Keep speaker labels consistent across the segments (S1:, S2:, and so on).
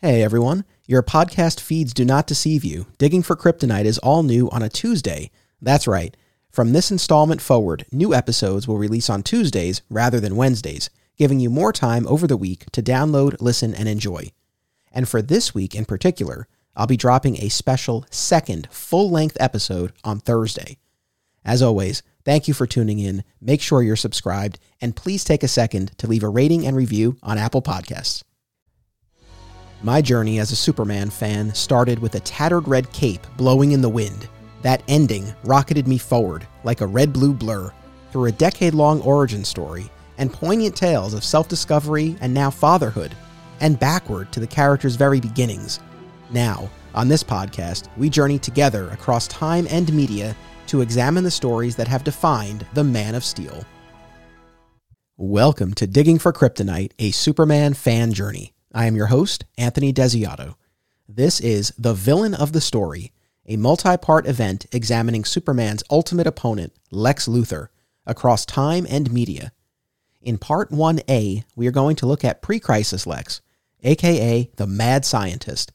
S1: Hey everyone, your podcast feeds do not deceive you. Digging for Kryptonite is all new on a Tuesday. That's right. From this installment forward, new episodes will release on Tuesdays rather than Wednesdays, giving you more time over the week to download, listen, and enjoy. And for this week in particular, I'll be dropping a special second full length episode on Thursday. As always, thank you for tuning in. Make sure you're subscribed, and please take a second to leave a rating and review on Apple Podcasts. My journey as a Superman fan started with a tattered red cape blowing in the wind. That ending rocketed me forward like a red blue blur through a decade long origin story and poignant tales of self discovery and now fatherhood, and backward to the character's very beginnings. Now, on this podcast, we journey together across time and media to examine the stories that have defined the Man of Steel. Welcome to Digging for Kryptonite, a Superman fan journey. I am your host, Anthony Desiato. This is The Villain of the Story, a multi part event examining Superman's ultimate opponent, Lex Luthor, across time and media. In Part 1A, we are going to look at pre crisis Lex, aka the Mad Scientist,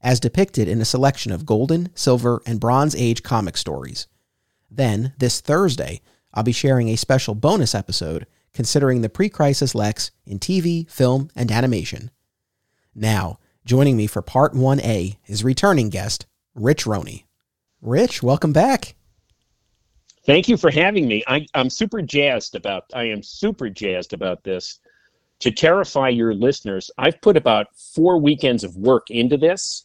S1: as depicted in a selection of Golden, Silver, and Bronze Age comic stories. Then, this Thursday, I'll be sharing a special bonus episode considering the pre crisis Lex in TV, film, and animation. Now, joining me for part 1A is returning guest, Rich Roney. Rich, welcome back.
S2: Thank you for having me. I, am super jazzed about I am super jazzed about this. To terrify your listeners, I've put about four weekends of work into this.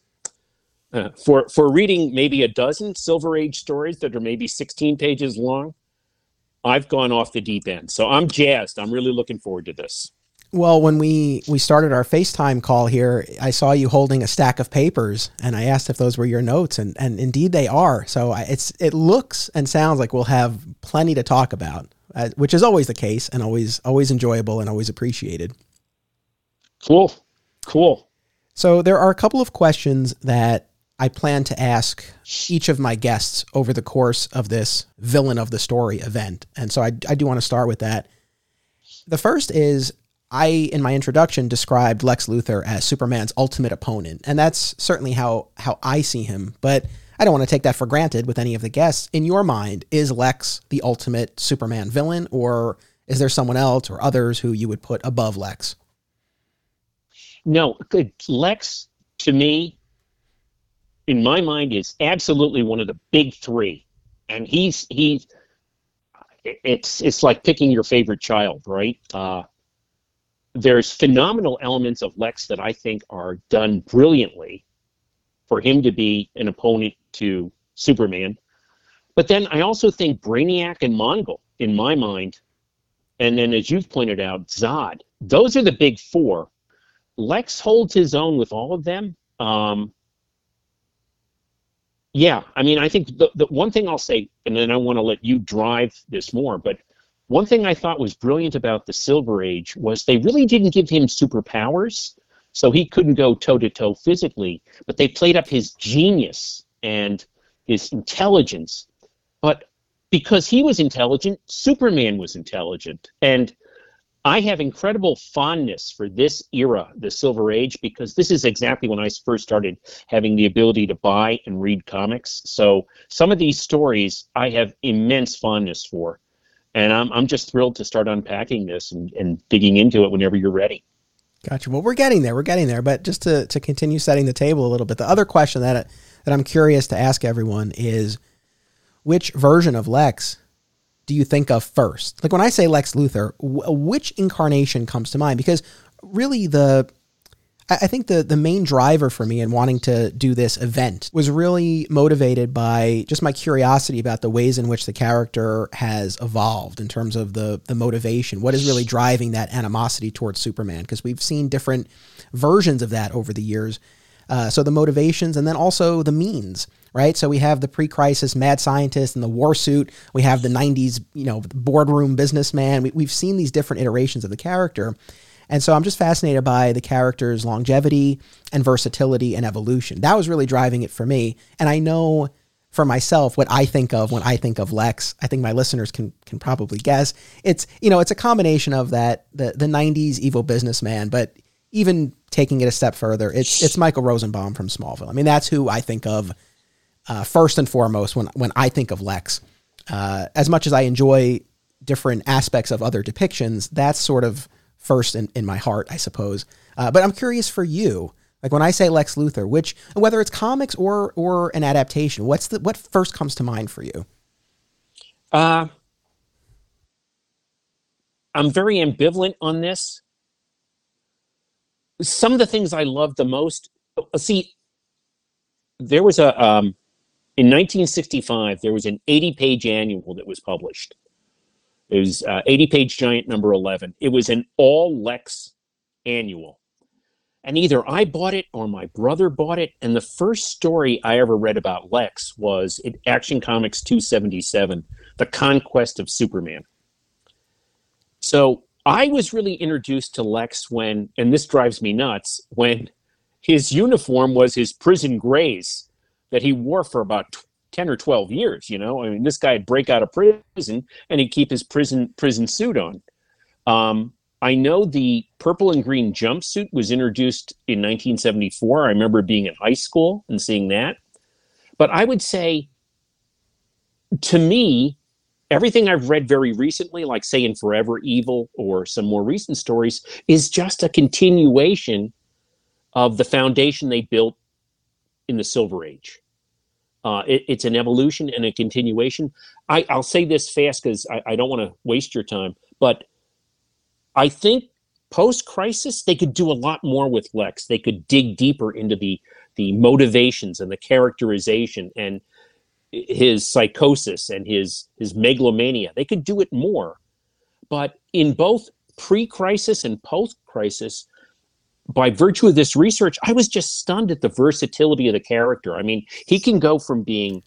S2: Uh, for for reading maybe a dozen Silver Age stories that are maybe 16 pages long, I've gone off the deep end. So I'm jazzed. I'm really looking forward to this.
S1: Well, when we we started our FaceTime call here, I saw you holding a stack of papers, and I asked if those were your notes, and and indeed they are. So I, it's it looks and sounds like we'll have plenty to talk about, uh, which is always the case, and always always enjoyable and always appreciated.
S2: Cool, cool.
S1: So there are a couple of questions that I plan to ask each of my guests over the course of this villain of the story event, and so I I do want to start with that. The first is I, in my introduction, described Lex Luthor as Superman's ultimate opponent, and that's certainly how how I see him. But I don't want to take that for granted with any of the guests. In your mind, is Lex the ultimate Superman villain, or is there someone else or others who you would put above Lex?
S2: No, Lex to me, in my mind, is absolutely one of the big three, and he's he's it's it's like picking your favorite child, right? Uh, there's phenomenal elements of Lex that I think are done brilliantly for him to be an opponent to Superman. But then I also think Brainiac and Mongul, in my mind, and then as you've pointed out, Zod, those are the big four. Lex holds his own with all of them. Um, yeah, I mean, I think the, the one thing I'll say, and then I want to let you drive this more, but one thing I thought was brilliant about the Silver Age was they really didn't give him superpowers, so he couldn't go toe to toe physically, but they played up his genius and his intelligence. But because he was intelligent, Superman was intelligent. And I have incredible fondness for this era, the Silver Age, because this is exactly when I first started having the ability to buy and read comics. So some of these stories I have immense fondness for and I'm I'm just thrilled to start unpacking this and, and digging into it whenever you're ready.
S1: Gotcha. Well, we're getting there. We're getting there. But just to, to continue setting the table a little bit, the other question that that I'm curious to ask everyone is, which version of Lex do you think of first? Like when I say Lex Luthor, which incarnation comes to mind? Because really, the I think the the main driver for me in wanting to do this event was really motivated by just my curiosity about the ways in which the character has evolved in terms of the the motivation. What is really driving that animosity towards Superman? Because we've seen different versions of that over the years. Uh, so the motivations and then also the means, right? So we have the pre-crisis mad scientist and the war suit. We have the '90s, you know, boardroom businessman. We, we've seen these different iterations of the character. And so I'm just fascinated by the character's longevity and versatility and evolution. That was really driving it for me. And I know for myself what I think of when I think of Lex. I think my listeners can can probably guess. It's you know, it's a combination of that the the 90s evil businessman, but even taking it a step further, it's it's Michael Rosenbaum from Smallville. I mean, that's who I think of uh, first and foremost when when I think of Lex. Uh, as much as I enjoy different aspects of other depictions, that's sort of first in, in my heart, I suppose. Uh, but I'm curious for you, like when I say Lex Luthor, which whether it's comics or or an adaptation, what's the what first comes to mind for you?
S2: Uh, I'm very ambivalent on this. Some of the things I love the most, uh, see, there was a um, in 1965 there was an 80 page annual that was published. It was uh, 80 page giant number 11. It was an all Lex annual. And either I bought it or my brother bought it. And the first story I ever read about Lex was in Action Comics 277, The Conquest of Superman. So I was really introduced to Lex when, and this drives me nuts, when his uniform was his prison grays that he wore for about 10 or 12 years, you know? I mean, this guy'd break out of prison and he'd keep his prison prison suit on. Um, I know the purple and green jumpsuit was introduced in 1974. I remember being in high school and seeing that. But I would say, to me, everything I've read very recently, like say in Forever Evil or some more recent stories, is just a continuation of the foundation they built in the Silver Age. Uh, it, it's an evolution and a continuation. I, will say this fast because I, I don't want to waste your time, but I think post crisis they could do a lot more with Lex. They could dig deeper into the the motivations and the characterization and his psychosis and his his megalomania. They could do it more. But in both pre-crisis and post-crisis, by virtue of this research, I was just stunned at the versatility of the character. I mean, he can go from being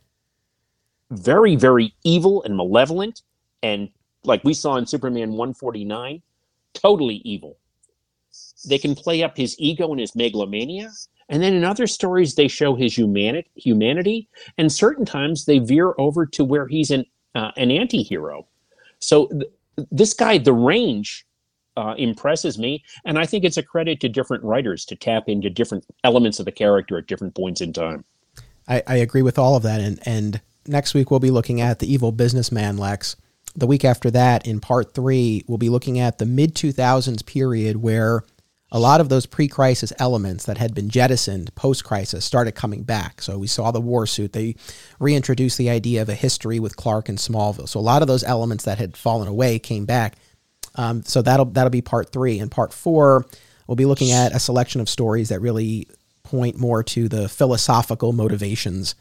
S2: very, very evil and malevolent, and like we saw in Superman 149, totally evil. They can play up his ego and his megalomania. And then in other stories, they show his humanity, humanity, and certain times they veer over to where he's an uh, an anti-hero. So th- this guy, the range uh, impresses me, and I think it's a credit to different writers to tap into different elements of the character at different points in time.
S1: I, I agree with all of that, and and next week we'll be looking at the evil businessman Lex the week after that, in part three, we'll be looking at the mid 2000s period where a lot of those pre crisis elements that had been jettisoned post crisis started coming back. So we saw the war suit. They reintroduced the idea of a history with Clark and Smallville. So a lot of those elements that had fallen away came back. Um, so that'll that'll be part three. And part four, we'll be looking at a selection of stories that really point more to the philosophical motivations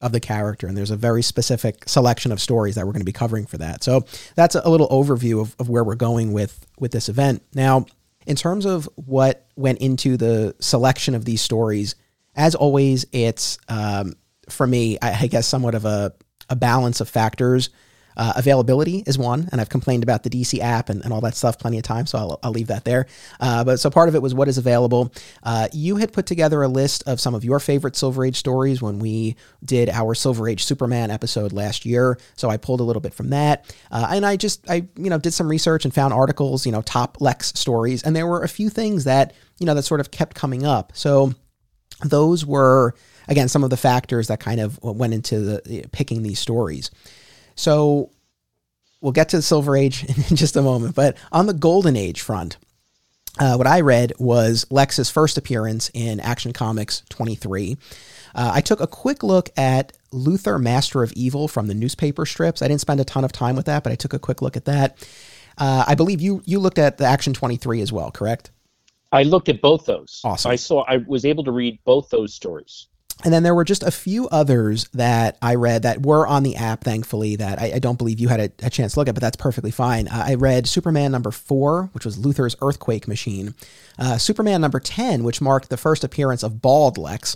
S1: of the character. And there's a very specific selection of stories that we're going to be covering for that. So that's a little overview of, of where we're going with, with this event. Now, in terms of what went into the selection of these stories, as always, it's um, for me, I, I guess, somewhat of a, a balance of factors. Uh, availability is one, and I've complained about the DC app and, and all that stuff plenty of times, so I'll, I'll leave that there. Uh, but so part of it was what is available. Uh, you had put together a list of some of your favorite Silver Age stories when we did our Silver Age Superman episode last year. So I pulled a little bit from that, uh, and I just I you know did some research and found articles, you know, top Lex stories, and there were a few things that you know that sort of kept coming up. So those were again some of the factors that kind of went into the, picking these stories. So we'll get to the Silver Age in just a moment, but on the Golden Age front, uh, what I read was Lex's first appearance in Action Comics 23. Uh, I took a quick look at Luthor, Master of Evil from the newspaper strips. I didn't spend a ton of time with that, but I took a quick look at that. Uh, I believe you you looked at the Action 23 as well, correct?
S2: I looked at both those.
S1: Awesome.
S2: I saw. I was able to read both those stories.
S1: And then there were just a few others that I read that were on the app, thankfully, that I, I don't believe you had a, a, chance to look at, but that's perfectly fine. Uh, I read Superman number four, which was Luthor's Earthquake Machine, uh, Superman number 10, which marked the first appearance of Bald Lex,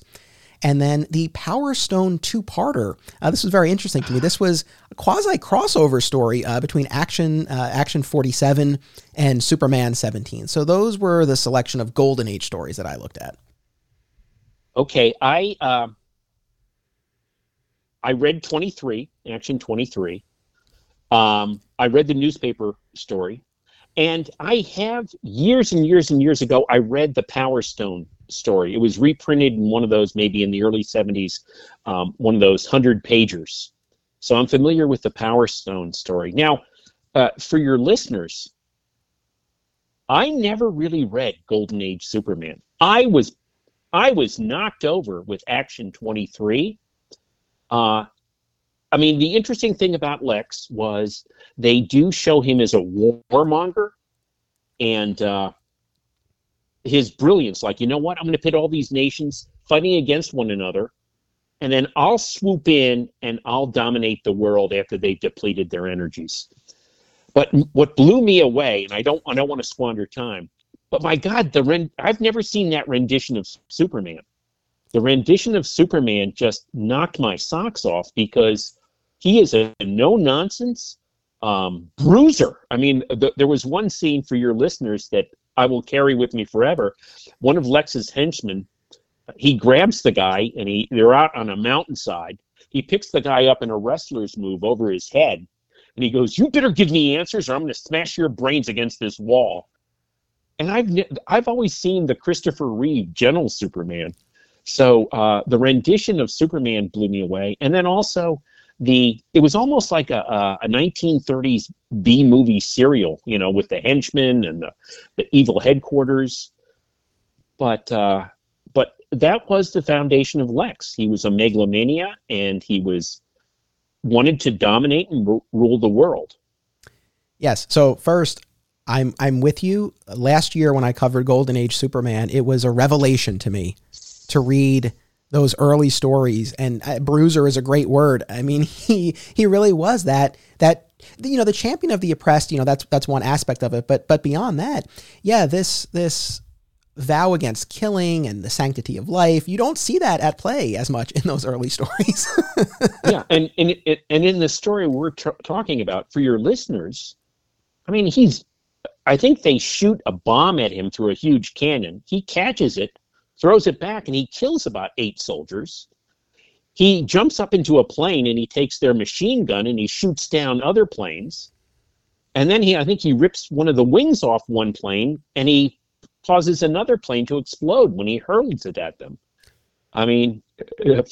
S1: and then the Power Stone two parter. Uh, this was very interesting to me. This was a quasi crossover story uh, between Action, uh, Action 47 and Superman 17. So those were the selection of Golden Age stories that I looked at.
S2: Okay, I uh, I read 23, Action 23. Um, I read the newspaper story, And I have years and years and years ago, I read the Power Stone story. It was reprinted in one of those, maybe in the early 70s, um, one of those 100 pagers. So I'm familiar with the Power Stone story. Now, uh, for your listeners, I never really read Golden Age Superman. I was I was knocked over with Action 23. Uh, I mean, the interesting thing about Lex was they do show him as a warmonger and uh, his brilliance. Like, you know what? I'm going to pit all these nations fighting against one another, and then I'll swoop in and I'll dominate the world after they've depleted their energies. But what blew me away, and I don't, I don't want to squander time, but my God, the rend- I've never seen that rendition of Superman. The rendition of Superman just knocked my socks off because he is a no nonsense um, bruiser. I mean, th- there was one scene for your listeners that I will carry with me forever. One of Lex's henchmen, he grabs the guy and he they're out on a mountainside. He picks the guy up in a wrestler's move over his head, and he goes, "You better give me answers, or I'm going to smash your brains against this wall." And I've I've always seen the Christopher Reeve General Superman, so uh, the rendition of Superman blew me away, and then also the it was almost like a, a, 1930s B movie serial, you know, with the henchmen and the, the evil headquarters, but uh, but that was the foundation of Lex. He was a megalomania, and he was wanted to dominate and r- rule the world.
S1: Yes. So first, I'm I'm with you. Last year when I covered Golden Age Superman, it was a revelation to me to read those early stories. And uh, bruiser is a great word. I mean, he he really was that that you know the champion of the oppressed. You know that's that's one aspect of it. But but beyond that, yeah, this this vow against killing and the sanctity of life. You don't see that at play as much in those early stories.
S2: yeah, and and and in the story we're t- talking about for your listeners, I mean, he's I think they shoot a bomb at him through a huge cannon. He catches it, throws it back, and he kills about eight soldiers. He jumps up into a plane and he takes their machine gun and he shoots down other planes. And then he, I think he rips one of the wings off one plane and he causes another plane to explode when he hurls it at them. I mean,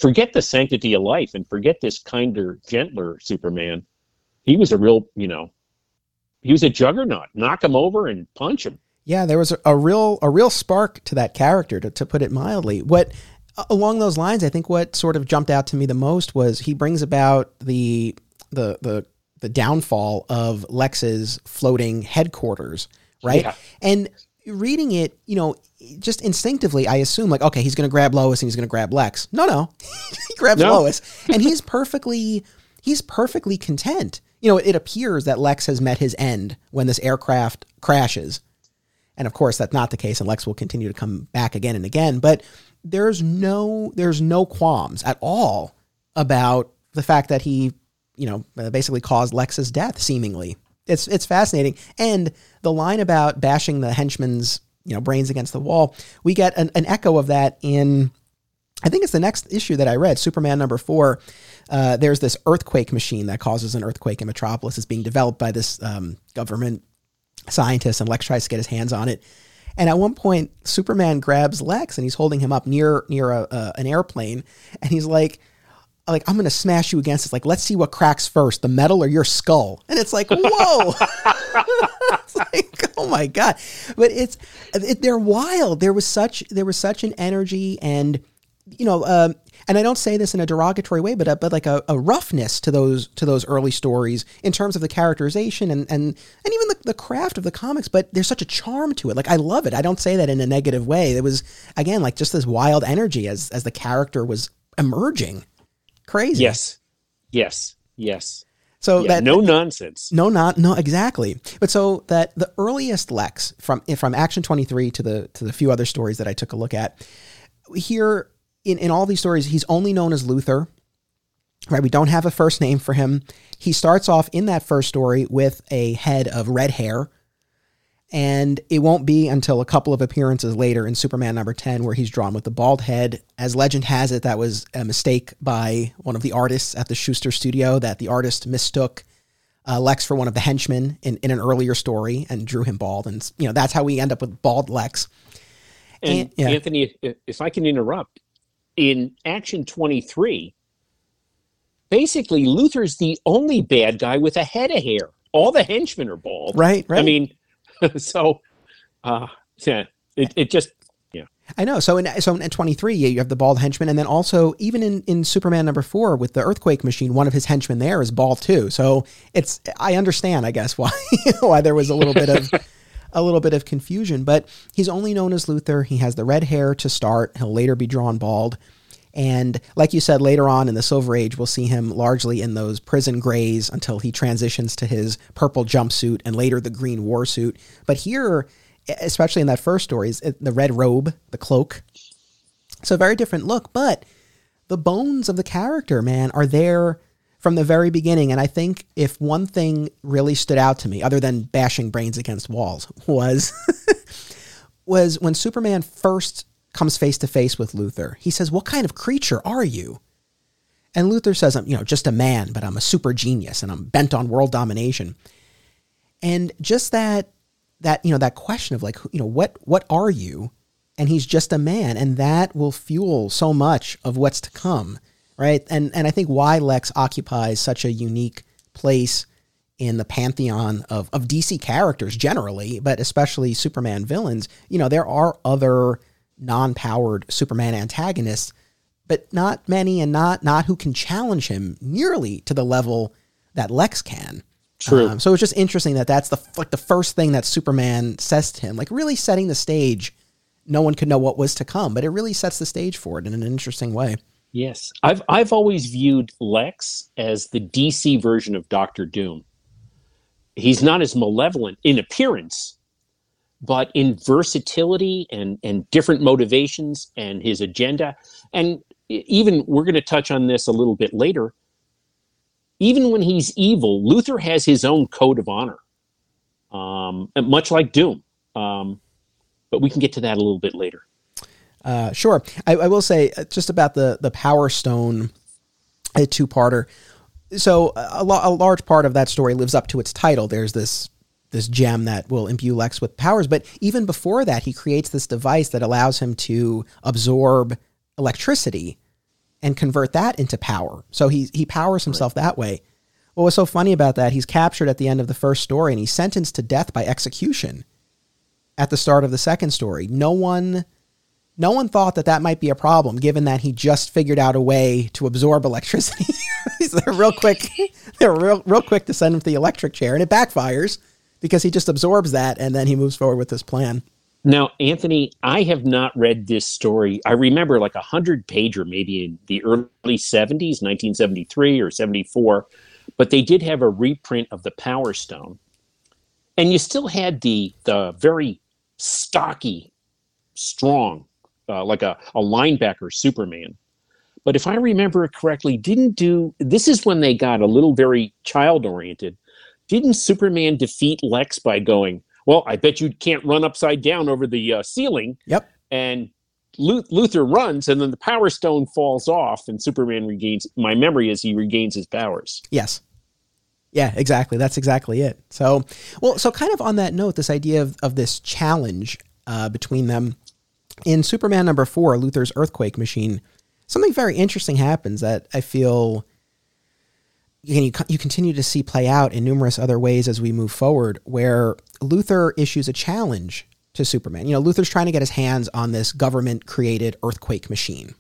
S2: forget the sanctity of life and forget this kinder, gentler Superman. He was a real, you know, he was a juggernaut. Knock him over and punch him.
S1: Yeah, there was a, a real a real spark to that character, to, to put it mildly. What along those lines, I think what sort of jumped out to me the most was he brings about the the the the downfall of Lex's floating headquarters, right? Yeah. And reading it, you know, just instinctively, I assume like, okay, he's going to grab Lois and he's going to grab Lex. No, no, he grabs no. Lois, and he's perfectly he's perfectly content you know, it appears that Lex has met his end when this aircraft crashes. And of course, that's not the case, and Lex will continue to come back again and again. But there's no there's no qualms at all about the fact that he, you know, basically caused Lex's death. Seemingly, it's it's fascinating. And the line about bashing the henchman's you know brains against the wall, we get an, an echo of that in I think it's the next issue that I read, Superman number four. Uh, there's this earthquake machine that causes an earthquake in Metropolis. It's being developed by this um, government scientist, and Lex tries to get his hands on it. And at one point, Superman grabs Lex and he's holding him up near near a, uh, an airplane, and he's like, "Like I'm gonna smash you against it. Like let's see what cracks first, the metal or your skull." And it's like, whoa! it's like, oh my god! But it's it, they're wild. There was such there was such an energy and you know, um, and I don't say this in a derogatory way, but a, but like a, a, roughness to those to those early stories in terms of the characterization and and and even the, the craft of the comics. But there's such a charm to it. Like I love it. I don't say that in a negative way. It was again like just this wild energy as as the character was emerging. Crazy.
S2: Yes. Yes. Yes.
S1: So
S2: yeah,
S1: that
S2: no nonsense.
S1: No, not no exactly. But so that the earliest Lex from from Action 23 to the to the few other stories that I took a look at here in, in all these stories, he's only known as Luthor. Right, we don't have a first name for him. He starts off in that first story with a head of red hair, and it won't be until a couple of appearances later in Superman number 10 where he's drawn with the bald head. As legend has it, that was a mistake by one of the artists at the Shuster studio that the artist mistook uh, Lex for one of the henchmen in, in an earlier story and drew him bald. And, you know, that's how we end up with bald Lex.
S2: And,
S1: And- yeah.
S2: Anthony, if, if I can interrupt, in Action 23, basically Luthor's the only bad guy with a head of hair. All the henchmen are bald.
S1: Right, right.
S2: I mean, so uh, yeah, it, it just yeah.
S1: I know. So in so in 23, yeah, you have the bald henchman, and then also even in in Superman number four with the earthquake machine, one of his henchmen there is bald too. So it's I understand, I guess, why why there was a little bit of a little bit of confusion. But he's only known as Luthor. He has the red hair to start. He'll later be drawn bald. And like you said, later on in the Silver Age, we'll see him largely in those prison grays until he transitions to his purple jumpsuit and later the green war suit. But here, especially in that first story, is uh, the red robe, the cloak. So very different look, but the bones of the character, man, are there from the very beginning. And I think if one thing really stood out to me, other than bashing brains against walls, was was when Superman first comes face to face with Luthor. He says, "What kind of creature are you?" And Luthor says, "I'm, you know, just a man, but I'm a super genius and I'm bent on world domination." And just that that, you know, that question of like, you know, what what are you? And he's just a man, and that will fuel so much of what's to come, right? And and I think why Lex occupies such a unique place in the pantheon of, of DC characters generally, but especially Superman villains. You know, there are other non-powered Superman antagonists, but not many and not not who can challenge him nearly to the level that Lex can.
S2: True.
S1: Um, so it's just interesting that that's the like the first thing that Superman says to him, like really setting the stage. No one could know what was to come, but it really sets the stage for it in an interesting way.
S2: Yes, I've I've always viewed Lex as the DC version of Doctor Doom. He's not as malevolent in appearance, but in versatility and and different motivations and his agenda. And even we're going to touch on this a little bit later. Even when he's evil luthor has his own code of honor um, much like doom um, but we can get to that a little bit later
S1: Uh, sure. I, I will say uh, just about the the Power Stone, a two parter. So a, a large part of that story lives up to its title. There's this this gem that will imbue Lex with powers, but even before that, he creates this device that allows him to absorb electricity and convert that into power. So he he powers himself that way. What was so funny about that? He's captured at the end of the first story and he's sentenced to death by execution at the start of the second story. No one no one thought that that might be a problem given that he just figured out a way to absorb electricity. they're real quick. They're real, real quick to send him to the electric chair, and it backfires because he just absorbs that, and then he moves forward with his plan.
S2: Now, Anthony, I have not read this story. I remember like a hundred pager, maybe in the early '70s, 1973 or '74, but they did have a reprint of the Power Stone, and you still had the the very stocky, strong, uh, like a, a linebacker Superman. But if I remember it correctly, didn't do this is when they got a little very child oriented. Didn't Superman defeat Lex by going, Well, I bet you can't run upside down over the uh, ceiling?
S1: Yep.
S2: And Lu- Luthor runs, and then the Power Stone falls off, and Superman regains. My memory is he regains his powers.
S1: Yes. Yeah, exactly. That's exactly it. So, well, so kind of on that note, this idea of, of this challenge uh, between them in Superman number four, Luthor's earthquake machine, something very interesting happens that I feel you, you, continue to see play out in numerous other ways as we move forward, where Luthor issues a challenge to Superman. You know, Luthor's trying to get his hands on this government created earthquake machine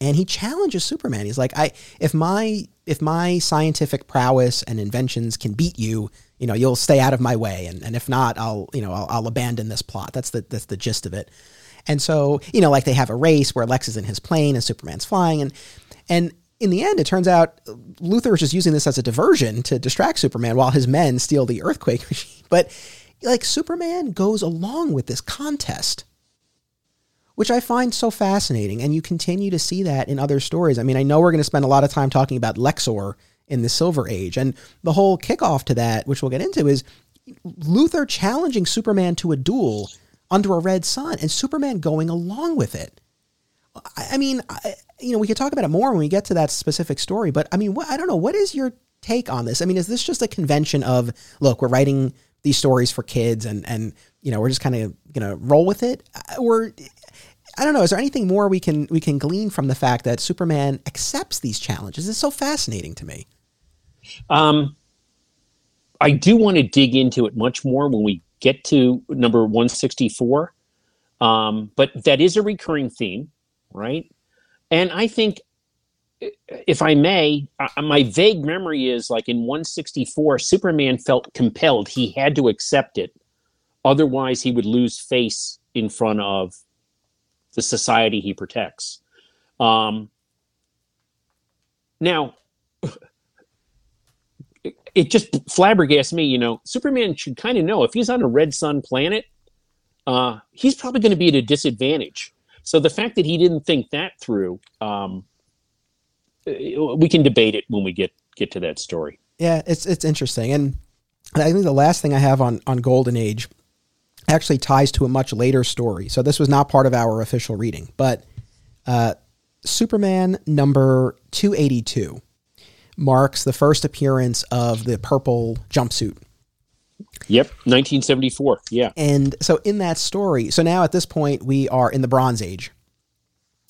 S1: and he challenges Superman. He's like, I if my if my scientific prowess and inventions can beat you, you know, you'll stay out of my way, and, and if not, I'll you know I'll, I'll abandon this plot. That's the that's the gist of it. And so you know, like they have a race where Lex is in his plane and Superman's flying, and and in the end, it turns out Luthor is just using this as a diversion to distract Superman while his men steal the earthquake machine. But like Superman goes along with this contest which I find so fascinating. And you continue to see that in other stories. I mean, I know we're going to spend a lot of time talking about Lexor in the Silver Age. And the whole kickoff to that, which we'll get into, is Luthor challenging Superman to a duel under a red sun and Superman going along with it. I, I mean, I, you know, we could talk about it more when we get to that specific story, but I mean, what, I don't know. What is your take on this? I mean, is this just a convention of look, we're writing these stories for kids and and you know we're just kind of gonna roll with it, or I don't know. Is there anything more we can we can glean from the fact that Superman accepts these challenges? It's so fascinating to me.
S2: Um, I do want to dig into it much more when we get to number 164. Um, but that is a recurring theme, right? And I think, if I may, my vague memory is like in 164, Superman felt compelled. He had to accept it. Otherwise, he would lose face in front of the society he protects. Um, now, it just flabbergasts me. You know, Superman should kind of know if he's on a red sun planet, uh, he's probably going to be at a disadvantage. So the fact that he didn't think that through, um, uh, we can debate it when we get get to that story.
S1: Yeah, it's it's interesting, and I think the last thing I have on on Golden Age actually ties to a much later story. So this was not part of our official reading, but uh, Superman number two eighty two marks the first appearance of the purple jumpsuit.
S2: Yep, 1974. Yeah.
S1: And so in that story, so now at this point we are in the Bronze Age.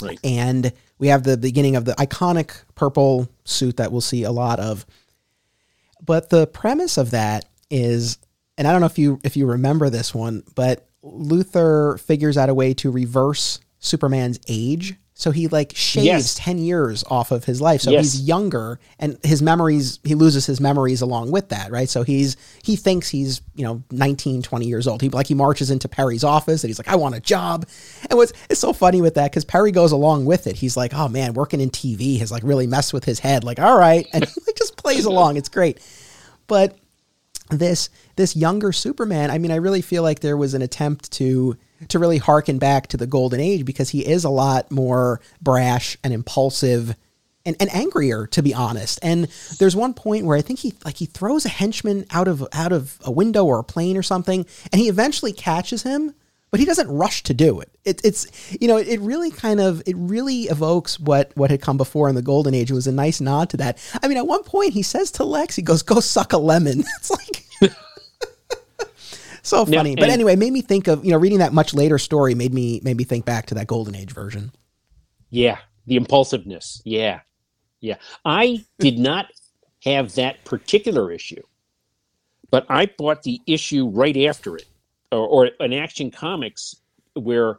S2: Right.
S1: And we have the beginning of the iconic purple suit that we'll see a lot of. But the premise of that is and I don't know if you if you remember this one, but Luthor figures out a way to reverse Superman's age so he like shaves yes. 10 years off of his life. So yes. he's younger and his memories, he loses his memories along with that, right? So he's, he thinks he's, you know, 19, 20 years old. He like, he marches into Perry's office and he's like, I want a job. And what's, it's so funny with that because Perry goes along with it. He's like, oh man, working in TV has like really messed with his head. Like, all right. And he like, just plays along. It's great. But this, this younger Superman, I mean, I really feel like there was an attempt to, to really harken back to the golden age because he is a lot more brash and impulsive and, and angrier to be honest. And there's one point where i think he like he throws a henchman out of out of a window or a plane or something and he eventually catches him but he doesn't rush to do it. it it's you know it really kind of it really evokes what what had come before in the golden age. It was a nice nod to that. I mean at one point he says to lex he goes go suck a lemon. It's like so funny. But anyway, made me think of you know reading that much later story made me made me think back to that golden age version.
S2: Yeah, the impulsiveness. Yeah, yeah. I did not have that particular issue, but I bought the issue right after it, or, or an Action Comics where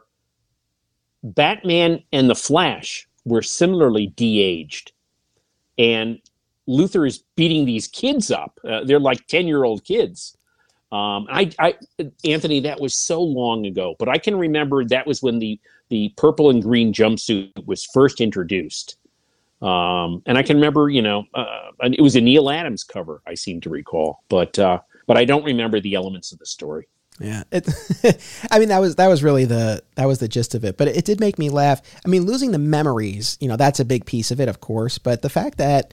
S2: Batman and the Flash were similarly de-aged, and Luthor is beating these kids up. Uh, they're like ten year old kids um, I, I, Anthony, that was so long ago, but I can remember that was when the the purple and green jumpsuit was first introduced. Um, and I can remember, you know, uh, it was a Neal Adams cover. I seem to recall, but uh, but I don't remember the elements of the story.
S1: Yeah, it, I mean that was that was really the that was the gist of it. But it, it did make me laugh. I mean, losing the memories, you know, that's a big piece of it, of course. But the fact that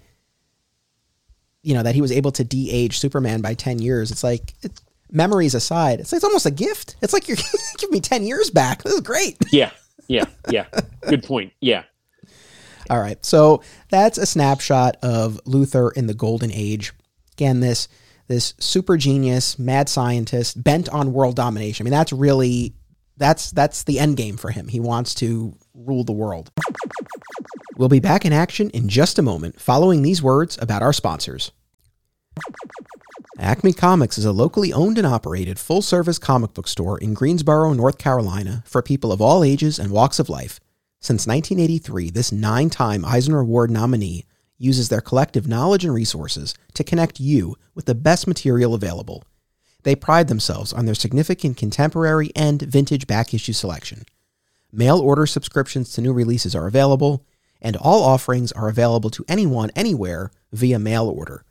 S1: you know that he was able to de-age Superman by ten years, it's like it, memories aside, it's, it's almost a gift. It's like you're giving me 10 years back. This is great.
S2: Yeah. Yeah. Yeah. Good point. Yeah.
S1: All right. So that's a snapshot of Luthor in the golden age. Again, this this super genius, mad scientist bent on world domination. I mean, that's really that's that's the end game for him. He wants to rule the world. We'll be back in action in just a moment following these words about our sponsors. Acme Comics is a locally owned and operated full service comic book store in Greensboro, North Carolina for people of all ages and walks of life. Since 1983, this nine time Eisner Award nominee uses their collective knowledge and resources to connect you with the best material available. They pride themselves on their significant contemporary and vintage back issue selection. Mail order subscriptions to new releases are available, and all offerings are available to anyone anywhere via mail order.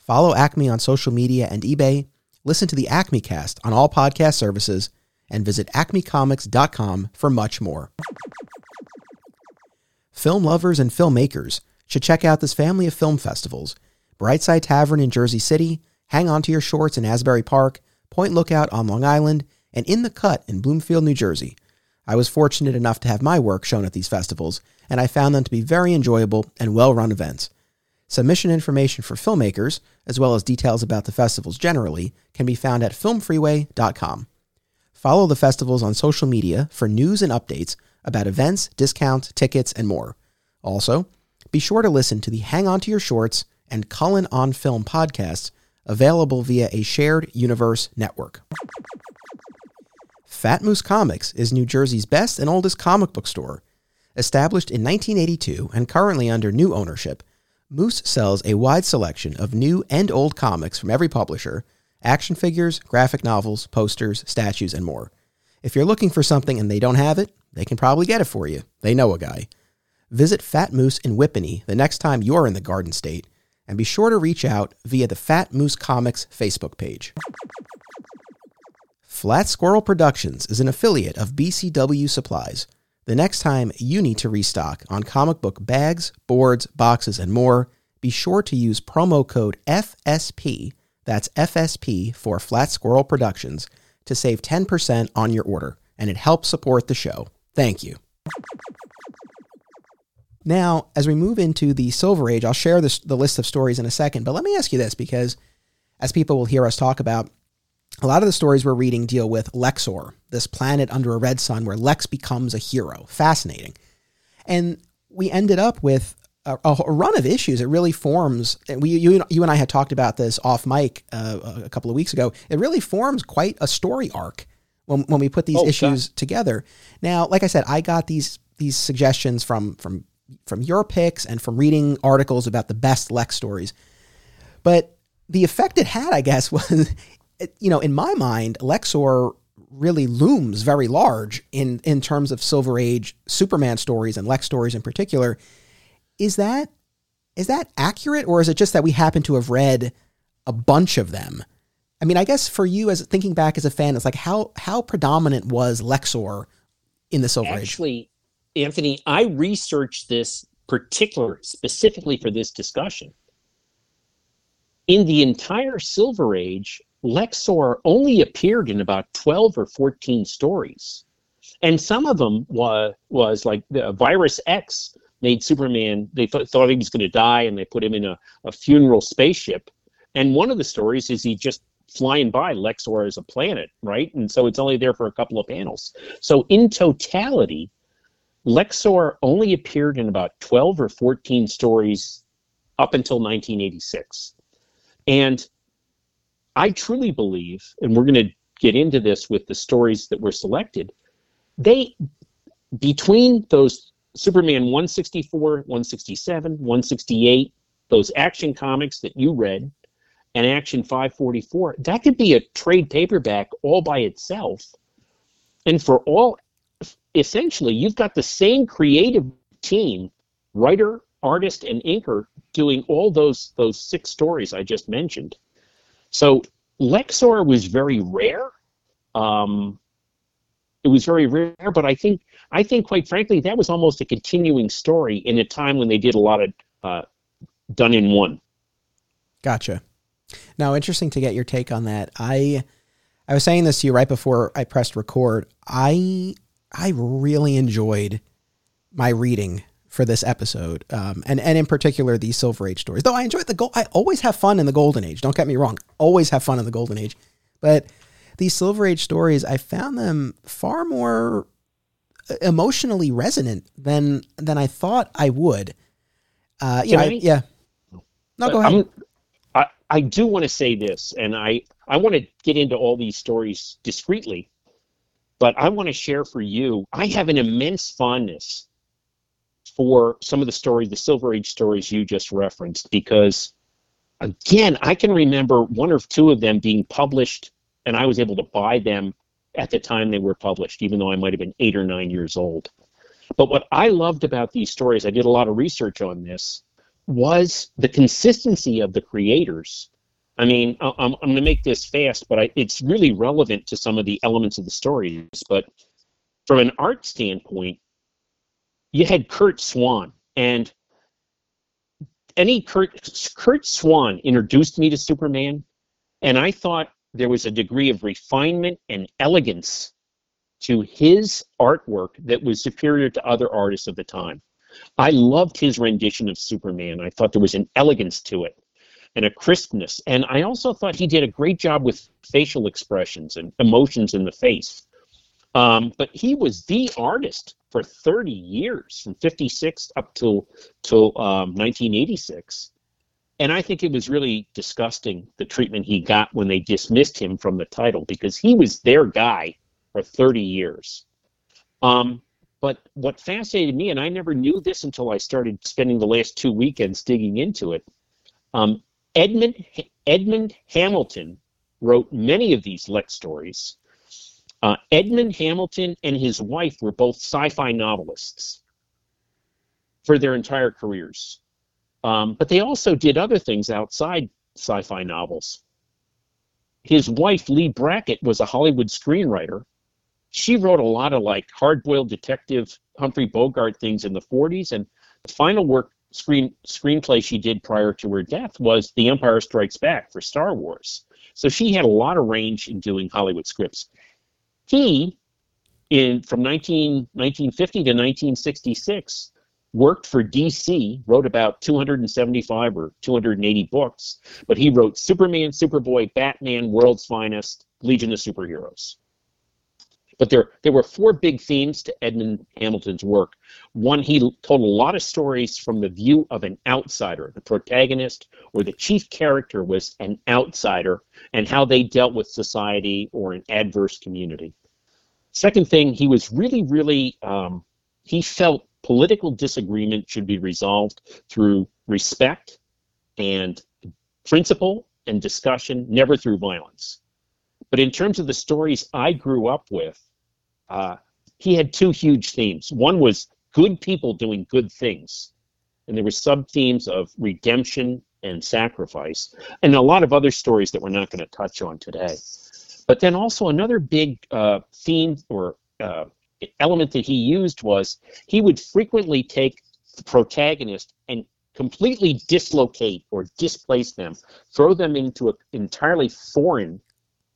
S1: Follow Acme on social media and eBay. Listen to the Acme Cast on all podcast services and visit acmecomics.com for much more. Film lovers and filmmakers should check out this family of film festivals Brightside Tavern in Jersey City, Hang On to Your Shorts in Asbury Park, Point Lookout on Long Island, and In the Cut in Bloomfield, New Jersey. I was fortunate enough to have my work shown at these festivals, and I found them to be very enjoyable and well run events. Submission information for filmmakers, as well as details about the festivals generally, can be found at filmfreeway.com. Follow the festivals on social media for news and updates about events, discounts, tickets, and more. Also, be sure to listen to the Hang On to Your Shorts and Cullen on Film podcasts available via a shared universe network. Fat Moose Comics is New Jersey's best and oldest comic book store. Established in 1982 and currently under new ownership, Moose sells a wide selection of new and old comics from every publisher, action figures, graphic novels, posters, statues, and more. If you're looking for something and they don't have it, they can probably get it for you. They know a guy. Visit Fat Moose in Whippany the next time you're in the Garden State, and be sure to reach out via the Fat Moose Comics Facebook page. Flat Squirrel Productions is an affiliate of BCW Supplies. The next time you need to restock on comic book bags, boards, boxes, and more, be sure to use promo code FSP, that's FSP for Flat Squirrel Productions, to save 10% on your order, and it helps support the show. Thank you. Now, as we move into the Silver Age, I'll share this, the list of stories in a second, but let me ask you this because as people will hear us talk about, a lot of the stories we're reading deal with Lexor, this planet under a red sun where Lex becomes a hero. Fascinating. And we ended up with a, a run of issues. It really forms. We, you, you and I had talked about this off mic uh, a couple of weeks ago. It really forms quite a story arc when, when we put these oh, issues God. together. Now, like I said, I got these these suggestions from from from your picks and from reading articles about the best Lex stories. But the effect it had, I guess, was you know, in my mind, Lexor really looms very large in in terms of Silver Age Superman stories and Lex stories in particular. Is that is that accurate, or is it just that we happen to have read a bunch of them? I mean, I guess for you, as thinking back as a fan, it's like how how predominant was Lexor in the Silver
S2: Actually, Age? Actually, Anthony, I researched this particular specifically for this discussion. In the entire Silver Age, Lexor only appeared in about 12 or 14 stories. And some of them was, was like the uh, Virus X made Superman, they th- thought he was going to die and they put him in a, a funeral spaceship. And one of the stories is he just flying by Lexor as a planet, right? And so it's only there for a couple of panels. So in totality, Lexor only appeared in about 12 or 14 stories up until 1986. And I truly believe, and we're going to get into this with the stories that were selected, they, between those Superman 164, 167, 168, those action comics that you read, and Action 544, that could be a trade paperback all by itself. And for all, essentially, you've got the same creative team, writer, artist, and inker, doing all those those six stories I just mentioned. So Lexor was very rare. Um, it was very rare, but I think I think quite frankly that was almost a continuing story in a time when they did a lot of uh, done in one.
S1: Gotcha. Now, interesting to get your take on that. I I was saying this to you right before I pressed record. I I really enjoyed my reading for this episode, um, and and in particular the Silver Age stories. Though I enjoy the gold, I always have fun in the Golden Age. Don't get me wrong, always have fun in the Golden Age, but these Silver Age stories, I found them far more uh, emotionally resonant than than I thought I would. Uh, you know, I, yeah. No, go ahead. I'm,
S2: I I do want to say this, and I I want to get into all these stories discreetly, but I want to share for you. I have an immense fondness for some of the stories, the Silver Age stories you just referenced, because again, I can remember one or two of them being published, and I was able to buy them at the time they were published, even though I might have been eight or nine years old. But what I loved about these stories, I did a lot of research on this, was the consistency of the creators. I mean, I'm, I'm going to make this fast, but I, it's really relevant to some of the elements of the stories. But from an art standpoint, you had Curt Swan, and any Kurt Curt Swan introduced me to Superman, and I thought there was a degree of refinement and elegance to his artwork that was superior to other artists of the time. I loved his rendition of Superman. I thought there was an elegance to it and a crispness. And I also thought he did a great job with facial expressions and emotions in the face. Um, but he was the artist for 30 years, from 56 up till till um, 1986. And I think it was really disgusting the treatment he got when they dismissed him from the title because he was their guy for 30 years. Um, but what fascinated me, and I never knew this until I started spending the last two weekends digging into it, um, Edmund Edmund Hamilton wrote many of these Lex stories. Uh, Edmund Hamilton and his wife were both sci-fi novelists for their entire careers, um, but they also did other things outside sci-fi novels. His wife Leigh Brackett was a Hollywood screenwriter. She wrote a lot of like hard-boiled detective Humphrey Bogart things in the 40s, and the final work screen screenplay she did prior to her death was The Empire Strikes Back for Star Wars. So she had a lot of range in doing Hollywood scripts. He, in from 19, 1950 to 1966, worked for DC, wrote about 275 or 280 books, but he wrote Superman, Superboy, Batman, World's Finest, Legion of Superheroes. But there, there were four big themes to Edmund Hamilton's work. One, he told a lot of stories from the view of an outsider. The protagonist or the chief character was an outsider and how they dealt with society or an adverse community. Second thing, he was really, really, um, he felt political disagreement should be resolved through respect and principle and discussion, never through violence. But in terms of the stories I grew up with, uh, he had two huge themes. One was good people doing good things, and there were sub themes of redemption and sacrifice, and a lot of other stories that we're not going to touch on today. But then also another big uh, theme or uh, element that he used was he would frequently take the protagonist and completely dislocate or displace them, throw them into an entirely foreign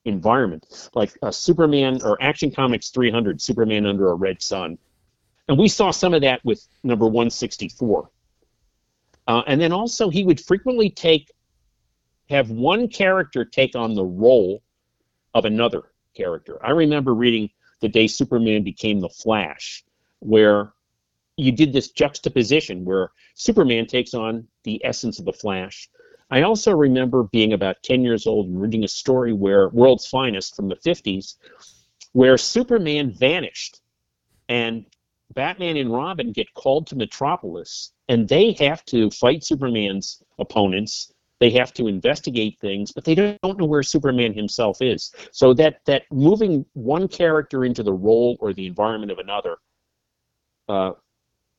S2: environment, like uh, Superman or Action Comics 300, Superman Under a Red Sun. And we saw some of that with number 164. Uh, and then also, he would frequently take, have one character take on the role of another character. I remember reading the day Superman became the Flash, where you did this juxtaposition where Superman takes on the essence of the Flash, I also remember being about 10 years old and reading a story where World's Finest from the 50s, where Superman vanished and Batman and Robin get called to Metropolis and they have to fight Superman's opponents. They have to investigate things, but they don't know where Superman himself is. So that that moving one character into the role or the environment of another uh,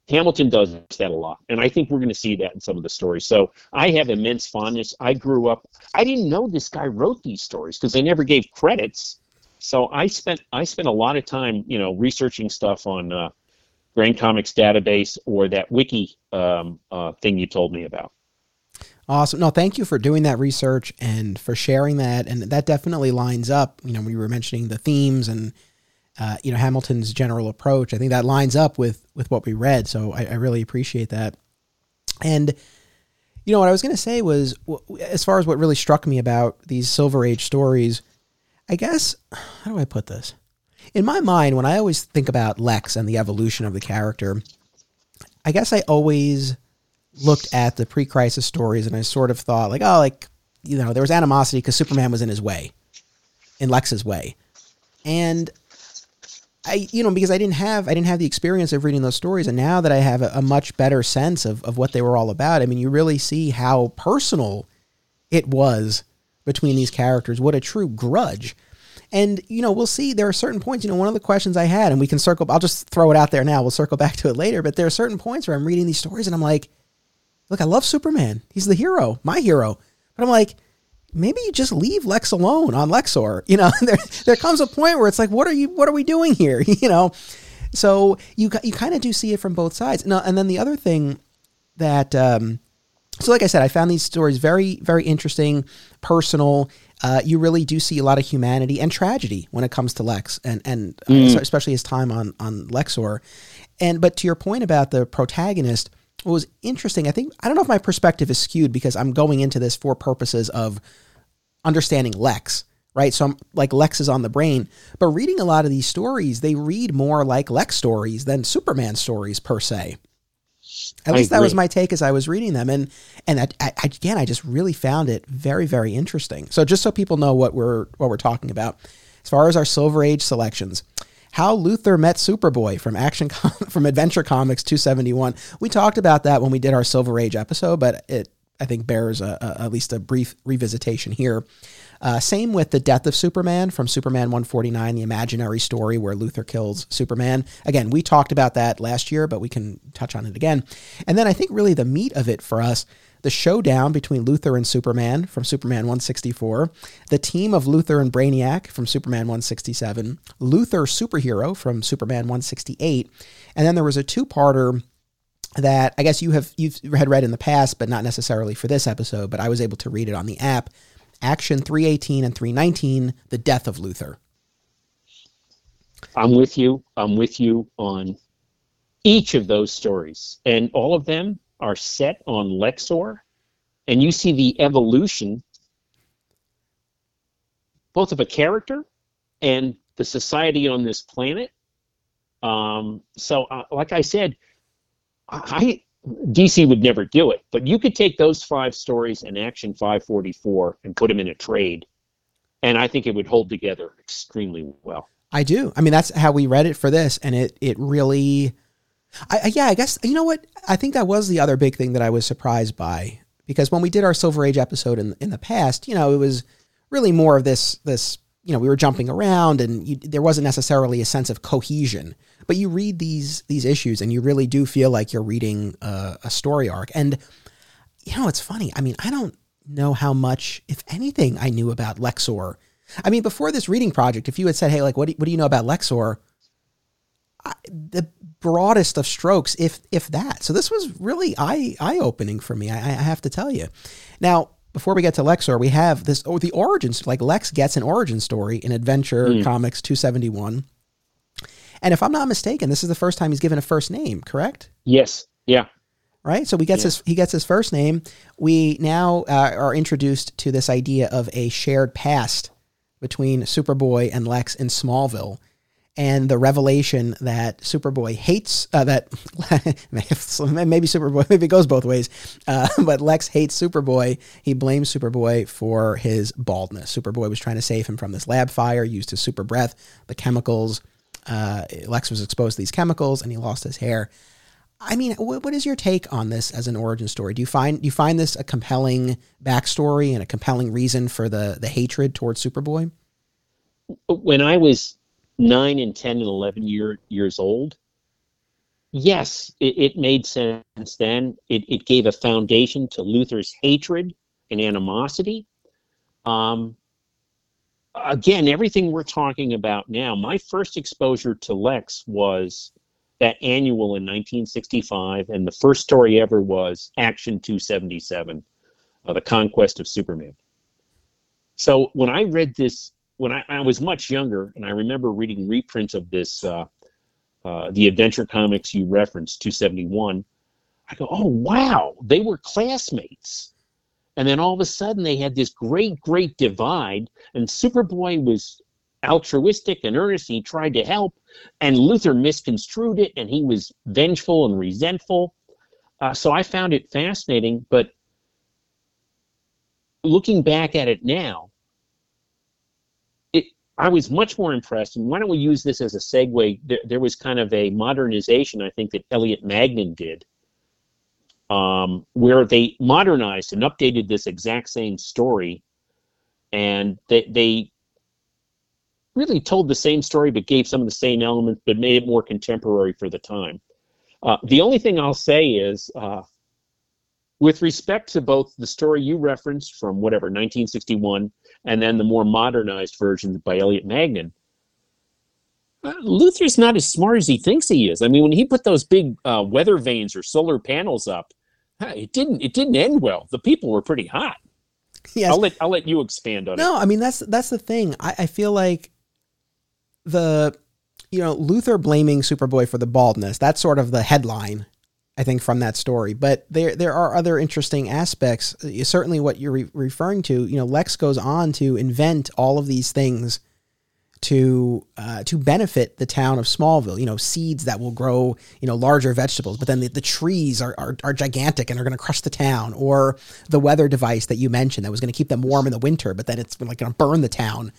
S2: Hamilton does that a lot, and I think we're going to see that in some of the stories. So I have immense fondness. I grew up. I didn't know this guy wrote these stories because they never gave credits. So I spent I spent a lot of time, you know, researching stuff on uh, Grand Comics database or that wiki um, uh, thing you told me about.
S1: Awesome. No, thank you for doing that research and for sharing that. And that definitely lines up. You know, when you were mentioning the themes and uh, you know Hamilton's general approach. I think that lines up with with what we read. So I, I really appreciate that. And you know what I was going to say was, as far as what really struck me about these Silver Age stories, I guess how do I put this? In my mind, when I always think about Lex and the evolution of the character, I guess I always looked at the pre-crisis stories and I sort of thought like, oh, like you know, there was animosity because Superman was in his way, in Lex's way, and I, you know, because I didn't have I didn't have the experience of reading those stories, and now that I have a, a, much better sense of, of what they were all about, I mean, you really see how personal it was between these characters. What a true grudge. And you know, we'll see. There are certain points. You know, one of the questions I had, and we can circle. I'll just throw it out there now. We'll circle back to it later. But there are certain points where I'm reading these stories, and I'm like, "Look, I love Superman. He's the hero, my hero." But I'm like, maybe you just leave Lex alone on Lexor. You know, there there comes a point where it's like, what are you? What are we doing here? You know, so you you kind of do see it from both sides. Now, and then the other thing that, um, so like I said, I found these stories very very interesting, personal. Uh, you really do see a lot of humanity and tragedy when it comes to Lex, and and uh, mm. especially his time on on Lexor. And but to your point about the protagonist, what was interesting, I think I don't know if my perspective is skewed because I'm going into this for purposes of understanding Lex, right? So I'm like Lex is on the brain, but reading a lot of these stories, they read more like Lex stories than Superman stories per se. At least that was my take as I was reading them, and and I, I, again, I just really found it very very interesting. So just so people know what we're what we're talking about, as far as our Silver Age selections, how Luthor met Superboy from Action from Adventure Comics 271. We talked about that when we did our Silver Age episode, but it I think bears a, a, at least a brief revisitation here. Uh, same with the death of Superman from Superman 149, the imaginary story where Luthor kills Superman. Again, we talked about that last year, but we can touch on it again. And then I think really the meat of it for us the showdown between Luthor and Superman from Superman 164, the team of Luthor and Brainiac from Superman 167, Luthor Superhero from Superman 168, and then there was a two-parter that I guess you have you've had read in the past, but not necessarily for this episode. But I was able to read it on the app. Action 318 and 319, The Death of Luthor.
S2: I'm with you. I'm with you on each of those stories. And all of them are set on Lexor. And you see the evolution both of a character and the society on this planet. Um, so, uh, like I said, I DC would never do it, but you could take those five stories and Action 544 and put them in a trade, and I think it would hold together extremely well.
S1: I do. I mean, that's how we read it for this, and it it really, I, yeah, I guess you know what? I think that was the other big thing that I was surprised by because when we did our Silver Age episode in in the past, you know, it was really more of this this you know we were jumping around and you, there wasn't necessarily a sense of cohesion but you read these these issues and you really do feel like you're reading a, a story arc. And you know, it's funny. I mean, I don't know how much, if anything, I knew about Lexor. I mean, before this reading project, if you had said, "Hey, like, what do, what do you know about Lexor?" I, the broadest of strokes, if if that. So this was really eye eye opening for me. I, I have to tell you. Now, before we get to Lexor, we have this oh the origins like Lex gets an origin story in Adventure mm. Comics 271. And if I'm not mistaken, this is the first time he's given a first name, correct?
S2: Yes. Yeah.
S1: Right. So he gets yeah. his he gets his first name. We now uh, are introduced to this idea of a shared past between Superboy and Lex in Smallville, and the revelation that Superboy hates uh, that maybe Superboy maybe it goes both ways, uh, but Lex hates Superboy. He blames Superboy for his baldness. Superboy was trying to save him from this lab fire, used his super breath, the chemicals uh, Lex was exposed to these chemicals and he lost his hair. I mean, what, what is your take on this as an origin story? Do you find do you find this a compelling backstory and a compelling reason for the the hatred towards Superboy?
S2: When I was nine and ten and eleven year, years old, yes, it, it made sense then. It, it gave a foundation to Luthor's hatred and animosity. Um, again, everything we're talking about now, my first exposure to Lex was that annual in 1965, and the first story ever was Action 277, uh, The Conquest of Superman. So when I read this, when I, I, was much younger, and I remember reading reprints of this, uh, uh, the adventure comics you referenced, 271, I go, oh, wow, they were classmates. And then all of a sudden they had this great, great divide, and Superboy was altruistic and earnest. And he tried to help, and Luthor misconstrued it, and he was vengeful and resentful. Uh, so I found it fascinating, but looking back at it now, I was much more impressed. And why don't we use this as a segue? There, there was kind of a modernization, I think, that Elliot Maggin did um, where they modernized and updated this exact same story, and they, they really told the same story but gave some of the same elements but made it more contemporary for the time. Uh, the only thing I'll say is, uh, with respect to both the story you referenced from whatever 1961 and then the more modernized version by Elliot Maggin, uh, Luthor's not as smart as he thinks he is. I mean, when he put those big uh, weather vanes or solar panels up, it didn't. It didn't end well. The people were pretty hot. Yes. I'll let I'll let you expand on
S1: no,
S2: it.
S1: No, I mean that's that's the thing. I, I feel like the you know, Luthor blaming Superboy for the baldness. That's sort of the headline, I think, from that story. But there there are other interesting aspects. Certainly, what you're re- referring to. You know, Lex goes on to invent all of these things to uh, to benefit the town of Smallville. You know, seeds that will grow you know larger vegetables, but then the, the trees are, are are gigantic and are going to crush the town. Or the weather device that you mentioned that was going to keep them warm in the winter, but then it's like going to burn the town.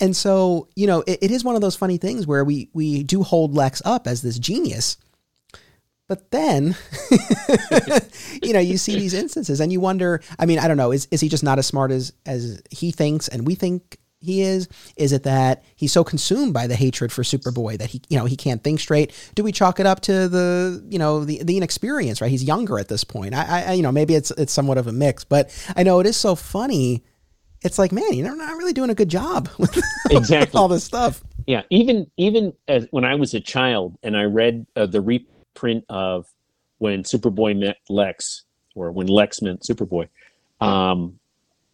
S1: And so, you know, it, it is one of those funny things where we we do hold Lex up as this genius, but then, you know, you see these instances and you wonder. I mean, I don't know. Is is he just not as smart as as he thinks and we think he is? Is it that he's so consumed by the hatred for Superboy that he, you know, he can't think straight? Do we chalk it up to the, you know, the the inexperience? Right, he's younger at this point. I, I you know, maybe it's it's somewhat of a mix, but I know it is so funny it's like, man, you're not really doing a good job with
S2: Exactly.
S1: all this stuff.
S2: Yeah, even even as when I was a child and I read uh, the reprint of when Superboy met Lex, or when Lex met Superboy, um,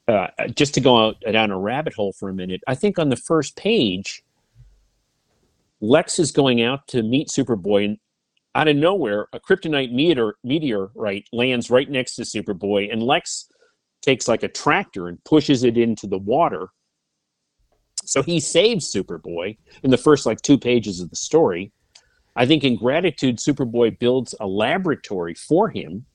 S2: uh, just to go out down a rabbit hole for a minute, I think on the first page, Lex is going out to meet Superboy, and out of nowhere, a kryptonite meteor meteorite lands right next to Superboy, and Lex takes like a tractor and pushes it into the water. So he saves Superboy in the first like two pages of the story. I think in gratitude, Superboy builds a laboratory for him.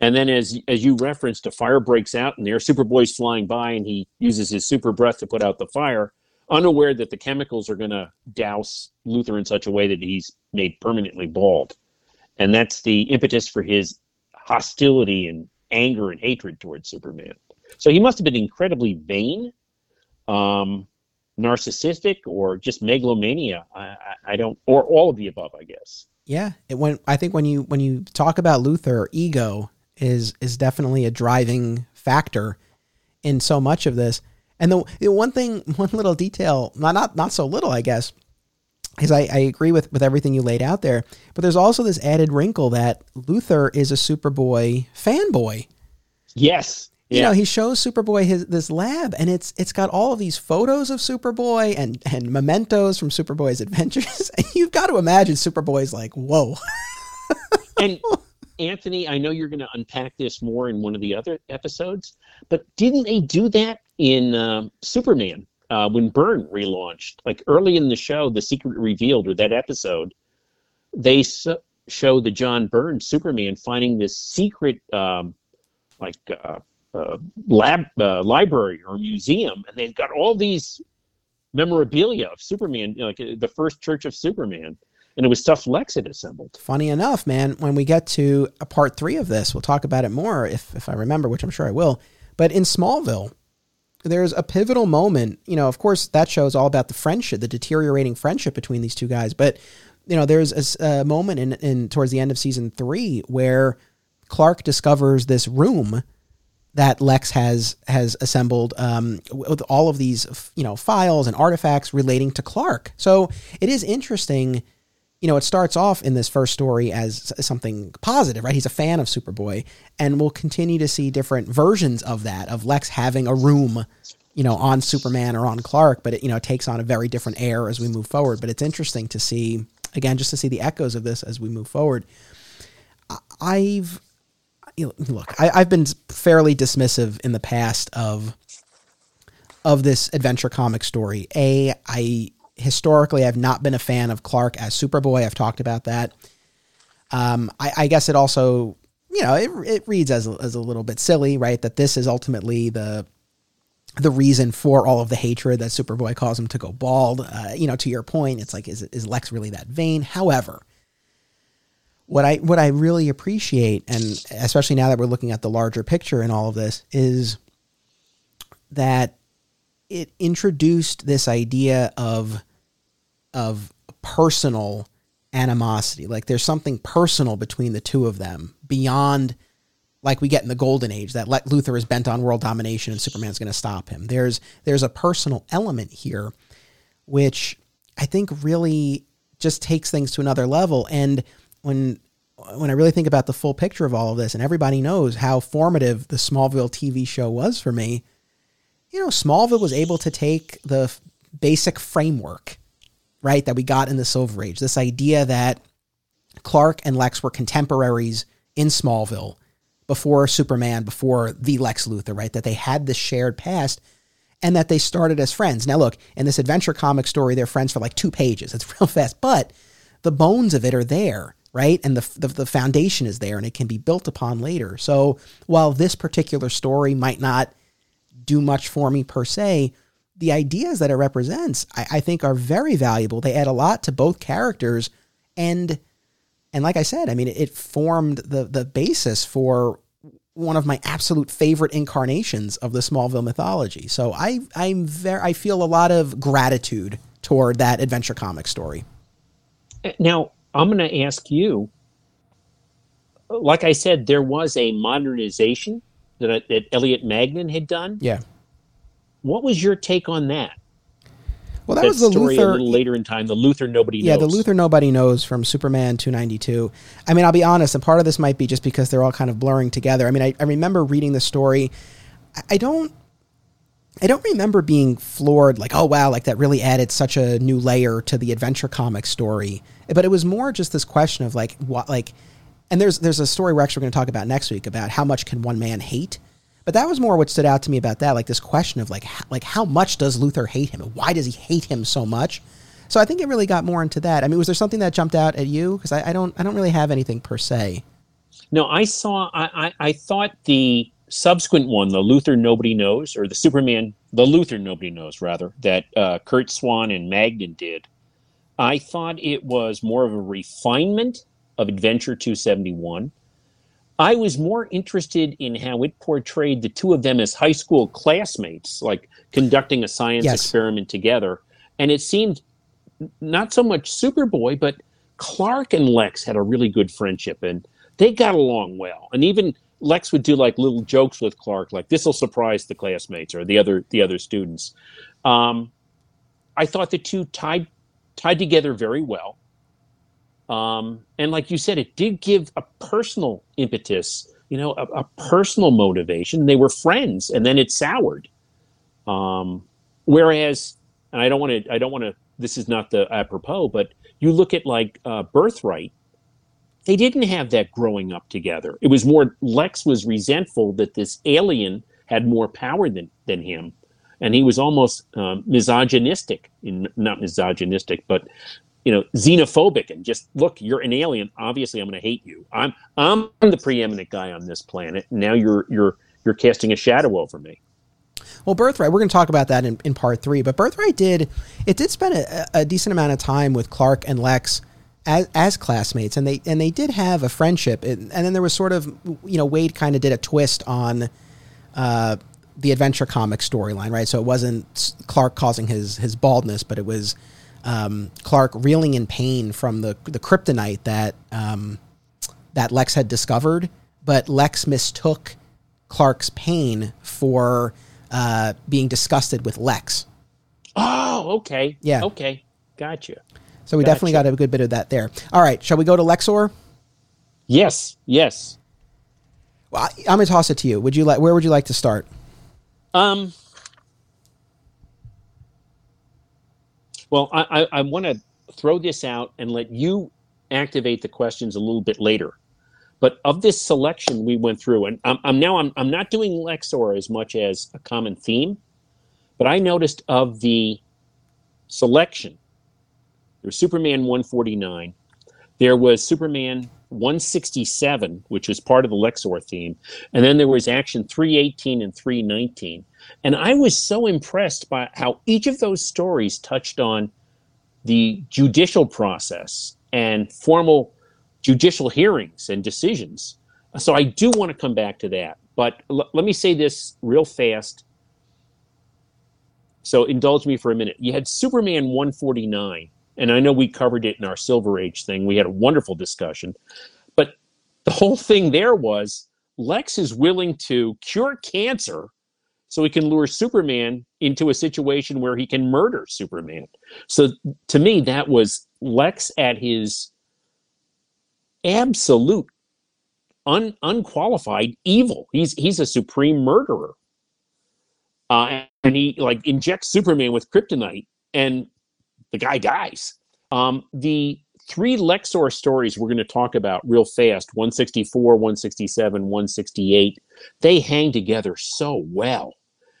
S2: And then, as as you referenced, a fire breaks out, and there Superboy's flying by, and he uses his super breath to put out the fire, unaware that the chemicals are going to douse Luthor in such a way that he's made permanently bald. And that's the impetus for his hostility and anger and hatred towards Superman. So he must have been incredibly vain, um, narcissistic, or just megalomania. I, I, I don't, or all of the above, I guess.
S1: Yeah, it when I think when you when you talk about Luthor, ego is is definitely a driving factor in so much of this. And the, the one thing, one little detail, not not not so little, I guess, is I, I agree with with everything you laid out there. But there's also this added wrinkle that Luthor is a Superboy fanboy.
S2: Yes.
S1: You
S2: Yeah.
S1: know, he shows Superboy his this lab, and it's it's got all of these photos of Superboy and and mementos from Superboy's adventures. And you've got to imagine Superboy's like, whoa.
S2: and Anthony, I know you're going to unpack this more in one of the other episodes, but didn't they do that in um, Superman uh, when Byrne relaunched? Like early in the show, The Secret Revealed, or that episode, they show the John Byrne Superman finding this secret, um, like, uh, uh, lab uh, library or museum, and they've got all these memorabilia of Superman, you know, like uh, the first Church of Superman, and it was stuff Lex had assembled.
S1: Funny enough, man, when we get to a part three of this, we'll talk about it more if, if I remember, which I'm sure I will. But in Smallville, there's a pivotal moment. You know, of course, that show is all about the friendship, the deteriorating friendship between these two guys. But you know, there's a moment in, in towards the end of season three where Clark discovers this room that Lex has has assembled um, with all of these you know files and artifacts relating to Clark. So it is interesting. You know, it starts off in this first story as something positive, right? He's a fan of Superboy, and we'll continue to see different versions of that of Lex having a room, you know, on Superman or on Clark, but it you know takes on a very different air as we move forward. But it's interesting to see again, just to see the echoes of this as we move forward. I've look, I, I've been fairly dismissive in the past of of this adventure comic story. A, I historically I've not been a fan of Clark as Superboy. I've talked about that. Um, I, I guess it also, you know, it, it reads as a, as a little bit silly, right? That this is ultimately the the reason for all of the hatred that Superboy caused him to go bald. Uh, you know, to your point, it's like, is is Lex really that vain? However, what I what I really appreciate, and especially now that we're looking at the larger picture in all of this, is that it introduced this idea of of personal animosity. Like there's something personal between the two of them beyond like we get in the golden age that Luthor is bent on world domination and Superman's going to stop him. There's there's a personal element here which I think really just takes things to another level and when when I really think about the full picture of all of this and everybody knows how formative the Smallville TV show was for me, you know, Smallville was able to take the f- basic framework right, that we got in the Silver Age. This idea that Clark and Lex were contemporaries in Smallville before Superman, before the Lex Luthor, right? That they had this shared past and that they started as friends. Now, look, in this adventure comic story, they're friends for like two pages. It's real fast, but the bones of it are there, right? And the, the, the foundation is there and it can be built upon later. So while this particular story might not do much for me per se, the ideas that it represents, I, I think, are very valuable. They add a lot to both characters, and and like I said, I mean, it, it formed the the basis for one of my absolute favorite incarnations of the Smallville mythology. So I I'm very I feel a lot of gratitude toward that adventure comic story.
S2: Now I'm going to ask you. Like I said, there was a modernization that uh, that Elliot Maggin had done.
S1: Yeah.
S2: What was your take on that?
S1: Well, that,
S2: that
S1: was the
S2: story
S1: Luthor.
S2: a little later in time. The Luthor nobody
S1: yeah,
S2: knows.
S1: the Luthor nobody knows from Superman 292. I mean, I'll be honest, and part of this might be just because they're all kind of blurring together. I mean, I, I remember reading the story. I, I don't. I don't remember being floored like, oh wow, like that really added such a new layer to the adventure comic story. But it was more just this question of like what like and there's there's a story we're actually going to talk about next week about how much can one man hate. But that was more what stood out to me about that, like this question of like how, like how much does Luthor hate him, why does he hate him so much? So I think it really got more into that. I mean, was there something that jumped out at you? Because I, I don't I don't really have anything per se.
S2: No, I saw. I, I, I thought the subsequent one, the Luthor Nobody Knows, or the Superman, the Luthor Nobody Knows, rather, that uh, Curt Swan and Maggin did. I thought it was more of a refinement of Adventure 271. I was more interested in how it portrayed the two of them as high school classmates, like conducting a science
S1: Yes.
S2: experiment together. And it seemed not so much Superboy, but Clark and Lex had a really good friendship and they got along well. And even Lex would do like little jokes with Clark, like this will surprise the classmates or the other the other students. Um, I thought the two tied tied together very well. Um, and like you said, it did give a personal impetus, you know, a, a personal motivation. They were friends, and then it soured. Um, whereas, and I don't want to, I don't want to. This is not the apropos, but you look at like uh, Birthright. They didn't have that growing up together. It was more Lex was resentful that this alien had more power than than him, and he was almost um, misogynistic. In not misogynistic, but you know, xenophobic and just look, you're an alien. Obviously, I'm going to hate you. I'm I'm the preeminent guy on this planet. Now you're you're you're casting a shadow over me.
S1: Well, Birthright, we're going to talk about that in, in part three. But Birthright did it did spend a, a decent amount of time with Clark and Lex as, as classmates, and they and they did have a friendship. And, and then there was sort of you know Waid kind of did a twist on uh, the adventure comic storyline, right? So it wasn't Clark causing his his baldness, but it was um, Clark reeling in pain from the the kryptonite that um, that Lex had discovered, but Lex mistook Clark's pain for uh, being disgusted with Lex.
S2: Oh, okay.
S1: Yeah.
S2: Okay. Gotcha.
S1: So we definitely got a good bit of that there. All right, shall we go to Lexor?
S2: Yes. Yes.
S1: Well, I, I'm gonna toss it to you. Would you like? Where would you like to start?
S2: Um. Well, I, I, I want to throw this out and let you activate the questions a little bit later. But of this selection we went through, and I'm, I'm now I'm, I'm not doing Lexor as much as a common theme, but I noticed of the selection, there's Superman 149, there was Superman 167, which was part of the Lexor theme, and then there was Action 318 and 319. And I was so impressed by how each of those stories touched on the judicial process and formal judicial hearings and decisions. So I do want to come back to that. But l- let me say this real fast. So indulge me for a minute. You had Superman 149, and I know we covered it in our Silver Age thing. We had a wonderful discussion. But the whole thing there was Lex is willing to cure cancer so he can lure Superman into a situation where he can murder Superman. So to me, that was Lex at his absolute un, unqualified evil. He's he's a supreme murderer. Uh, and he like injects Superman with kryptonite, and the guy dies. Um, the three Lexor stories we're going to talk about real fast 164, 167, 168 they hang together so well.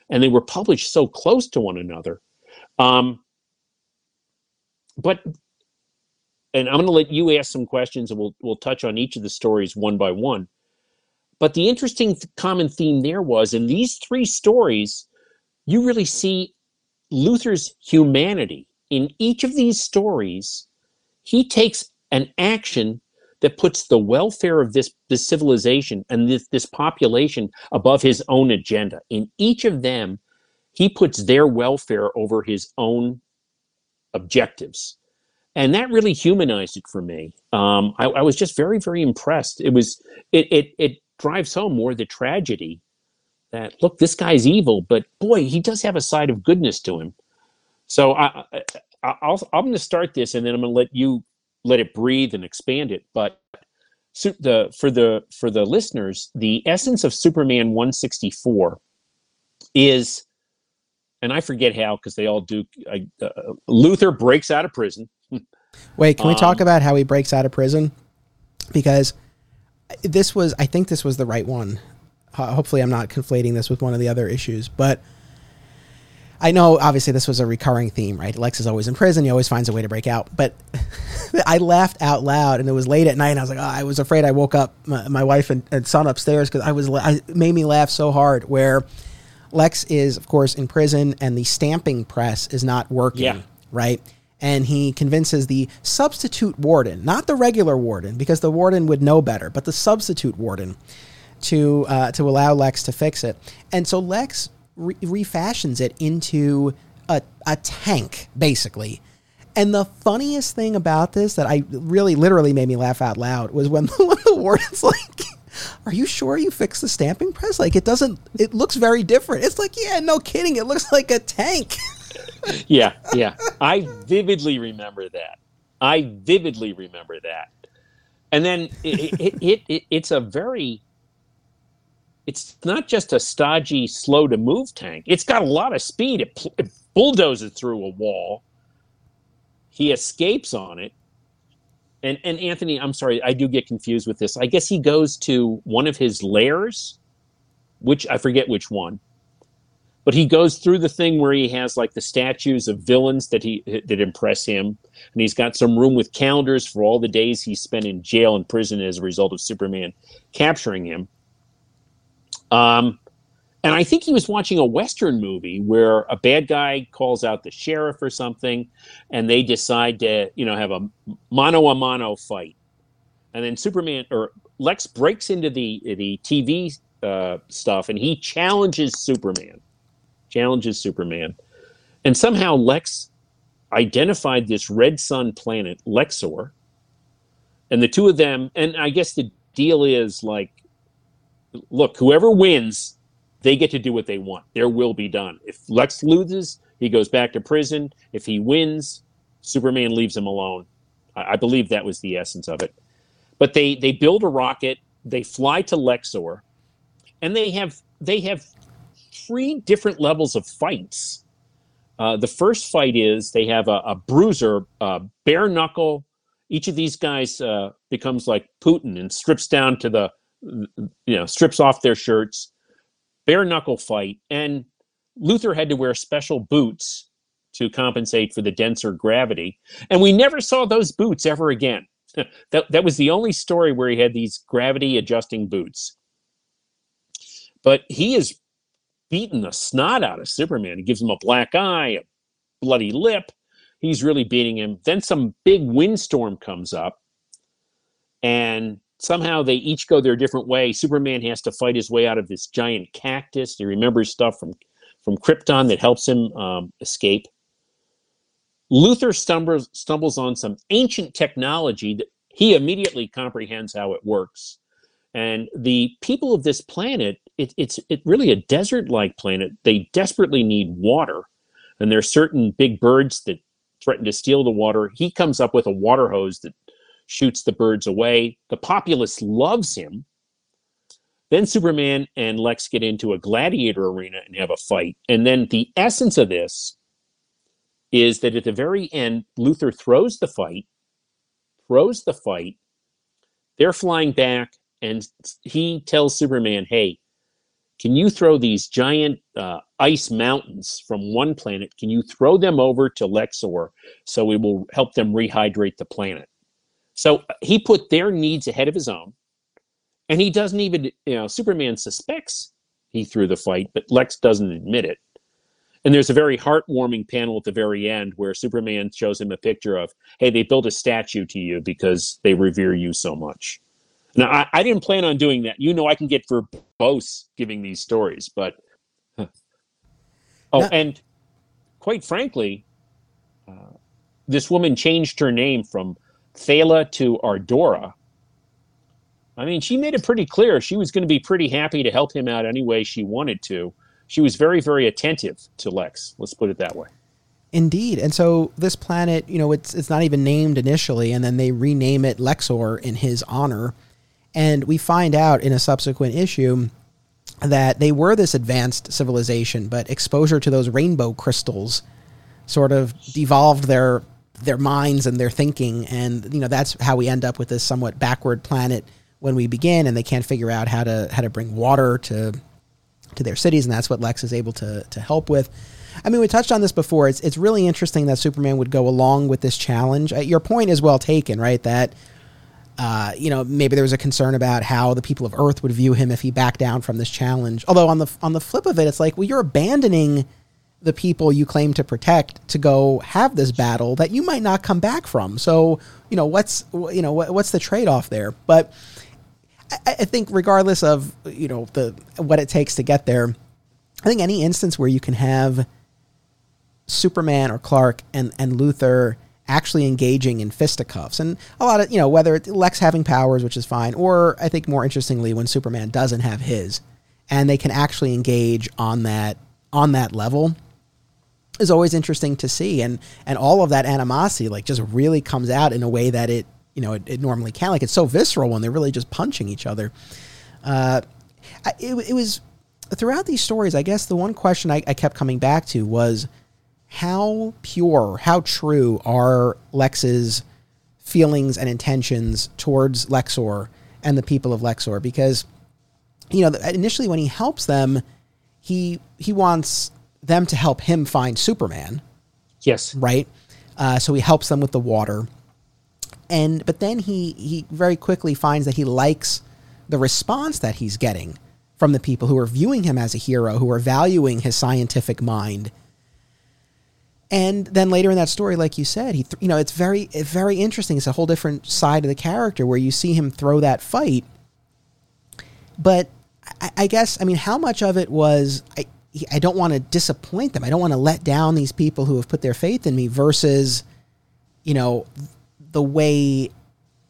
S2: And they were published so close to one another. Um, but and I'm going to let you ask some questions and we'll we'll touch on each of the stories one by one. But the interesting th- common theme there was in these three stories, you really see Luthor's humanity. In each of these stories, he takes an action that puts the welfare of this, this civilization and this, this population above his own agenda. In each of them, he puts their welfare over his own objectives. And that really humanized it for me. Um, I, I, was just very, very impressed. It was it, it it drives home more the tragedy that look, this guy's evil, but boy, he does have a side of goodness to him. So I, I I'll, I'm going to start this, and then I'm going to let you let it breathe and expand it. But so the for the for the listeners, the essence of Superman 164 is, and I forget how because they all do. Uh, Luthor breaks out of prison.
S1: Wait, can we um, talk about how he breaks out of prison? Because this was, I think this was the right one. Uh, hopefully, I'm not conflating this with one of the other issues, but I know obviously this was a recurring theme, right? Lex is always in prison. He always finds a way to break out. But I laughed out loud, and it was late at night. And I was like, oh, I was afraid. I woke up my, my wife and, and, son upstairs because I was. I made me laugh so hard. Where Lex is, of course, in prison, and the stamping press is not working. Yeah. Right. And he convinces the substitute warden, not the regular warden, because the warden would know better, but the substitute warden, to uh, to allow Lex to fix it. And so Lex re- refashions it into a, a tank, basically. And the funniest thing about this that I really literally made me laugh out loud was when, when the warden's like, Are you sure you fixed the stamping press? Like, it doesn't, it looks very different. It's like, Yeah, no kidding. It looks like a tank.
S2: yeah, yeah. I vividly remember that. I vividly remember that. And then it, it, it, it it's a very it's not just a stodgy, slow to move tank. It's got a lot of speed. It, it bulldozes through a wall. He escapes on it. And, and Anthony, I'm sorry, I do get confused with this. I guess he goes to one of his lairs, which I forget which one. But he goes through the thing where he has like the statues of villains that he that impress him, and he's got some room with calendars for all the days he spent in jail and prison as a result of Superman capturing him um, and I think he was watching a Western movie where a bad guy calls out the sheriff or something, and they decide to, you know, have a mano a mano fight. And then Superman or Lex breaks into the the TV uh, stuff, and he challenges Superman, challenges Superman, and somehow Lex identified this red sun planet, Lexor, and the two of them. And I guess the deal is like look, whoever wins, they get to do what they want. Their will be done. If Lex loses, he goes back to prison. If he wins, Superman leaves him alone. I, I believe that was the essence of it. But they they build a rocket, they fly to Lexor, and they have they have three different levels of fights. Uh, the first fight is they have a, a bruiser, uh, bare knuckle. Each of these guys uh, becomes like Putin and strips down to the you know, strips off their shirts, bare knuckle fight, and Luthor had to wear special boots to compensate for the denser gravity. And we never saw those boots ever again. that, that was the only story where he had these gravity adjusting boots. But he is beating the snot out of Superman. He gives him a black eye, a bloody lip. He's really beating him. Then some big windstorm comes up, and somehow they each go their different way. Superman has to fight his way out of this giant cactus. He remembers stuff from from Krypton that helps him um, escape. Luthor stumbles stumbles on some ancient technology that he immediately comprehends how it works. And the people of this planet, it, it's it really a desert-like planet. They desperately need water, and there are certain big birds that threaten to steal the water. He comes up with a water hose that shoots the birds away. The populace loves him. Then Superman and Lex get into a gladiator arena and have a fight. And then the essence of this is that at the very end, Luthor throws the fight, throws the fight. They're flying back, and he tells Superman, "Hey, can you throw these giant uh, ice mountains from one planet? Can you throw them over to Lexor so we will help them rehydrate the planet?" So uh, he put their needs ahead of his own, and he doesn't even, you know, Superman suspects he threw the fight, but Lex doesn't admit it. And there's a very heartwarming panel at the very end where Superman shows him a picture of, hey, they built a statue to you because they revere you so much. Now, I, I didn't plan on doing that. You know, I can get verbose giving these stories, but. Huh. Oh, no. and quite frankly, uh, this woman changed her name from Thala to Ardora. I mean, she made it pretty clear she was going to be pretty happy to help him out any way she wanted to. She was very, very attentive to Lex. Let's put it that way.
S1: Indeed. And so this planet, you know, it's it's not even named initially, and then they rename it Lexor in his honor. And we find out in a subsequent issue that they were this advanced civilization, but exposure to those rainbow crystals sort of devolved their their minds and their thinking and you know that's how we end up with this somewhat backward planet when we begin and they can't figure out how to how to bring water to to their cities and that's what Lex is able to to help with. I mean, we touched on this before. It's it's really interesting that Superman would go along with this challenge. Uh, your point is well taken, right? That uh, you know, maybe there was a concern about how the people of Earth would view him if he backed down from this challenge. Although on the on the flip of it, it's like, well, you're abandoning the people you claim to protect to go have this battle that you might not come back from. So, you know, what's you know what, what's the trade off there? But I, I think regardless of you know the what it takes to get there, I think any instance where you can have Superman or Clark and and Luthor actually engaging in fisticuffs and a lot of you know whether Lex having powers which is fine or I think more interestingly when Superman doesn't have his and they can actually engage on that on that level is always interesting to see. And and all of that animosity like just really comes out in a way that it you know it, it normally can. Like it's so visceral when they're really just punching each other. Uh it, it was throughout these stories i guess the one question I, I kept coming back to was how pure how true are lex's feelings and intentions towards lexor and the people of lexor? Because you know initially when he helps them he he wants them to help him find Superman.
S2: Yes.
S1: Right. Uh, so he helps them with the water, and but then he he very quickly finds that he likes the response that he's getting from the people who are viewing him as a hero, who are valuing his scientific mind. And then later in that story, like you said, he th- you know it's very very interesting. It's a whole different side of the character where you see him throw that fight. But I, I guess I mean, how much of it was I, I don't want to disappoint them. I don't want to let down these people who have put their faith in me versus, you know, the way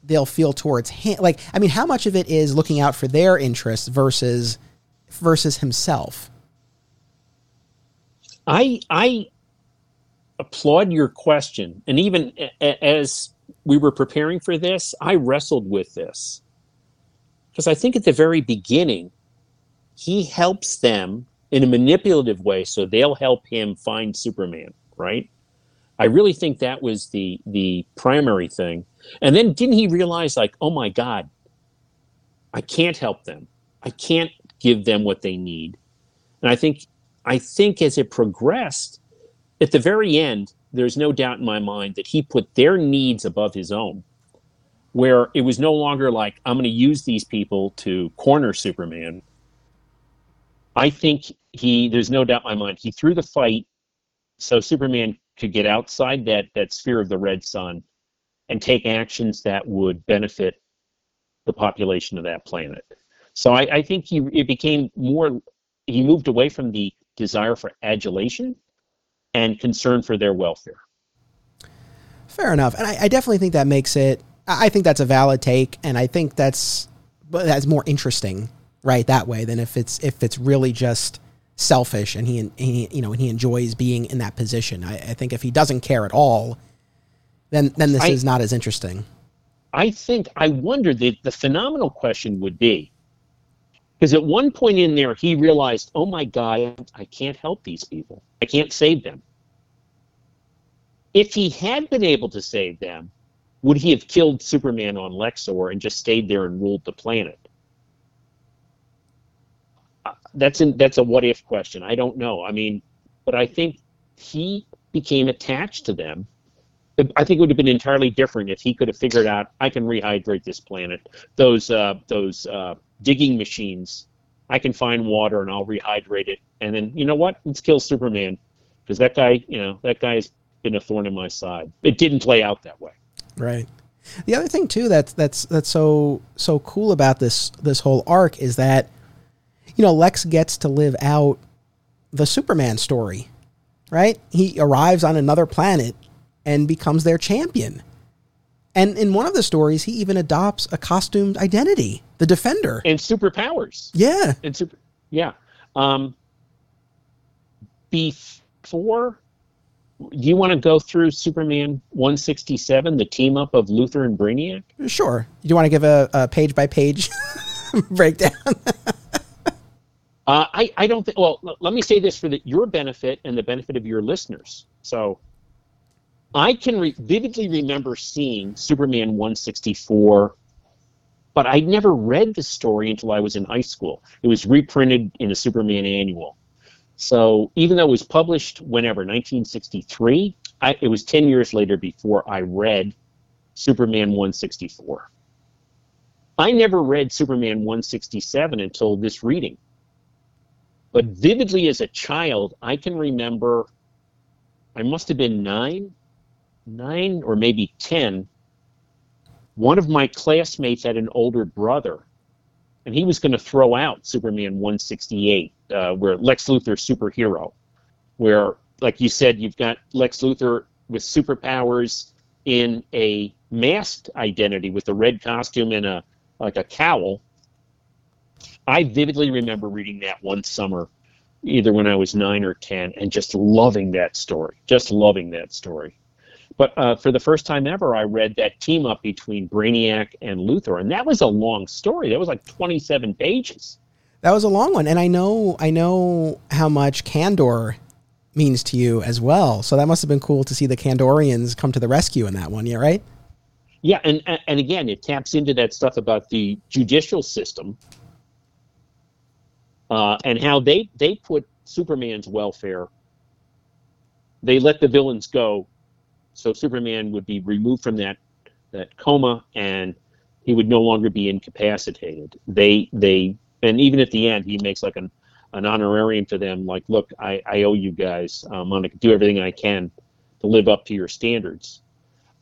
S1: they'll feel towards him. Like, I mean, how much of it is looking out for their interests versus versus himself?
S2: I I applaud your question, and even as we were preparing for this, I wrestled with this because I think at the very beginning, he helps them in a manipulative way so they'll help him find Superman, right? I really think that was the the primary thing. And then didn't he realize like, oh my God, I can't help them. I can't give them what they need. And I think I think as it progressed, at the very end, there's no doubt in my mind that he put their needs above his own. Where it was no longer like, I'm going to use these people to corner Superman I think he, there's no doubt in my mind, he threw the fight so Superman could get outside that, that sphere of the red sun and take actions that would benefit the population of that planet. So I, I think he, it became more, he moved away from the desire for adulation and concern for their welfare.
S1: Fair enough. And I, I definitely think that makes it, I think that's a valid take. And I think that's, that's more interesting right that way than if it's if it's really just selfish and he, he you know and he enjoys being in that position. I, I think if he doesn't care at all, then then this I, is not as interesting.
S2: I think I wonder that the phenomenal question would be because at one point in there he realized, oh my God, I can't help these people. I can't save them. if he had been able to save them, would he have killed Superman on Lexor and just stayed there and ruled the planet? That's an, that's a what if question. I don't know. I mean, but I think he became attached to them. I think it would have been entirely different if he could have figured out I can rehydrate this planet. Those uh, those uh, digging machines, I can find water and I'll rehydrate it. And then you know what? Let's kill Superman because that guy, you know, that guy's been a thorn in my side. It didn't play out that way.
S1: Right. The other thing too that's that's that's so so cool about this this whole arc is that you know Lex gets to live out the Superman story. Right? He arrives on another planet and becomes their champion. And in one of the stories, he even adopts a costumed identity, the Defender,
S2: and superpowers.
S1: Yeah,
S2: and super, yeah. Um, before do you want to go through Superman 167, the team up of Luthor and Brainiac?
S1: Sure. Do you want to give a, a page by page breakdown?
S2: uh, I, I don't think, well, l- let me say this for the, your benefit and the benefit of your listeners. So I can re- vividly remember seeing Superman 164, but I never read the story until I was in high school. It was reprinted in a Superman annual. So even though it was published whenever, 1963, I, it was 10 years later before I read Superman 164. I never read Superman 167 until this reading. But vividly as a child, I can remember I must have been nine, nine or maybe 10. One of my classmates had an older brother and he was going to throw out Superman 168, uh, where Lex Luthor superhero, where like you said, you've got Lex Luthor with superpowers in a masked identity with a red costume and a like a cowl. I vividly remember reading that one summer, either when I was nine or ten, and just loving that story. Just loving that story. But uh, for the first time ever, I read that team up between Brainiac and Luthor, and that was a long story. That was like 27 pages.
S1: That was a long one, and I know I know how much Kandor means to you as well. So that must have been cool to see the Kandorians come to the rescue in that one. Yeah, right.
S2: Yeah, and and again, it taps into that stuff about the judicial system uh, and how they they put Superman's welfare. They let the villains go so Superman would be removed from that that coma and he would no longer be incapacitated. They they and even at the end he makes like an an honorarium to them like look I, I owe you guys I'm going to do everything I can to live up to your standards.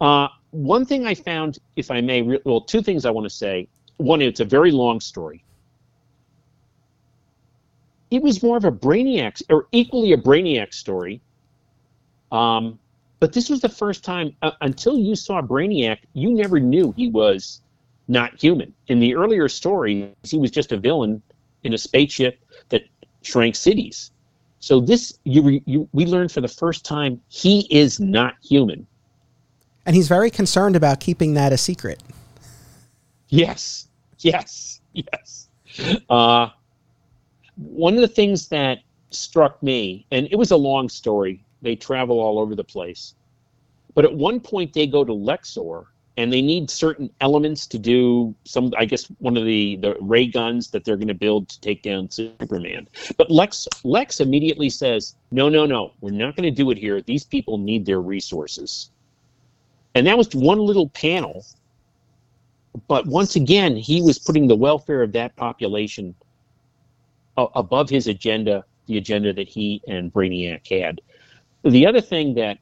S2: Uh, one thing I found, if I may, well, two things I want to say. One, it's a very long story. It was more of a Brainiac, or equally a Brainiac story. Um, but this was the first time, uh, until you saw Brainiac, you never knew he was not human. In the earlier stories, he was just a villain in a spaceship that shrank cities. So this, you, you, we learned for the first time, he is not human.
S1: And he's very concerned about keeping that a secret.
S2: Yes, yes, yes. Uh, one of the things that struck me, and it was a long story, they travel all over the place. But at one point, they go to Lexor, and they need certain elements to do some. I guess one of the the ray guns that they're going to build to take down Superman. But Lex Lex immediately says, "No, no, no, we're not going to do it here. These people need their resources." And that was one little panel. But once again, he was putting the welfare of that population above his agenda, the agenda that he and Brainiac had. The other thing that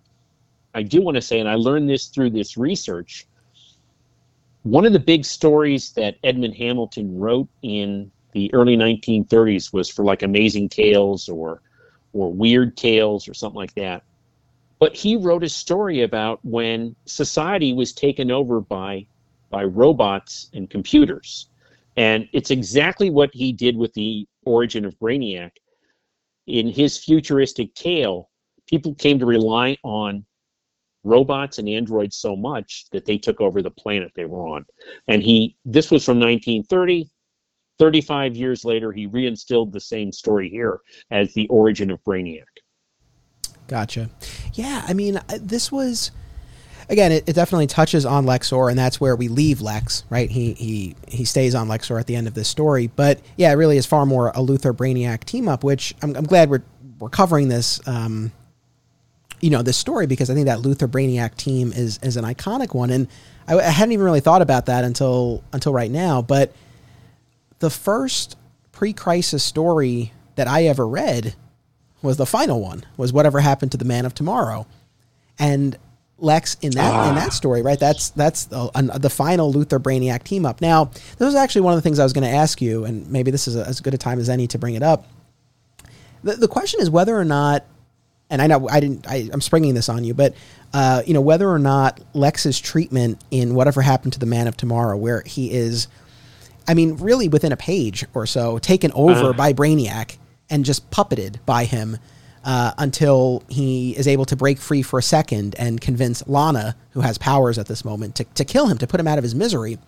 S2: I do want to say, and I learned this through this research, one of the big stories that Edmund Hamilton wrote in the early 1930s was for like Amazing Tales or or Weird Tales or something like that. But he wrote a story about when society was taken over by by robots and computers. And it's exactly what he did with the origin of Brainiac. In his futuristic tale, people came to rely on robots and androids so much that they took over the planet they were on. And he, this was from 1930. 35 years later, he reinstilled the same story here as the origin of Brainiac.
S1: Gotcha. Yeah, I mean, uh, this was again, it, it, definitely touches on Lexor, and that's where we leave Lex. Right? He he he stays on Lexor at the end of this story, but yeah, it really is far more a Luthor Brainiac team up, which I'm, I'm glad we're we're covering this. Um, you know this story because I think that Luthor Brainiac team is is an iconic one, and I, I hadn't even really thought about that until until right now. But the first pre-crisis story that I ever read was the final one was whatever happened to the man of tomorrow and lex in that ah. in that story right that's that's the, the final Luthor brainiac team up now this was actually one of the things i was going to ask you and maybe this is a, as good a time as any to bring it up the, the question is whether or not and i know i didn't I, i'm springing this on you but uh, you know whether or not lex's treatment in whatever happened to the man of tomorrow where he is i mean really within a page or so taken over uh. by brainiac and just puppeted by him uh, until he is able to break free for a second and convince Lana, who has powers at this moment, to, to kill him, to put him out of his misery.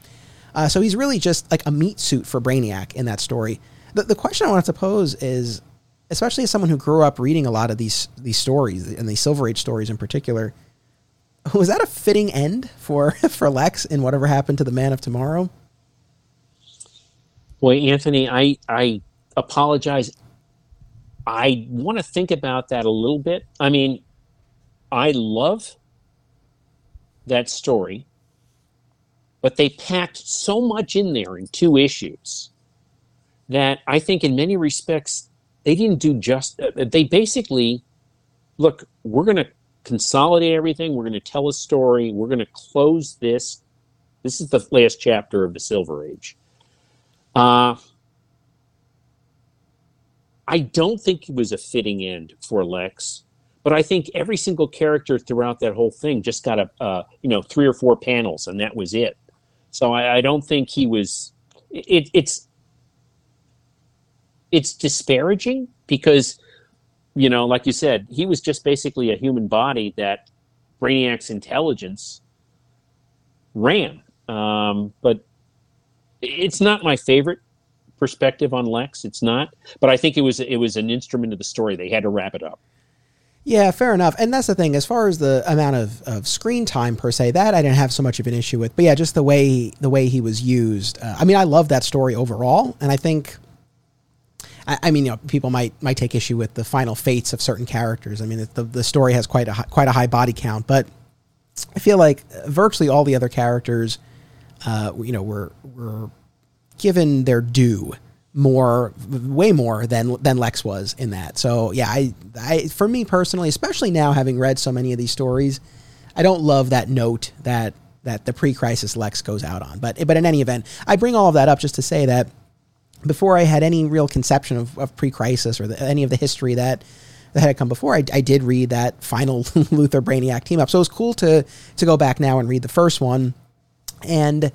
S1: Uh, so he's really just like a meat suit for Brainiac in that story. The, the question I wanted to pose is, especially as someone who grew up reading a lot of these these stories and these Silver Age stories in particular, was that a fitting end for for Lex in whatever happened to the Man of Tomorrow?
S2: Boy, Anthony, I I apologize I want to think about that a little bit. I mean, I love that story, but they packed so much in there in two issues that I think, in many respects, they didn't do just. They basically, look, we're going to consolidate everything. We're going to tell a story. We're going to close this. This is the last chapter of the Silver Age. Uh, I don't think it was a fitting end for Lex, but I think every single character throughout that whole thing just got a uh, you know three or four panels, and that was it. So I, I don't think he was. It, it's it's disparaging because you know, like you said, he was just basically a human body that Brainiac's intelligence ran. Um, but it's not my favorite perspective on Lex. It's not, but I think it was it was an instrument of the story. They had to wrap it up.
S1: Yeah, fair enough. And that's the thing. As far as the amount of, of screen time per se, that I didn't have so much of an issue with. But yeah, just the way the way he was used. Uh, I mean, I love that story overall, and I think. I, mean, you know, people might might take issue with the final fates of certain characters. I mean, the the story has quite a quite a high body count, but I feel like virtually all the other characters, uh, you know, were were given their due more way more than than Lex was in that. So yeah, I I for me personally, especially now having read so many of these stories, I don't love that note that that the pre-crisis Lex goes out on. But but in any event, I bring all of that up just to say that before I had any real conception of, of pre-crisis or the, any of the history that that had come before, I, I did read that final Luthor Brainiac team up. So it was cool to to go back now and read the first one and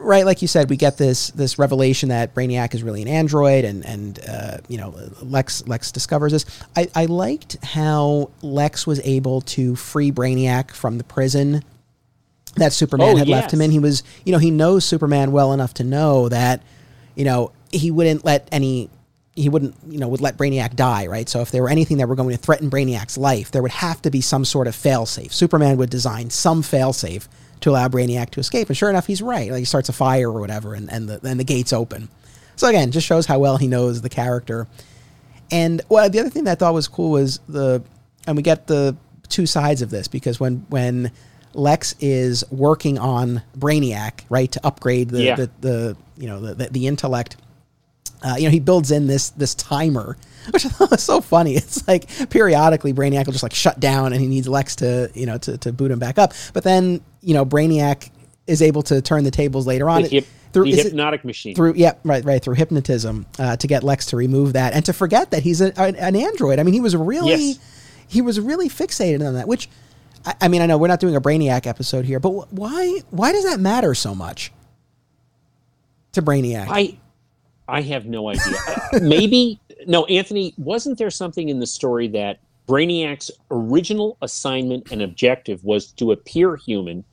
S1: right, like you said, we get this this revelation that Brainiac is really an android, and and uh, you know Lex Lex discovers this. I, I liked how Lex was able to free Brainiac from the prison that Superman oh, had yes. left him in. He was, you know, he knows Superman well enough to know that, you know, he wouldn't let any. He wouldn't, you know, would let Brainiac die, right? So if there were anything that were going to threaten Brainiac's life, there would have to be some sort of failsafe. Superman would design some failsafe to allow Brainiac to escape. And sure enough, he's right. Like he starts a fire or whatever, and, and the and the gates open. So again, just shows how well he knows the character. And well, the other thing that I thought was cool was the, and we get the two sides of this because when when Lex is working on Brainiac, right, to upgrade the yeah. the, the, you know the, the, the intellect. Uh, you know, he builds in this this timer, which I thought was so funny. It's like periodically Brainiac will just like shut down, and he needs Lex to you know to, to boot him back up. But then you know Brainiac is able to turn the tables later on.
S2: The, through, the hypnotic
S1: it,
S2: machine.
S1: Through yeah, right, right, through hypnotism uh, to get Lex to remove that and to forget that he's a, an android. I mean, he was really yes. he was really fixated on that. Which I, I, mean, I know we're not doing a Brainiac episode here, but why why does that matter so much to Brainiac?
S2: I I have no idea. maybe no, Anthony. Wasn't there something in the story that Brainiac's original assignment and objective was to appear human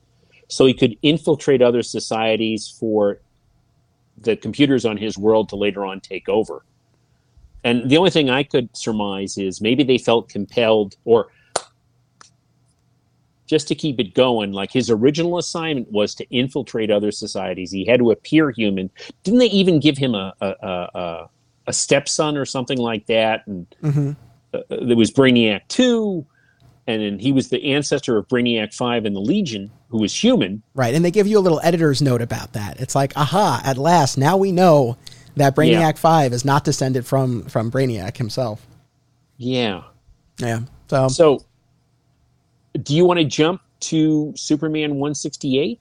S2: so he could infiltrate other societies for the computers on his world to later on take over. And the only thing I could surmise is maybe they felt compelled or just to keep it going, like his original assignment was to infiltrate other societies. He had to appear human. Didn't they even give him a a, a, a stepson or something like that? And
S1: Mm-hmm.
S2: uh, there was Brainiac two, and then he was the ancestor of Brainiac five in the Legion, who was human.
S1: Right, and they give you a little editor's note about that. It's like, aha, at last, now we know that Brainiac
S2: Yeah.
S1: Five is not descended from from Brainiac himself.
S2: Yeah.
S1: Yeah. So
S2: So, do you want to jump to Superman one sixty eight?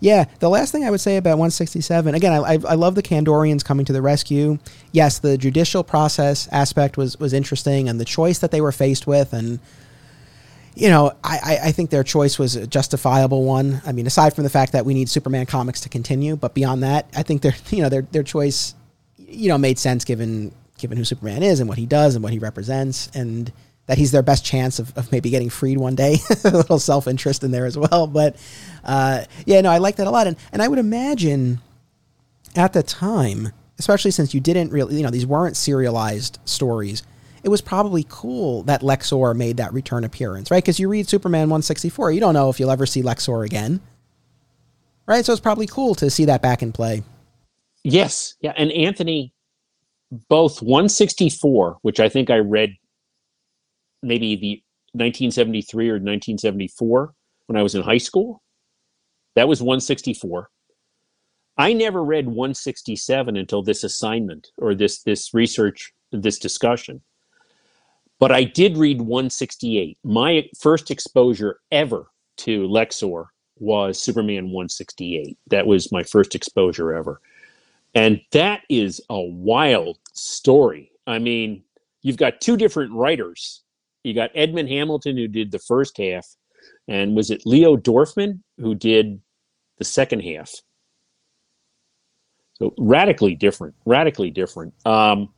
S1: yeah, the last thing I would say about 167 again, I, I, love the Kandorians coming to the rescue. Yes, the judicial process aspect was was interesting, and the choice that they were faced with, and you know, I, I- I think their choice was a justifiable one. I mean, aside from the fact that we need Superman comics to continue, but beyond that, I think their you know their their choice, you know, made sense given given who Superman is and what he does and what he represents, and that he's their best chance of, of maybe getting freed one day. a little self interest in there as well, but uh, yeah, no, I like that a lot, and and I would imagine at the time, especially since you didn't really, you know, these weren't serialized stories, it was probably cool that Lexor made that return appearance, right? Because you read Superman 164, you don't know if you'll ever see Lexor again, right? So it's probably cool to see that back in play.
S2: Yes, yeah, and Anthony, both 164, which I think I read maybe the 1973 or 1974 when I was in high school. That was 164. I never read 167 until this assignment or this this research, this discussion. But I did read 168. My first exposure ever to Lexor was Superman 168. That was my first exposure ever. And that is a wild story. I mean, you've got two different writers. You got Edmund Hamilton, who did the first half, and was it Leo Dorfman who did the second half? So radically different, radically different. Um,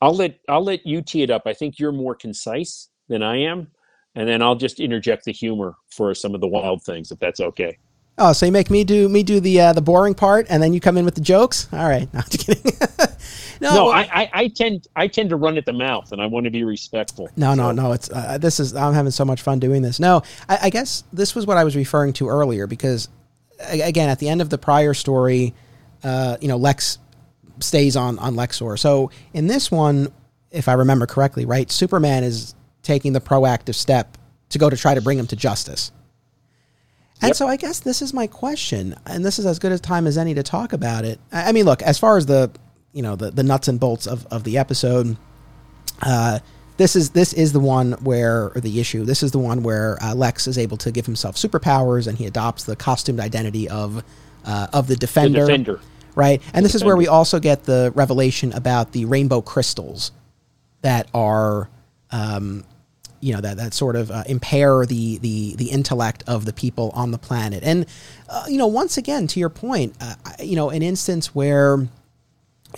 S2: I'll let I'll let you tee it up. I think you're more concise than I am, and then I'll just interject the humor for some of the wild things, if that's okay.
S1: Oh, so you make me do me do the uh, the boring part, and then you come in with the jokes. All right, no, I'm just kidding. no,
S2: no, I, I, I tend I tend to run at the mouth, and I want to be respectful.
S1: No, no, no. It's uh, this is I'm having so much fun doing this. No, I, I guess this was what I was referring to earlier because again, at the end of the prior story, uh, you know, Lex stays on on Lexor. So in this one, if I remember correctly, right, Superman is taking the proactive step to go to try to bring him to justice. And
S2: Yep.
S1: so I guess this is my question, and this is as good a time as any to talk about it. I mean, look, as far as the you know the the nuts and bolts of, of the episode, uh, this is this is the one where or the issue. This is the one where uh, Lex is able to give himself superpowers, and he adopts the costumed identity of uh, of the
S2: The
S1: defender,
S2: defender.
S1: right? And this is where we also get the revelation about the rainbow crystals that are. Um, you know that that sort of uh, impair the the the intellect of the people on the planet, and uh, you know once again to your point, uh, you know an instance where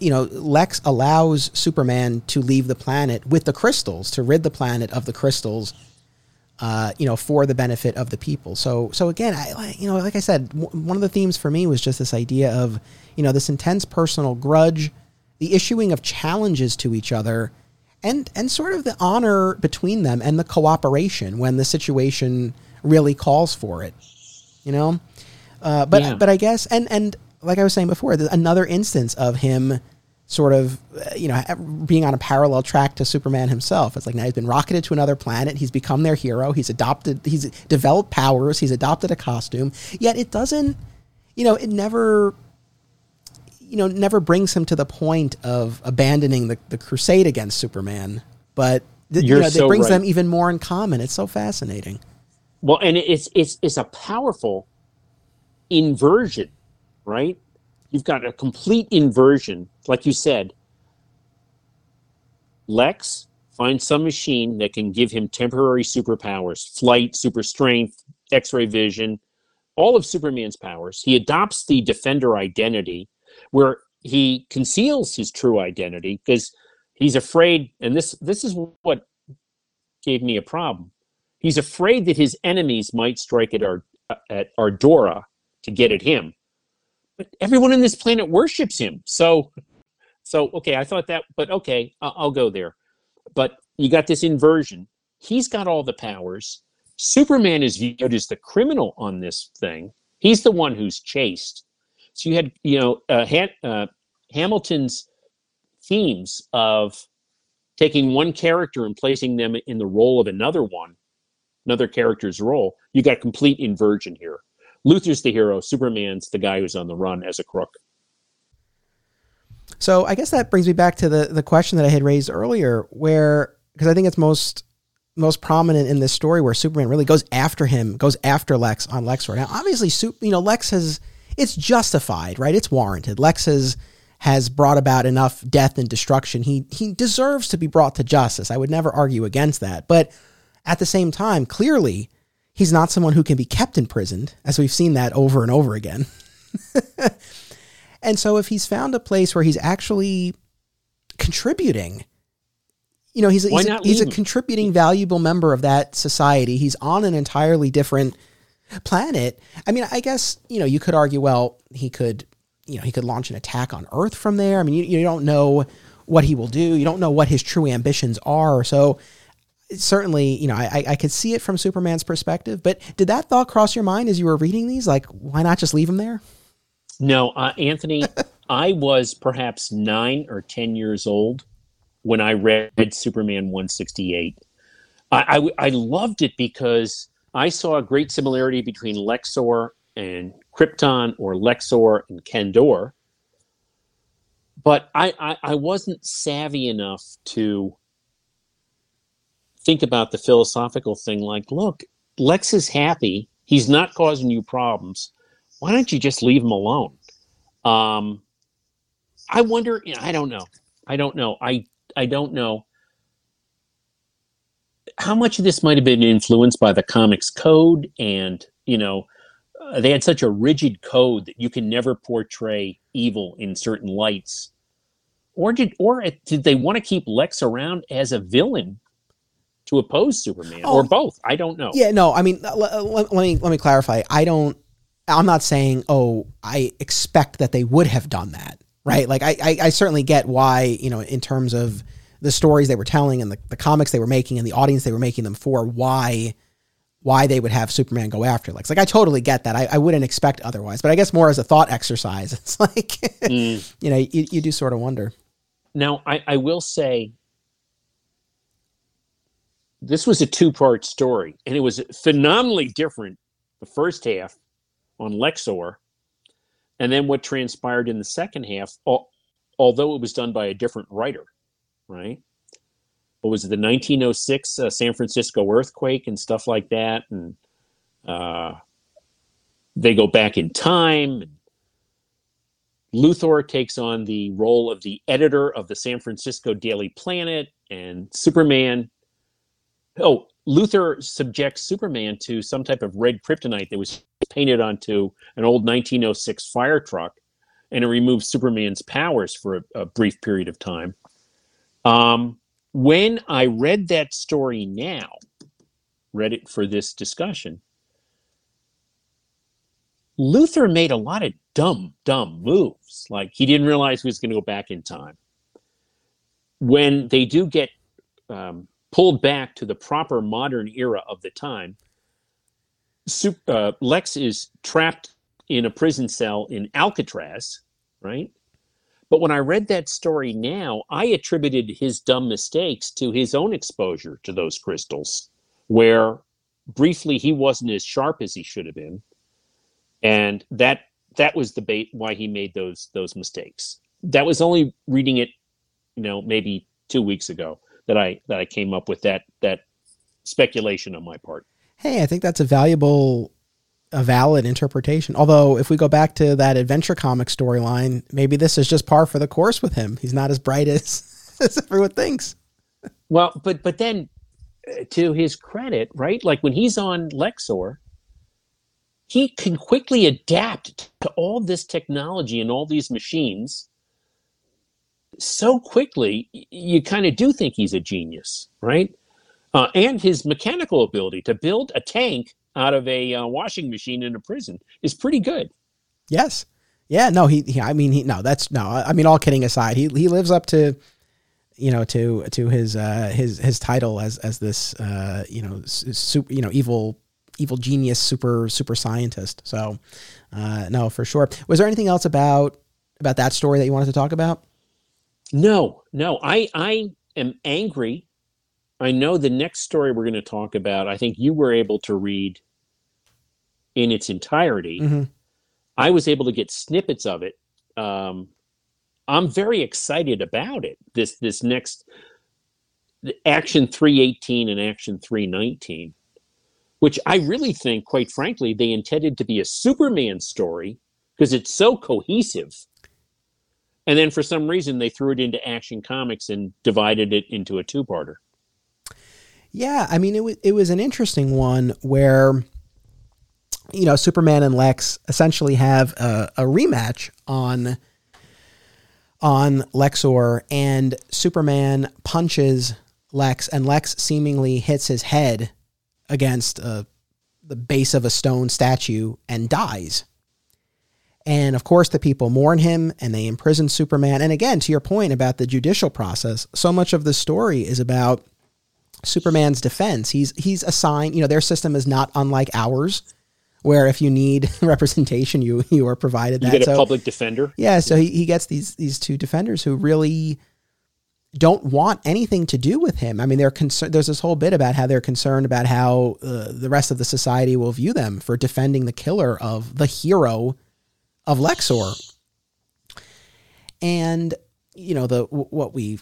S1: you know, Lex allows Superman to leave the planet with the crystals to rid the planet of the crystals, uh, you know, for the benefit of the people. So, so again, I, you know, like I said, w- one of the themes for me was just this idea of, you know, this intense personal grudge, the issuing of challenges to each other, and and sort of the honor between them and the cooperation when the situation really calls for it. You know, uh, but
S2: Yeah.
S1: but I guess and and like I was saying before, another instance of him sort of uh, you know being on a parallel track to Superman himself. It's like now he's been rocketed to another planet. He's become their hero. He's adopted. He's developed powers. He's adopted a costume. Yet it doesn't. You know, it never. You know, never brings him to the point of abandoning the, the crusade against Superman. But th- you know, it brings
S2: right.
S1: them even more in common. It's so fascinating.
S2: Well, and it's it's it's a powerful inversion, right? You've got a complete inversion, like you said. Lex finds some machine that can give him temporary superpowers, flight, super strength, X-ray vision, all of Superman's powers. He adopts the defender identity where he conceals his true identity because he's afraid and this this is what gave me a problem. He's afraid that his enemies might strike at our at Ardora to get at him. But everyone on this planet worships him. So So okay, I thought that, but okay, I'll, I'll go there. But you got this inversion. He's got all the powers. Superman is viewed as the criminal on this thing. He's the one who's chased. So you had, you know, uh, uh, Hamilton's themes of taking one character and placing them in the role of another one, another character's role. You got complete inversion here. Luthor's the hero. Superman's the guy who's on the run as a crook.
S1: So I guess that brings me back to the the question that I had raised earlier, where because I think it's most most prominent in this story where Superman really goes after him, goes after Lex on Lexor. Now, obviously, you know, Lex has it's justified, right? It's warranted. Lex has has brought about enough death and destruction. He he deserves to be brought to justice. I would never argue against that. But at the same time, clearly, he's not someone who can be kept imprisoned, as we've seen that over and over again. and so if he's found a place where he's actually contributing you know, he's, he's, a, he's a contributing, valuable member of that society. He's on an entirely different planet. I mean, I guess, you know, you could argue, well, he could, you know, he could launch an attack on Earth from there. I mean, you, you don't know what he will do. You don't know what his true ambitions are. So certainly, you know, I, I could see it from Superman's perspective. But did that thought cross your mind as you were reading these? Like, why not just leave him there?
S2: No, uh, Anthony, I was perhaps nine or 10 years old when I read Superman 168. I, I, I loved it because I saw a great similarity between Lexor and Krypton or Lexor and Kandor. But I, I, I wasn't savvy enough to think about the philosophical thing like, look, Lex is happy. He's not causing you problems. Why don't you just leave him alone? Um, I wonder, I don't know. I don't know. I I don't know how much of this might have been influenced by the comics code and you know uh, they had such a rigid code that you can never portray evil in certain lights or did or did they want to keep lex around as a villain to oppose superman oh, or both i don't know
S1: yeah no i mean let, let, let me let me clarify i don't i'm not saying oh i expect that they would have done that right? Like I, I, I, certainly get why, you know, in terms of the stories they were telling and the, the comics they were making and the audience they were making them for, why why they would have Superman go after Lex. Like I totally get that. I, I wouldn't expect otherwise. But I guess more as a thought exercise, it's like mm. you know, you, you do sort of wonder.
S2: Now I, I will say this was a two part story, and it was phenomenally different the first half on Lexor and then what transpired in the second half, although it was done by a different writer, right? What was it, the 1906 uh, San Francisco earthquake and stuff like that? And uh, they go back in time. And Luthor takes on the role of the editor of the San Francisco Daily Planet, and Superman. Oh, Luthor subjects Superman to some type of red kryptonite that was painted onto an old 1906 fire truck, and it removes Superman's powers for a, a brief period of time. Um, when I read that story now, read it for this discussion, Luthor made a lot of dumb, dumb moves. Like he didn't realize he was going to go back in time. When they do get um, pulled back to the proper modern era of the time, uh, Lex is trapped in a prison cell in Alcatraz, right? But when I read that story now, I attributed his dumb mistakes to his own exposure to those crystals, where briefly he wasn't as sharp as he should have been, and that that was the bait why he made those those mistakes. That was only reading it, you know, maybe two weeks ago that I that I came up with that that speculation on my part.
S1: Hey, I think that's a valuable a valid interpretation. Although if we go back to that adventure comic storyline, maybe this is just par for the course with him. He's not as bright as, as everyone thinks.
S2: Well, but but then uh, to his credit, right? Like when he's on Lexor, he can quickly adapt to all this technology and all these machines so quickly, you kind of do think he's a genius, right? Uh, and his mechanical ability to build a tank out of a uh, washing machine in a prison is pretty good.
S1: Yes. Yeah, no, he, he I mean, he no, that's no. I mean, all kidding aside, he he lives up to, you know, to to his uh his his title as as this uh you know super you know evil evil genius super super scientist. So, uh no, for sure. Was there anything else about about that story that you wanted to talk about?
S2: No, no. I I am angry. I know the next story we're going to talk about. I think you were able to read in its entirety.
S1: Mm-hmm.
S2: I was able to get snippets of it. Um, I'm very excited about it. This this next Action 318 and Action 319, which I really think, quite frankly, they intended to be a Superman story because it's so cohesive. And then for some reason they threw it into Action Comics and divided it into a two-parter.
S1: Yeah, I mean it was it was an interesting one where you know Superman and Lex essentially have a, a rematch on on Lexor, and Superman punches Lex, and Lex seemingly hits his head against uh, the base of a stone statue and dies. And of course, the people mourn him and they imprison Superman. And again, to your point about the judicial process, so much of the story is about Superman's defense. He's he's assigned, you know, their system is not unlike ours, where if you need representation, you you are provided that.
S2: You get a
S1: So-
S2: public defender.
S1: yeah, so he, he gets these these two defenders who really don't want anything to do with him. I mean, they're concerned. There's this whole bit about how they're concerned about how uh, the rest of the society will view them for defending the killer of the hero of Lexor. And you know the what we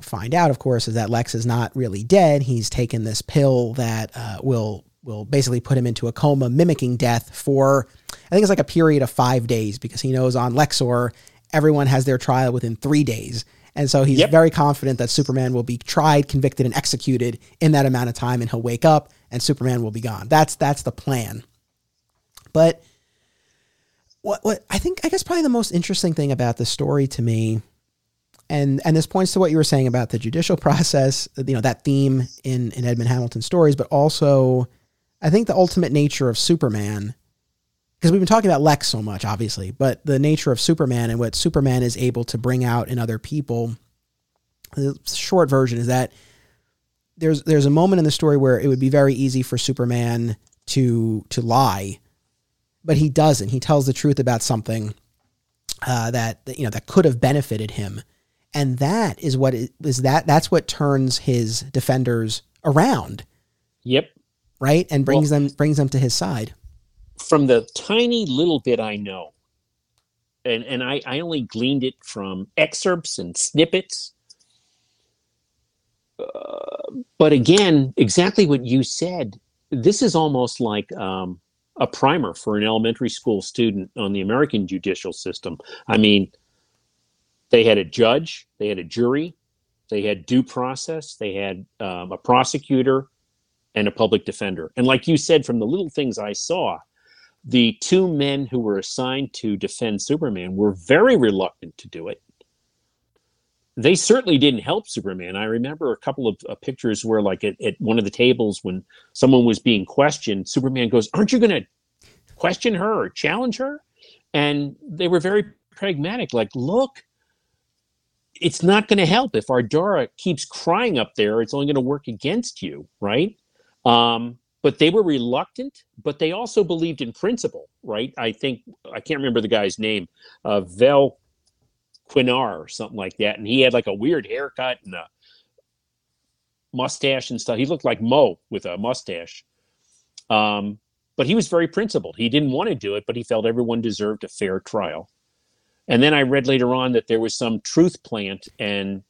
S1: find out, of course, is that Lex is not really dead. He's taken this pill that uh, will will basically put him into a coma, mimicking death for I think it's like a period of five days because he knows on Lexor everyone has their trial within three days. And so he's
S2: Yep.
S1: very confident that Superman will be tried, convicted, and executed in that amount of time, and he'll wake up and Superman will be gone. That's that's the plan. But what what I think I guess probably the most interesting thing about the story to me, and and this points to what you were saying about the judicial process, you know, that theme in in Edmund Hamilton stories, but also I think the ultimate nature of Superman, because we've been talking about Lex so much, obviously, but the nature of Superman and what Superman is able to bring out in other people. The short version is that there's there's a moment in the story where it would be very easy for Superman to to lie, but he doesn't. He tells the truth about something uh, that that, you know that could have benefited him, and that is what it- is that that's what turns his defenders around,
S2: Yep.
S1: right, and brings
S2: Well-
S1: them brings them to his side.
S2: from the tiny little bit I know, and and I, I only gleaned it from excerpts and snippets. Uh, but again, exactly what you said. This is almost like um, a primer for an elementary school student on the American judicial system. I mean, they had a judge, they had a jury, they had due process, they had um, a prosecutor, and a public defender. And like you said, from the little things I saw, the two men who were assigned to defend Superman were very reluctant to do it. They certainly didn't help Superman. I remember a couple of uh, pictures where, like, at, at one of the tables when someone was being questioned, Superman goes, Aren't you going to question her or challenge her? And they were very pragmatic, like, Look, it's not going to help. If Ardora keeps crying up there, it's only going to work against you, right? Um, but they were reluctant, but they also believed in principle, right? I think I can't remember the guy's name, uh, Vel Quinar or something like that, and he had like a weird haircut and a mustache and stuff. He looked like Mo with a mustache. Um, but he was very principled. He didn't want to do it, but he felt everyone deserved a fair trial. And then I read later on that there was some truth plant, and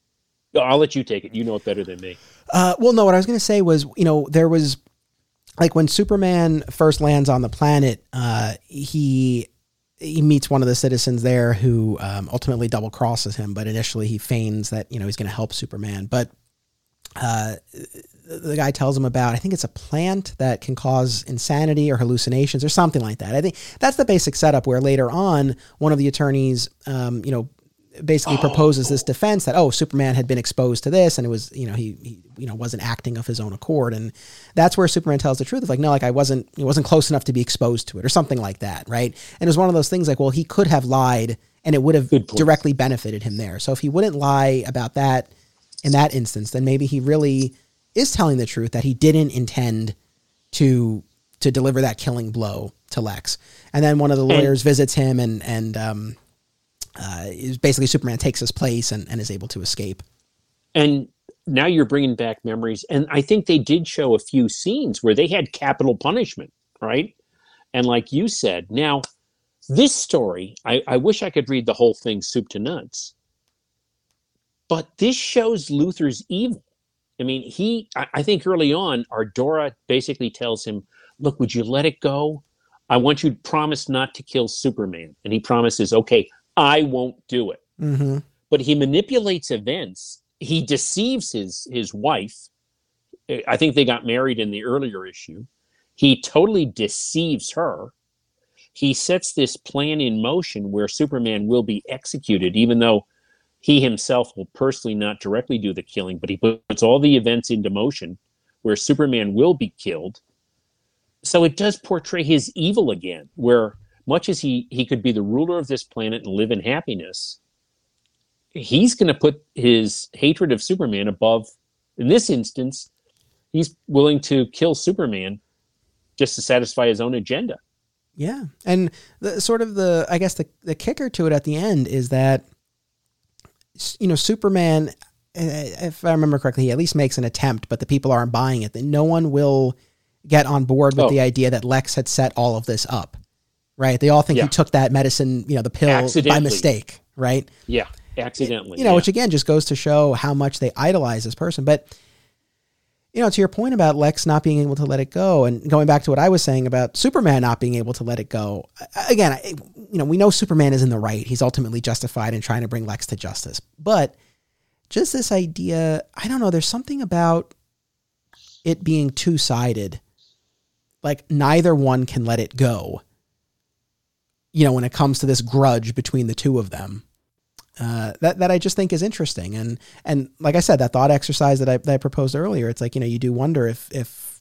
S2: I'll let you take it. You know it better than me.
S1: Uh, well, no, what I was going to say was, you know, there was like when Superman first lands on the planet, uh, he he meets one of the citizens there who um, ultimately double crosses him, but initially he feigns that you know he's going to help Superman. But uh, the guy tells him about I think it's a plant that can cause insanity or hallucinations or something like that. I think that's the basic setup. Where later on, one of the attorneys, um, you know, basically oh. proposes this defense that oh Superman had been exposed to this and it was you know he, he, you know wasn't acting of his own accord. And that's where Superman tells the truth of like no like I wasn't it wasn't close enough to be exposed to it or something like that right? And it was one of those things like well he could have lied and it would have directly benefited him there. So if he wouldn't lie about that in that instance then maybe he really is telling the truth that he didn't intend to to deliver that killing blow to Lex. And then one of the lawyers and, visits him and and um uh, is basically Superman takes his place and, and is able to escape.
S2: And now you're bringing back memories, and I think they did show a few scenes where they had capital punishment, right? And like you said, now this story, I, I wish I could read the whole thing soup to nuts, but this shows Luthor's evil. I mean, he, I, I think early on, Ardora basically tells him, Look, would you let it go? I want you to promise not to kill Superman. And he promises, Okay, I won't do it.
S1: Mm-hmm.
S2: But he manipulates events. He deceives his his wife. I think they got married in the earlier issue. He totally deceives her. He sets this plan in motion where Superman will be executed, even though he himself will personally not directly do the killing, but he puts all the events into motion where Superman will be killed. So it does portray his evil again, where much as he he could be the ruler of this planet and live in happiness, he's going to put his hatred of Superman above. In this instance, he's willing to kill Superman just to satisfy his own agenda.
S1: Yeah, and the sort of the I guess the the kicker to it at the end is that you know Superman, eh, if I remember correctly, he at least makes an attempt, but the people aren't buying it. That no one will get on board with oh. the idea that Lex had set all of this up right? They all think yeah. he took that medicine, you know, the pill by mistake, right?
S2: Yeah, accidentally.
S1: You know,
S2: yeah.
S1: which again just goes to show how much they idolize this person. But you know, to your point about Lex not being able to let it go, and going back to what I was saying about Superman not being able to let it go. Again, you know, we know Superman is in the right. He's ultimately justified in trying to bring Lex to justice. But just this idea, I don't know. There's something about it being two sided. Like neither one can let it go you know, when it comes to this grudge between the two of them. Uh, that that I just think is interesting, and and like I said, that thought exercise that I that I proposed earlier, it's like you know you do wonder if if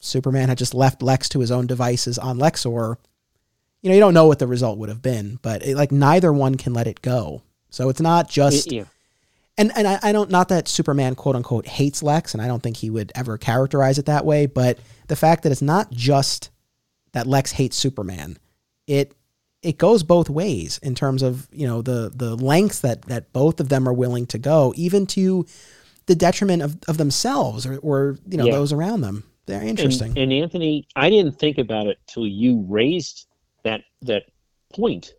S1: Superman had just left Lex to his own devices on Lexor, you know you don't know what the result would have been, but it, like neither one can let it go. So it's not just, yeah. and and I, I don't not that Superman quote unquote hates Lex, and I don't think he would ever characterize it that way, but the fact that it's not just that Lex hates Superman, it it goes both ways in terms of you know the the lengths that that both of them are willing to go, even to the detriment of, of themselves or, or you know yeah. those around them. They're interesting.
S2: And, and, Anthony, I didn't think about it till you raised that that point,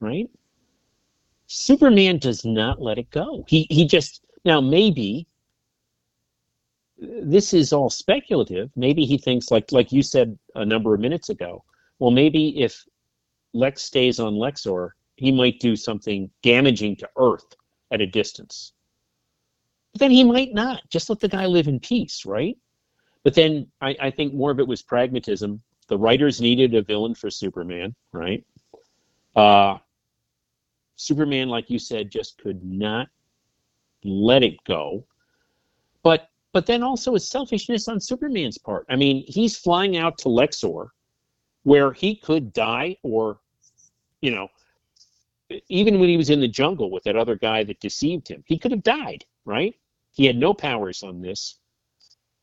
S2: right? Superman does not let it go. He he just now maybe this is all speculative. Maybe he thinks like like you said a number of minutes ago. Well, maybe if Lex stays on Lexor, he might do something damaging to Earth at a distance. But then he might not. Just let the guy live in peace, right? But then I, I think more of it was pragmatism. The writers needed a villain for Superman, right? Uh, Superman, like you said, just could not let it go. But but then also a selfishness on Superman's part. I mean, he's flying out to Lexor, where he could die or you know, even when he was in the jungle with that other guy that deceived him, he could have died, right? He had no powers on this.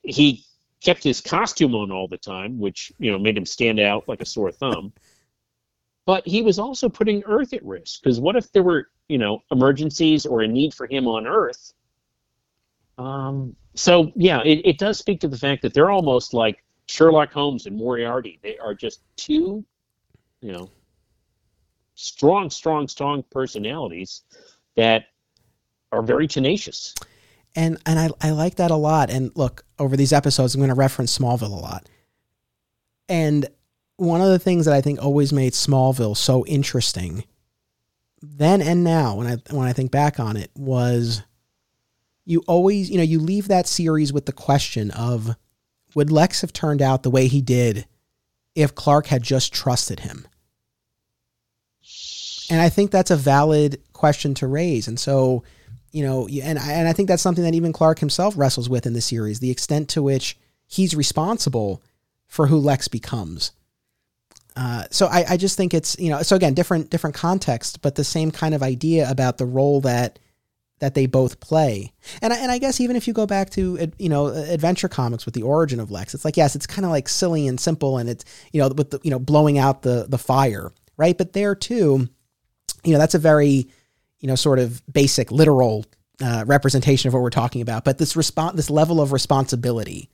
S2: He kept his costume on all the time, which, you know, made him stand out like a sore thumb. But he was also putting Earth at risk because what if there were, you know, emergencies or a need for him on Earth? Um, so, yeah, it, it does speak to the fact that they're almost like Sherlock Holmes and Moriarty. They are just two, you know, strong, strong, strong personalities that are very tenacious.
S1: And and I, I like that a lot. And look, over these episodes, I'm going to reference Smallville a lot. And one of the things that I think always made Smallville so interesting, then and now, when I when I think back on it, was you always, you know, you leave that series with the question of would Lex have turned out the way he did if Clark had just trusted him? And I think that's a valid question to raise. And so, you know, and I, and I think that's something that even Clark himself wrestles with in the series, the extent to which he's responsible for who Lex becomes. Uh, so I, I just think it's you know so again different different context but the same kind of idea about the role that that they both play and I, and I guess even if you go back to you know adventure comics with the origin of Lex it's like yes it's kind of like silly and simple and it's you know with the you know blowing out the the fire right but there too you know that's a very you know sort of basic literal uh, representation of what we're talking about but this response this level of responsibility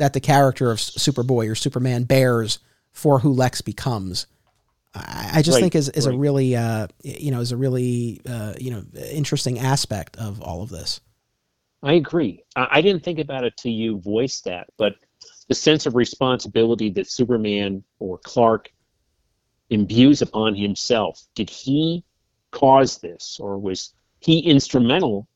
S1: that the character of Superboy or Superman bears for who Lex becomes. I, I just right, think is, is right. a really uh, you know is a really uh, you know interesting aspect of all of this.
S2: I agree. I, I didn't think about it till you voiced that, but the sense of responsibility that Superman or Clark imbues upon himself. Did he cause this, or was he instrumental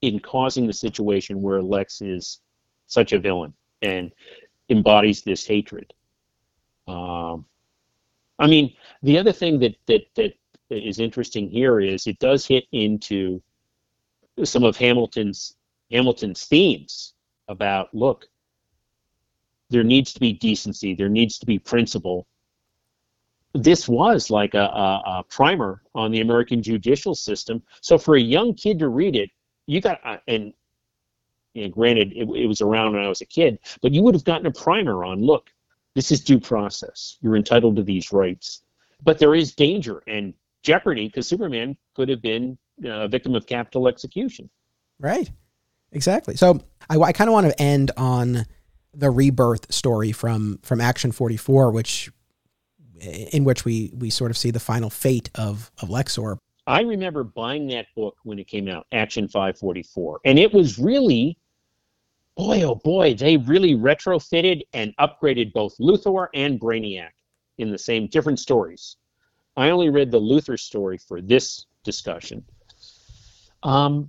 S2: in causing the situation where Lex is such a villain and embodies this hatred? Um, I mean, the other thing that, that that is interesting here is it does hit into some of Hamilton's Hamilton's themes about look, there needs to be decency, there needs to be principle. This was like a, a, a primer on the American judicial system. So for a young kid to read it, you got uh, and, granted it, it was around when I was a kid, but you would have gotten a primer on look this is due process. You're entitled to these rights. But there is danger and jeopardy because Superman could have been uh, a victim of capital execution.
S1: Right. Exactly. So I, I kind of want to end on the rebirth story from from Action 44, which in which we we sort of see the final fate of of Lexor.
S2: I remember buying that book when it came out, Action 544, and it was really boy, oh boy, they really retrofitted and upgraded both Luthor and Brainiac in the same different stories. I only read the Luthor story for this discussion. Um,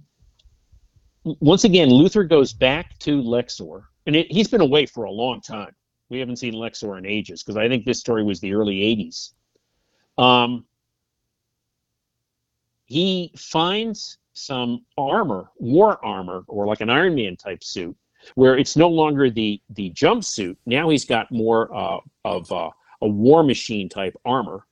S2: once again, Luthor goes back to Lexor, and it, he's been away for a long time. We haven't seen Lexor in ages because I think this story was the early 80s. Um, he finds some armor, war armor, or like an Iron Man type suit where it's no longer the the jumpsuit. Now he's got more uh, of uh, a war machine type armor.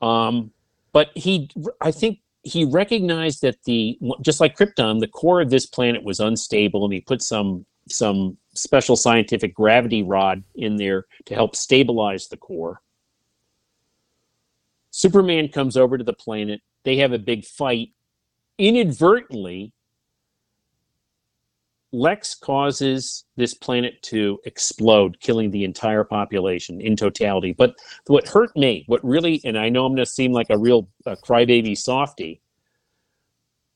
S2: Um, but he, I think he recognized that the just like Krypton, the core of this planet was unstable, and he put some some special scientific gravity rod in there to help stabilize the core. Superman comes over to the planet. They have a big fight. Inadvertently, Lex causes this planet to explode, killing the entire population in totality. But what hurt me, what really, and I know I'm going to seem like a real crybaby softy,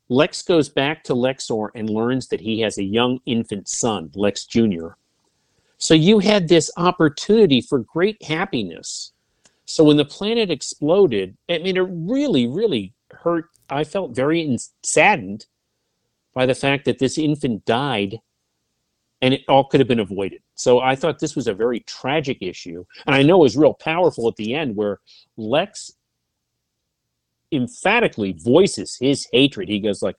S2: Lex goes back to Lexor and learns that he has a young infant son, Lex Jr. So you had this opportunity for great happiness. So when the planet exploded, I mean, it really, really hurt. I felt very saddened by the fact that this infant died and it all could have been avoided. So I thought this was a very tragic issue. And I know it was real powerful at the end where Lex emphatically voices his hatred. He goes like,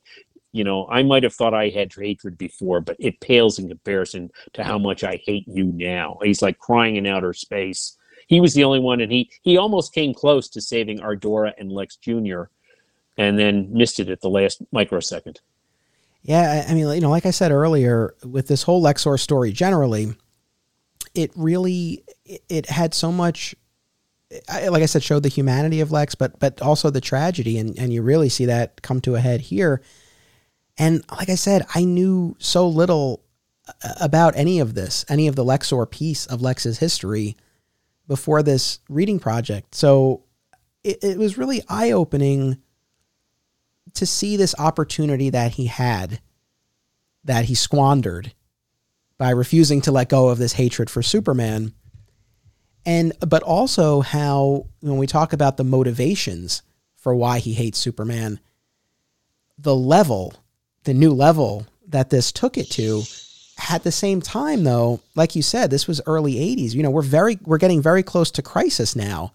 S2: you know, I might have thought I had hatred before, but it pales in comparison to how much I hate you now. He's like crying in outer space. He was the only one, and he he almost came close to saving Ardora and Lex Jr., and then missed it at the last microsecond.
S1: Yeah, I mean, you know, like I said earlier, with this whole Lexor story generally, it really it had so much like I said, showed the humanity of Lex, but but also the tragedy, and and you really see that come to a head here. And like I said, I knew so little uh, about any of this, any of the Lexor piece of Lex's history before this reading project. So it, it was really eye opening to see this opportunity that he had, that he squandered by refusing to let go of this hatred for Superman. And, but also how, when we talk about the motivations for why he hates Superman, the level, the new level that this took it to, at the same time though like you said this was early 80s you know we're very we're getting very close to crisis now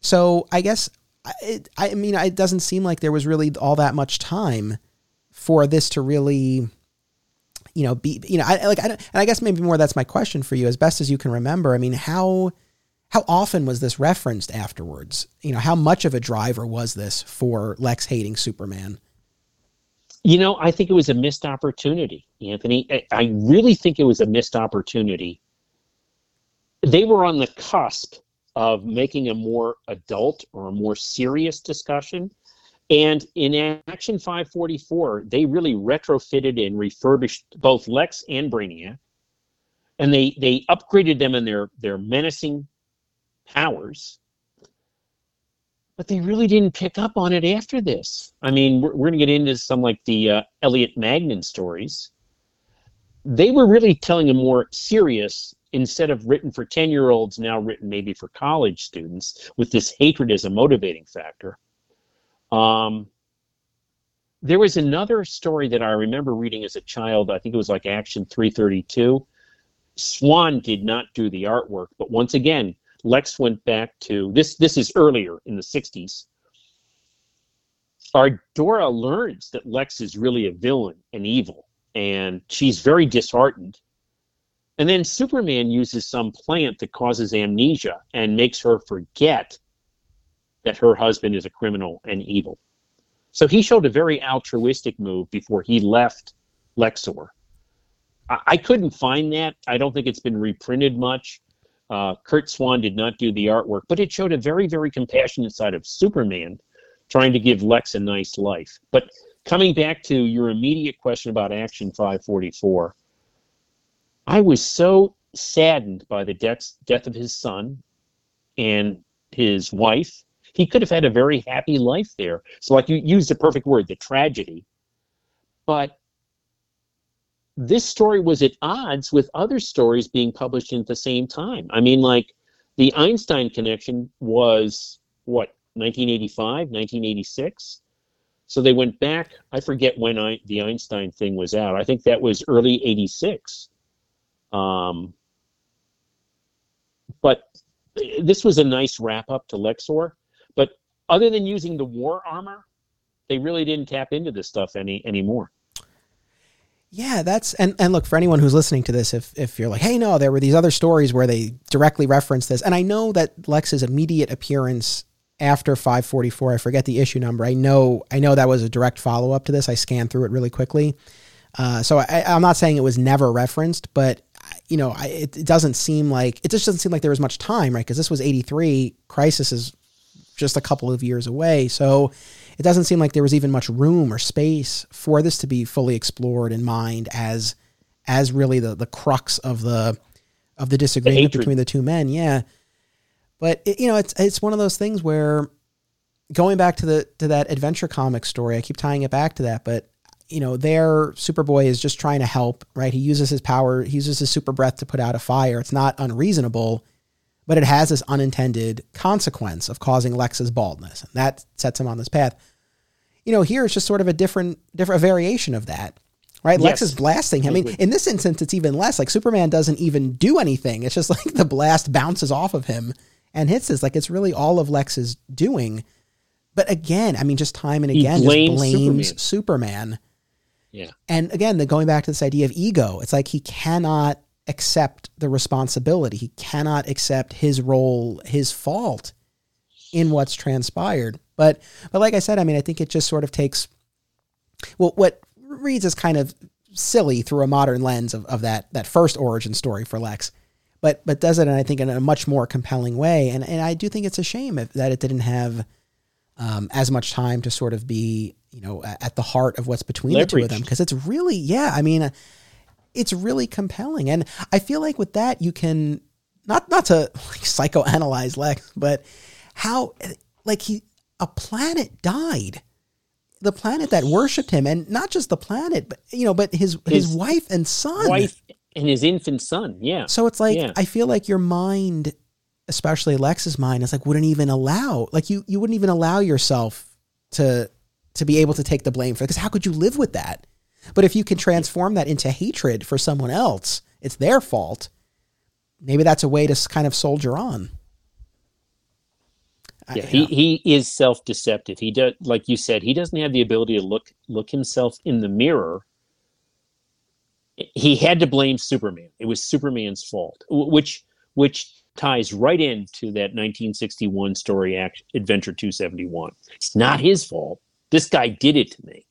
S1: so i guess it, I mean, it doesn't seem like there was really all that much time for this to really, you know, be, you know, I like, I and I guess maybe more that's my question for you, as best as you can remember. I mean, how, how often was this referenced afterwards? You know, how much of a driver was this for Lex hating Superman?
S2: You know, I think it was a missed opportunity, Anthony. I really think it was a missed opportunity. They were on the cusp of making a more adult or a more serious discussion. And in Action 544, they really retrofitted and refurbished both Lex and Brainiac. And they, they upgraded them in their, their menacing powers. But they really didn't pick up on it after this. I mean, we're, we're going to get into some like the uh, Elliot Maggin stories. They were really telling a more serious instead of written for 10 year olds, now written maybe for college students with this hatred as a motivating factor. Um, there was another story that I remember reading as a child. I think it was like Action 332. Swan did not do the artwork, but once again, Lex went back to this. This is earlier in the 60s. Our Dora learns that Lex is really a villain and evil, and she's very disheartened and then Superman uses some plant that causes amnesia and makes her forget that her husband is a criminal and evil. So he showed a very altruistic move before he left Lexor. I, I couldn't find that. I don't think it's been reprinted much. Uh, Curt Swan did not do the artwork, but it showed a very, very compassionate side of Superman trying to give Lex a nice life. But coming back to your immediate question about Action 544, I was so saddened by the death, death of his son and his wife. He could have had a very happy life there. So, like you used the perfect word, the tragedy. But this story was at odds with other stories being published at the same time. I mean, like the Einstein connection was what 1985, 1986. So they went back. I forget when I, the Einstein thing was out. I think that was early '86. Um, but this was a nice wrap up to Lexor. But other than using the war armor, they really didn't tap into this stuff any anymore.
S1: Yeah, that's and and look for anyone who's listening to this, if if you're like, hey, no, there were these other stories where they directly referenced this, and I know that Lex's immediate appearance after 544, I forget the issue number. I know I know that was a direct follow up to this. I scanned through it really quickly, uh, so I, I'm not saying it was never referenced, but you know, I, it, it, doesn't seem like it just doesn't seem like there was much time, right? Because this was '83. Crisis is just a couple of years away, so it doesn't seem like there was even much room or space for this to be fully explored in mind as as really the the crux of the of the disagreement the between the two men. Yeah, but it, you know, it's it's one of those things where going back to the to that adventure comic story, I keep tying it back to that, but you know, there Superboy is just trying to help, right? He uses his power, he uses his super breath to put out a fire. It's not unreasonable, but it has this unintended consequence of causing Lex's baldness. And that sets him on this path. You know, here it's just sort of a different, different a variation of that. Right? Yes. Lex is blasting him. I mean, in this instance, it's even less. Like Superman doesn't even do anything. It's just like the blast bounces off of him and hits us. Like it's really all of Lex's doing. But again, I mean, just time and again, he blames, blames Superman. Superman
S2: yeah.
S1: And again, the, going back to this idea of ego, it's like he cannot accept the responsibility. He cannot accept his role, his fault in what's transpired. But but like I said, I mean, I think it just sort of takes well, what reads as kind of silly through a modern lens of, of that that first origin story for Lex. But but does it, and I think in a much more compelling way. And and I do think it's a shame that it didn't have um, as much time to sort of be you know at the heart of what's between Leveraged. the two of them. Because it's really yeah i mean uh, it's really compelling. And i feel like with that you can not not to like psychoanalyze lex but how like he a planet died. The planet that worshipped him and not just the planet but you know but his his, his wife and son.
S2: wife and his infant son yeah.
S1: So it's like yeah. i feel like your mind especially lex's mind is like wouldn't even allow like you you wouldn't even allow yourself to to be able to take the blame for it. Because how could you live with that? But if you can transform that into hatred for someone else, it's their fault. Maybe that's a way to kind of soldier on.
S2: Yeah, he, he is self-deceptive. He does, like you said, he doesn't have the ability to look look himself in the mirror. He had to blame Superman. It was Superman's fault, which which ties right into that 1961 story, Act, Adventure 271. It's not his fault. This guy did it to me.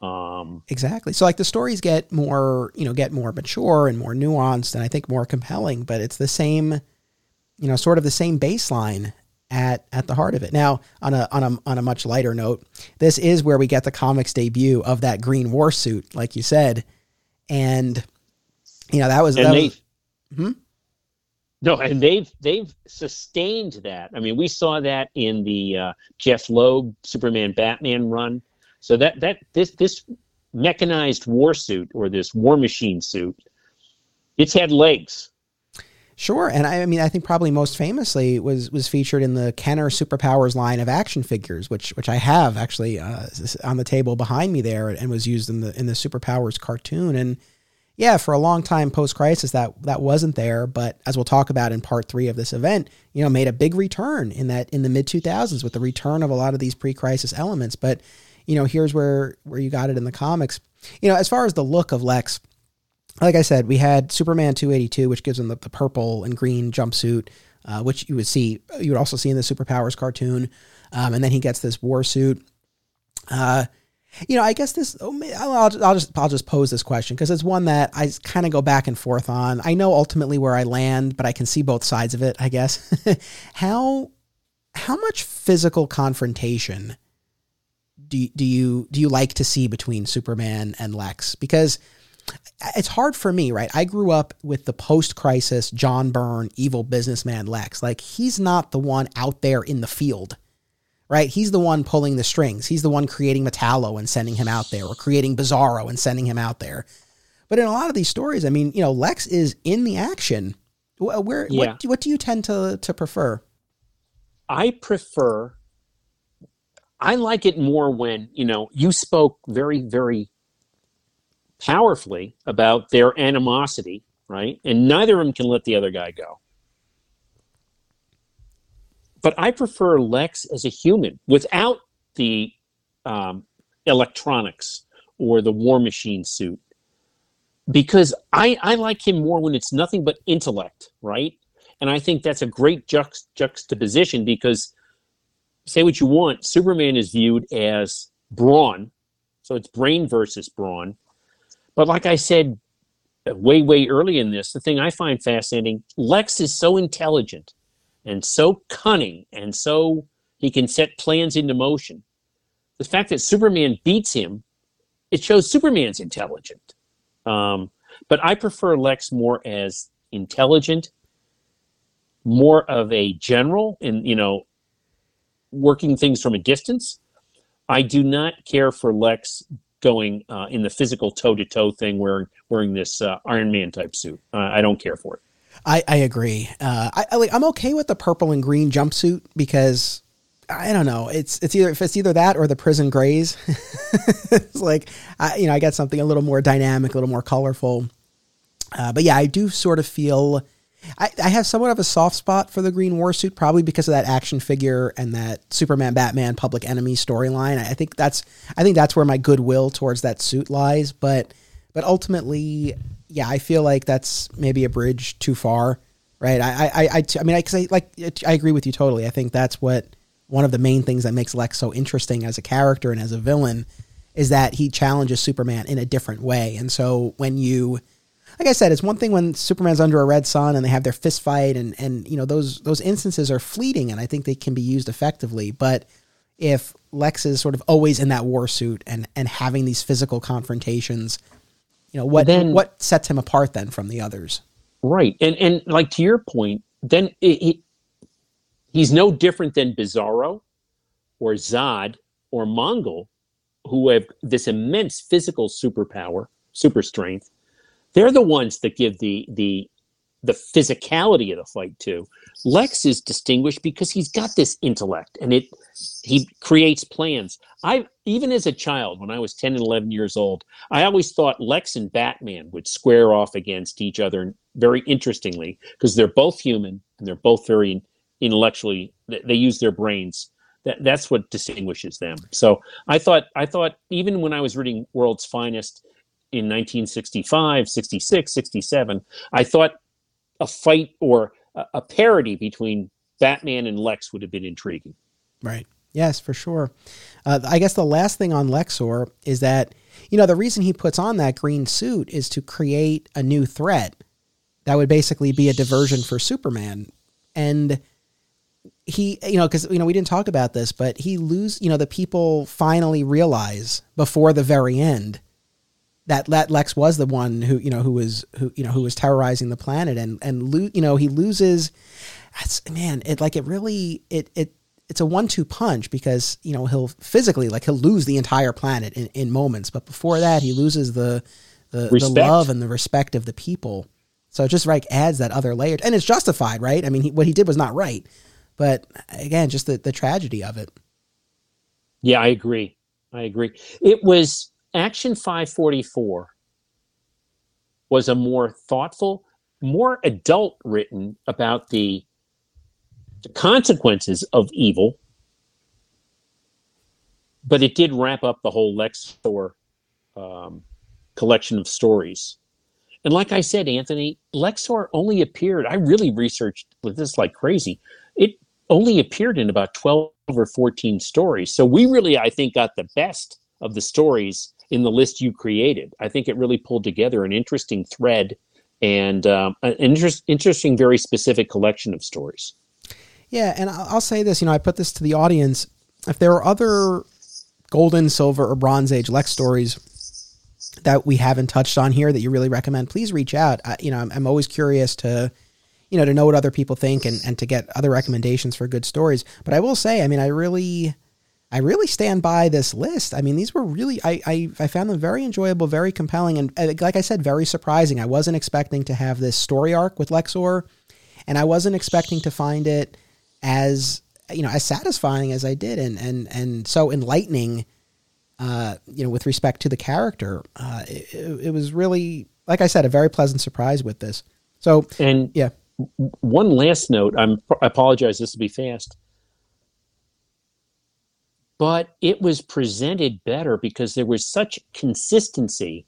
S1: Um, exactly. So like the stories get more, you know, get more mature and more nuanced and I think more compelling, but it's the same, you know, sort of the same baseline at at the heart of it. Now, on a on a on a much lighter note, this is where we get the comics debut of that green war suit, like you said, and you know that was.
S2: And
S1: that
S2: they, was, hmm? No, and they've they've sustained that. I mean, we saw that in the uh, Jeph Loeb Superman Batman run. So that that this this mechanized war suit or this war machine suit, it's had legs.
S1: Sure, and I, I, mean, I think probably most famously was was featured in the Kenner Superpowers line of action figures, which which I have actually uh, on the table behind me there, and was used in the in the Superpowers cartoon. And yeah, for a long time post crisis, that that wasn't there, but as we'll talk about in part three of this event, you know, made a big return in that in the mid two thousands with the return of a lot of these pre crisis elements. But you know, here's where where you got it in the comics. You know, as far as the look of Lex, like I said, we had Superman 282, which gives him the, the purple and green jumpsuit, uh, which you would see, you would also see in the Superpowers cartoon. Um, and then he gets this war suit. Uh, you know, I guess this. Oh, oh, I'll, I'll just I'll just pose this question because it's one that I kind of go back and forth on. I know ultimately where I land, but I can see both sides of it. I guess how how much physical confrontation do do you do you like to see between Superman and Lex? Because it's hard for me, right? I grew up with the post crisis John Byrne, evil businessman Lex. Like, he's not the one out there in the field, right? He's the one pulling the strings. He's the one creating Metallo and sending him out there, or creating Bizarro and sending him out there. But in a lot of these stories, I mean, you know, Lex is in the action. Where, yeah. what, what do you tend to, to prefer?
S2: I prefer, I like it more when, you know, you spoke very, very powerfully about their animosity, right? And neither of them can let the other guy go. But I prefer Lex as a human without the um, electronics or the war machine suit. Because I, I like him more when it's nothing but intellect, right? And I think that's a great juxt- juxtaposition because, say what you want, Superman is viewed as brawn, so it's brain versus brawn, but like I said way, way early in this, the thing I find fascinating Lex is so intelligent and so cunning and so he can set plans into motion. The fact that Superman beats him, it shows Superman's intelligent. Um, but I prefer Lex more as intelligent, more of a general in, you know, working things from a distance. I do not care for Lex going uh, in the physical toe to toe thing, wearing wearing this uh, Iron Man type suit. Uh, I don't care for it.
S1: I, I agree. Uh, I, I I'm okay with the purple and green jumpsuit because I don't know. It's it's either if it's either that or the prison grays. it's like I, you know I got something a little more dynamic, a little more colorful. Uh, but yeah, I do sort of feel I, I have somewhat of a soft spot for the Green War suit, probably because of that action figure and that Superman Batman Public Enemy storyline. I think that's I think that's where my goodwill towards that suit lies. But but ultimately, yeah, I feel like that's maybe a bridge too far, right? I I I, I mean, I, cause I like I agree with you totally. I think that's what one of the main things that makes Lex so interesting as a character and as a villain is that he challenges Superman in a different way. And so when you like I said, it's one thing when Superman's under a red sun and they have their fist fight, and and you know those those instances are fleeting, and I think they can be used effectively. But if Lex is sort of always in that war suit and and having these physical confrontations, you know what then, what sets him apart then from the others?
S2: Right, and and like to your point, then it, he's no different than Bizarro or Zod or Mongul, who have this immense physical superpower, super strength, they're the ones that give the the the physicality of the fight too. Lex is distinguished because he's got this intellect and it he creates plans. I even as a child when I was 10 and 11 years old, I always thought Lex and Batman would square off against each other very interestingly because they're both human and they're both very intellectually They use their brains. That that's what distinguishes them. So I thought I thought even when I was reading World's Finest in 1965, 66, 67, I thought a fight or a, parody between Batman and Lex would have been intriguing.
S1: Right. Yes, for sure. Uh, I guess the last thing on Lexor is that, you know, the reason he puts on that green suit is to create a new threat that would basically be a diversion for Superman. And he, you know, because, you know, we didn't talk about this, but he lose, you know, the people finally realize before the very end that that Lex was the one who, you know, who was, who, you know, who was terrorizing the planet and, and, lo- you know, he loses, that's, man, it like, it really, it, it, it's a one-two punch because you know he'll physically like he'll lose the entire planet in, in moments, but before that he loses the the, the love and the respect of the people. So it just like adds that other layer, and it's justified, right? I mean, he, what he did was not right, but again, just the the tragedy of it.
S2: Yeah, I agree. I agree. It was Action 544 was a more thoughtful, more adult written about the the consequences of evil, but it did wrap up the whole Lexor um, collection of stories. And like I said, Anthony, Lexor only appeared, I really researched this like crazy. It only appeared in about 12 or 14 stories. So we really, I think, got the best of the stories in the list you created. I think it really pulled together an interesting thread and um, an interest, interesting, very specific collection of stories.
S1: Yeah, and I'll say this, you know, I put this to the audience. If there are other golden, silver, or bronze age Lex stories that we haven't touched on here that you really recommend, please reach out. I, you know, I'm, I'm, always curious to, you know, to know what other people think and, and to get other recommendations for good stories. But I will say, I mean, I really, I really stand by this list. I mean, these were really, I, I, I found them very enjoyable, very compelling, and like I said, very surprising. I wasn't expecting to have this story arc with Lexor, and I wasn't expecting to find it as you know as satisfying as I did, and and and so enlightening. Uh, you know, with respect to the character, uh, it, it was really, like I said, a very pleasant surprise with this. So,
S2: and
S1: yeah,
S2: one last note. I'm I apologize. This will be fast, but it was presented better because there was such consistency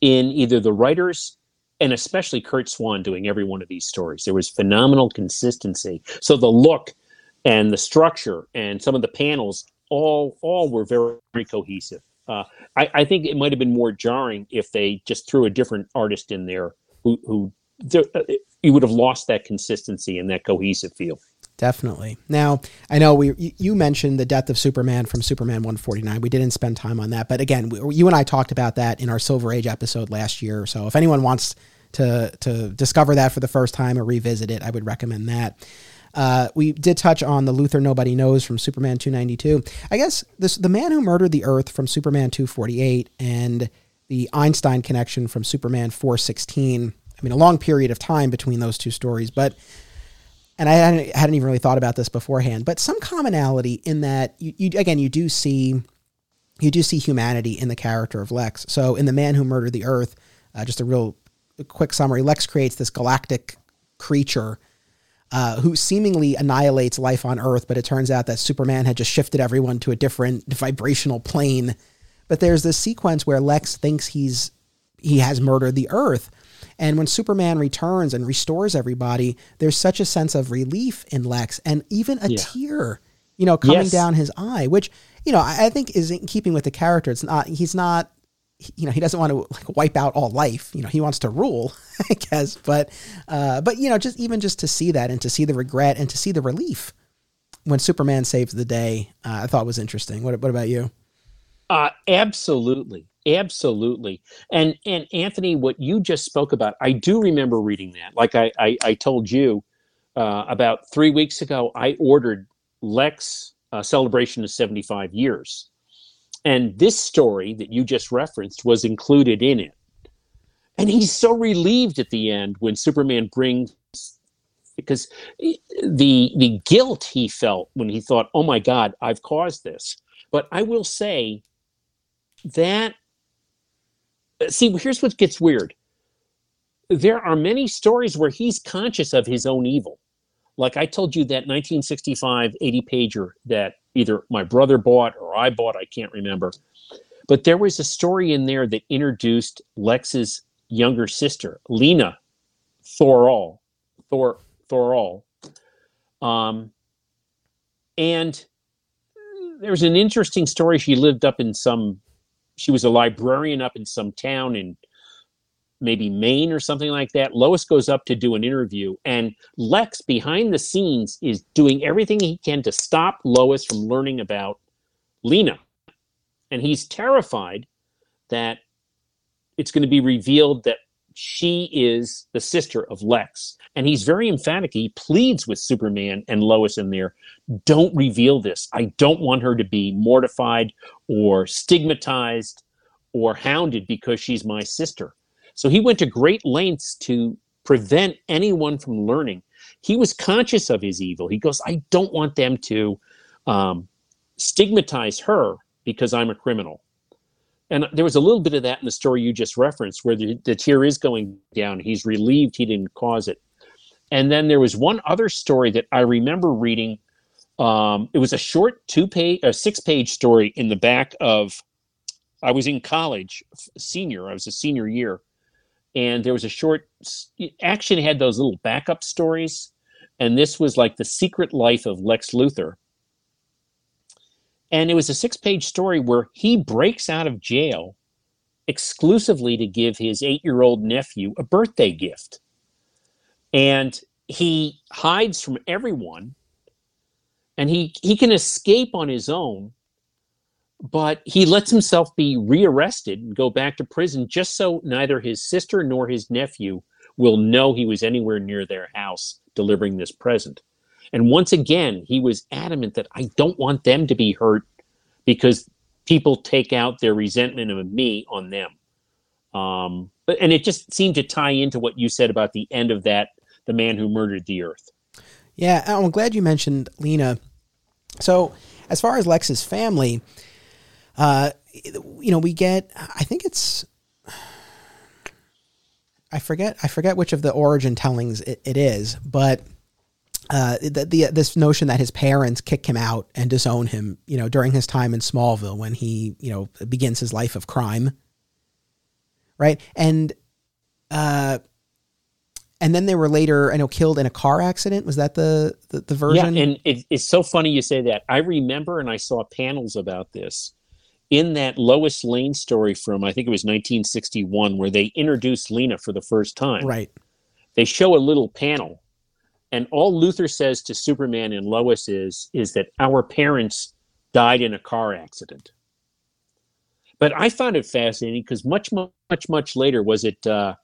S2: in either the writers and especially Curt Swan doing every one of these stories. There was phenomenal consistency. So the look and the structure and some of the panels all all were very, very cohesive. Uh, I, I, think it might have been more jarring if they just threw a different artist in there who who uh, you would have lost that consistency and that cohesive feel.
S1: Definitely. Now, I know we you mentioned the death of Superman from Superman 149. We didn't spend time on that, but again, we, you and I talked about that in our Silver Age episode last year. So if anyone wants to to discover that for the first time or revisit it, I would recommend that. Uh, we did touch on the Luthor Nobody Knows from Superman 292. I guess this the man who murdered the Earth from Superman 248 and the Einstein connection from Superman 416. I mean, a long period of time between those two stories, but and I hadn't, hadn't, even really thought about this beforehand, but some commonality in that you, you, again you do see you do see humanity in the character of Lex. So in the Man Who Murdered the Earth, uh, just a real quick summary: Lex creates this galactic creature uh, who seemingly annihilates life on Earth, but it turns out that Superman had just shifted everyone to a different vibrational plane. But there's this sequence where Lex thinks he's he has murdered the Earth, and when Superman returns and restores everybody, there's such a sense of relief in Lex and even a yeah. tear, you know, coming yes. down his eye, which, you know, I, I think is in keeping with the character. It's not, he's not, you know, he doesn't want to like wipe out all life. You know, he wants to rule, I guess. But, uh, but you know, just even just to see that and to see the regret and to see the relief when Superman saves the day, uh, I thought was interesting. What, what about you?
S2: Uh, absolutely. Absolutely. And and Anthony, what you just spoke about, I do remember reading that. Like I I, I told you uh, about three weeks ago, I ordered Lex uh, Celebration of 75 Years. And this story that you just referenced was included in it. And he's so relieved at the end when Superman brings because the the guilt he felt when he thought, "Oh my God, I've caused this." But I will say that see, here's what gets weird. There are many stories where he's conscious of his own evil. Like I told you that 1965 80 pager that either my brother bought or I bought, I can't remember. But there was a story in there that introduced Lex's younger sister, Lena Thorul, Thor Thorul. Um, and there's an interesting story. She lived up in some, she was a librarian up in some town in maybe Maine or something like that. Lois goes up to do an interview, and Lex, behind the scenes, is doing everything he can to stop Lois from learning about Lena. And he's terrified that it's going to be revealed that she is the sister of Lex. And he's very emphatic. He pleads with Superman and Lois in there don't reveal this. I don't want her to be mortified or stigmatized or hounded because she's my sister. So he went to great lengths to prevent anyone from learning. He was conscious of his evil. He goes, I don't want them to um, stigmatize her because I'm a criminal. And there was a little bit of that in the story you just referenced, where the, the tear is going down. He's relieved he didn't cause it. And then there was one other story that I remember reading. Um, it was a short two page, a six page story in the back of. I was in college, senior. I was a senior year, and there was a short action had those little backup stories and this was like the secret life of lex luthor and it was a six page story where he breaks out of jail exclusively to give his eight year old nephew a birthday gift and he hides from everyone and he he can escape on his own but he lets himself be rearrested and go back to prison just so neither his sister nor his nephew will know he was anywhere near their house delivering this present. And once again, he was adamant that I don't want them to be hurt because people take out their resentment of me on them. Um, but, and it just seemed to tie into what you said about the end of that, the man who murdered the earth.
S1: Yeah, I'm glad you mentioned Lena. So, as far as Lex's family, uh, you know, we get, I think it's, I forget, I forget which of the origin tellings it, it is, but uh, the, the, this notion that his parents kick him out and disown him, you know, during his time in Smallville when he, you know, begins his life of crime, right? And, uh, and then they were later, I know, killed in a car accident. Was that the the, the version?
S2: Yeah, and it, it's so funny you say that. I remember, and I saw panels about this in that Lois Lane story from I think it was 1961 where they introduced Lena for the first time.
S1: Right.
S2: They show a little panel and all Luthor says to Superman and Lois is is that our parents died in a car accident. But I found it fascinating because much much much later was it uh,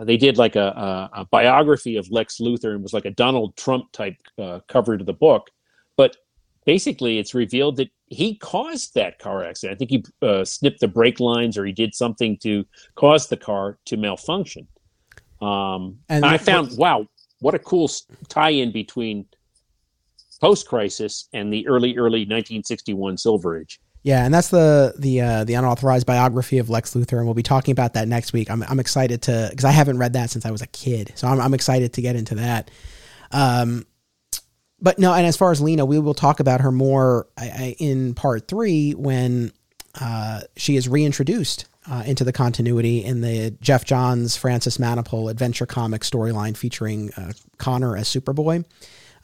S2: they did like a, a, a, biography of Lex Luthor and was like a Donald Trump type uh, cover to the book. But basically, it's revealed that he caused that car accident. I think he uh, snipped the brake lines or he did something to cause the car to malfunction. Um, and, and I found, wow, what a cool tie-in between post-crisis and the early, early 1961 Silver Age.
S1: Yeah, and that's the the uh, the unauthorized biography of Lex Luthor, and we'll be talking about that next week. I'm I'm excited to because I haven't read that since I was a kid, so I'm I'm excited to get into that. Um, but no, and as far as Lena, we will talk about her more I, I, in part three when uh, she is reintroduced uh, into the continuity in the Geoff Johns Francis Manapul adventure comic storyline featuring uh, Conner as Superboy.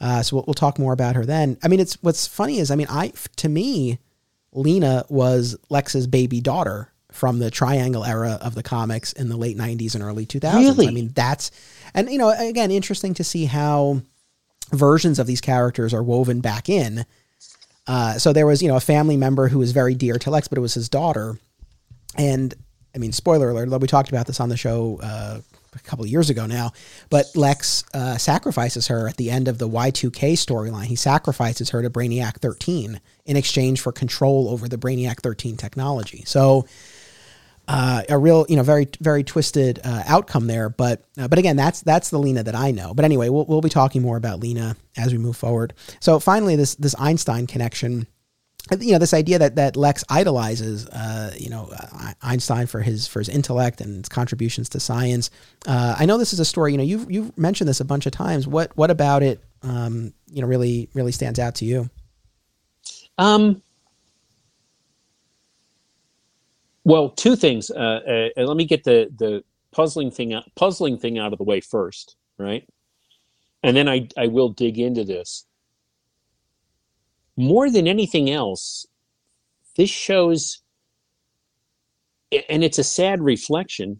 S1: Uh, so we'll, we'll, talk more about her then. I mean, it's what's funny is I mean, I to me, Lena was Lex's baby daughter from the Triangle era of the comics in the late '90s and early 2000s.
S2: Really?
S1: I mean, that's and you know, again, interesting to see how versions of these characters are woven back in. Uh, so there was, you know, a family member who was very dear to Lex, but it was his daughter. And I mean, spoiler alert, though, we talked about this on the show uh, a couple of years ago now, but Lex uh, sacrifices her at the end of the Y2K storyline. He sacrifices her to Brainiac 13 in exchange for control over the Brainiac 13 technology. So uh, a real, you know, very, very twisted uh, outcome there. But, uh, but again, that's that's the Lena that I know. But anyway, we'll we'll be talking more about Lena as we move forward. So finally, this this Einstein connection. you know this idea that that Lex idolizes uh, you know Einstein for his for his intellect and his contributions to science. Uh, I know this is a story. You know you've you've mentioned this a bunch of times. What what about it? Um, you know really really stands out to you.
S2: Um. Well, two things. Uh, uh let me get the the puzzling thing out, puzzling thing out of the way first, right? And then I I will dig into this more than anything else, this shows, and it's a sad reflection,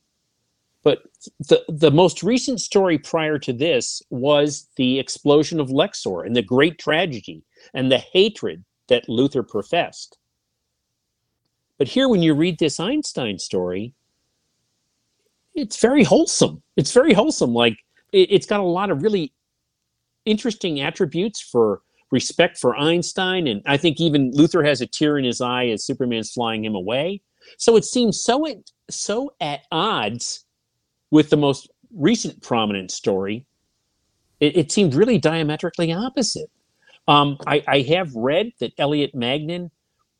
S2: but the, the most recent story prior to this was the explosion of Lexor and the great tragedy and the hatred that Luthor professed. But here, when you read this Einstein story, it's very wholesome. It's very wholesome. Like it, has got a lot of really interesting attributes for respect for Einstein, and I think even Luthor has a tear in his eye as Superman's flying him away. So it seems so at, so at odds with the most recent prominent story. It, it seemed really diametrically opposite. Um, I, I have read that Elliot Maggin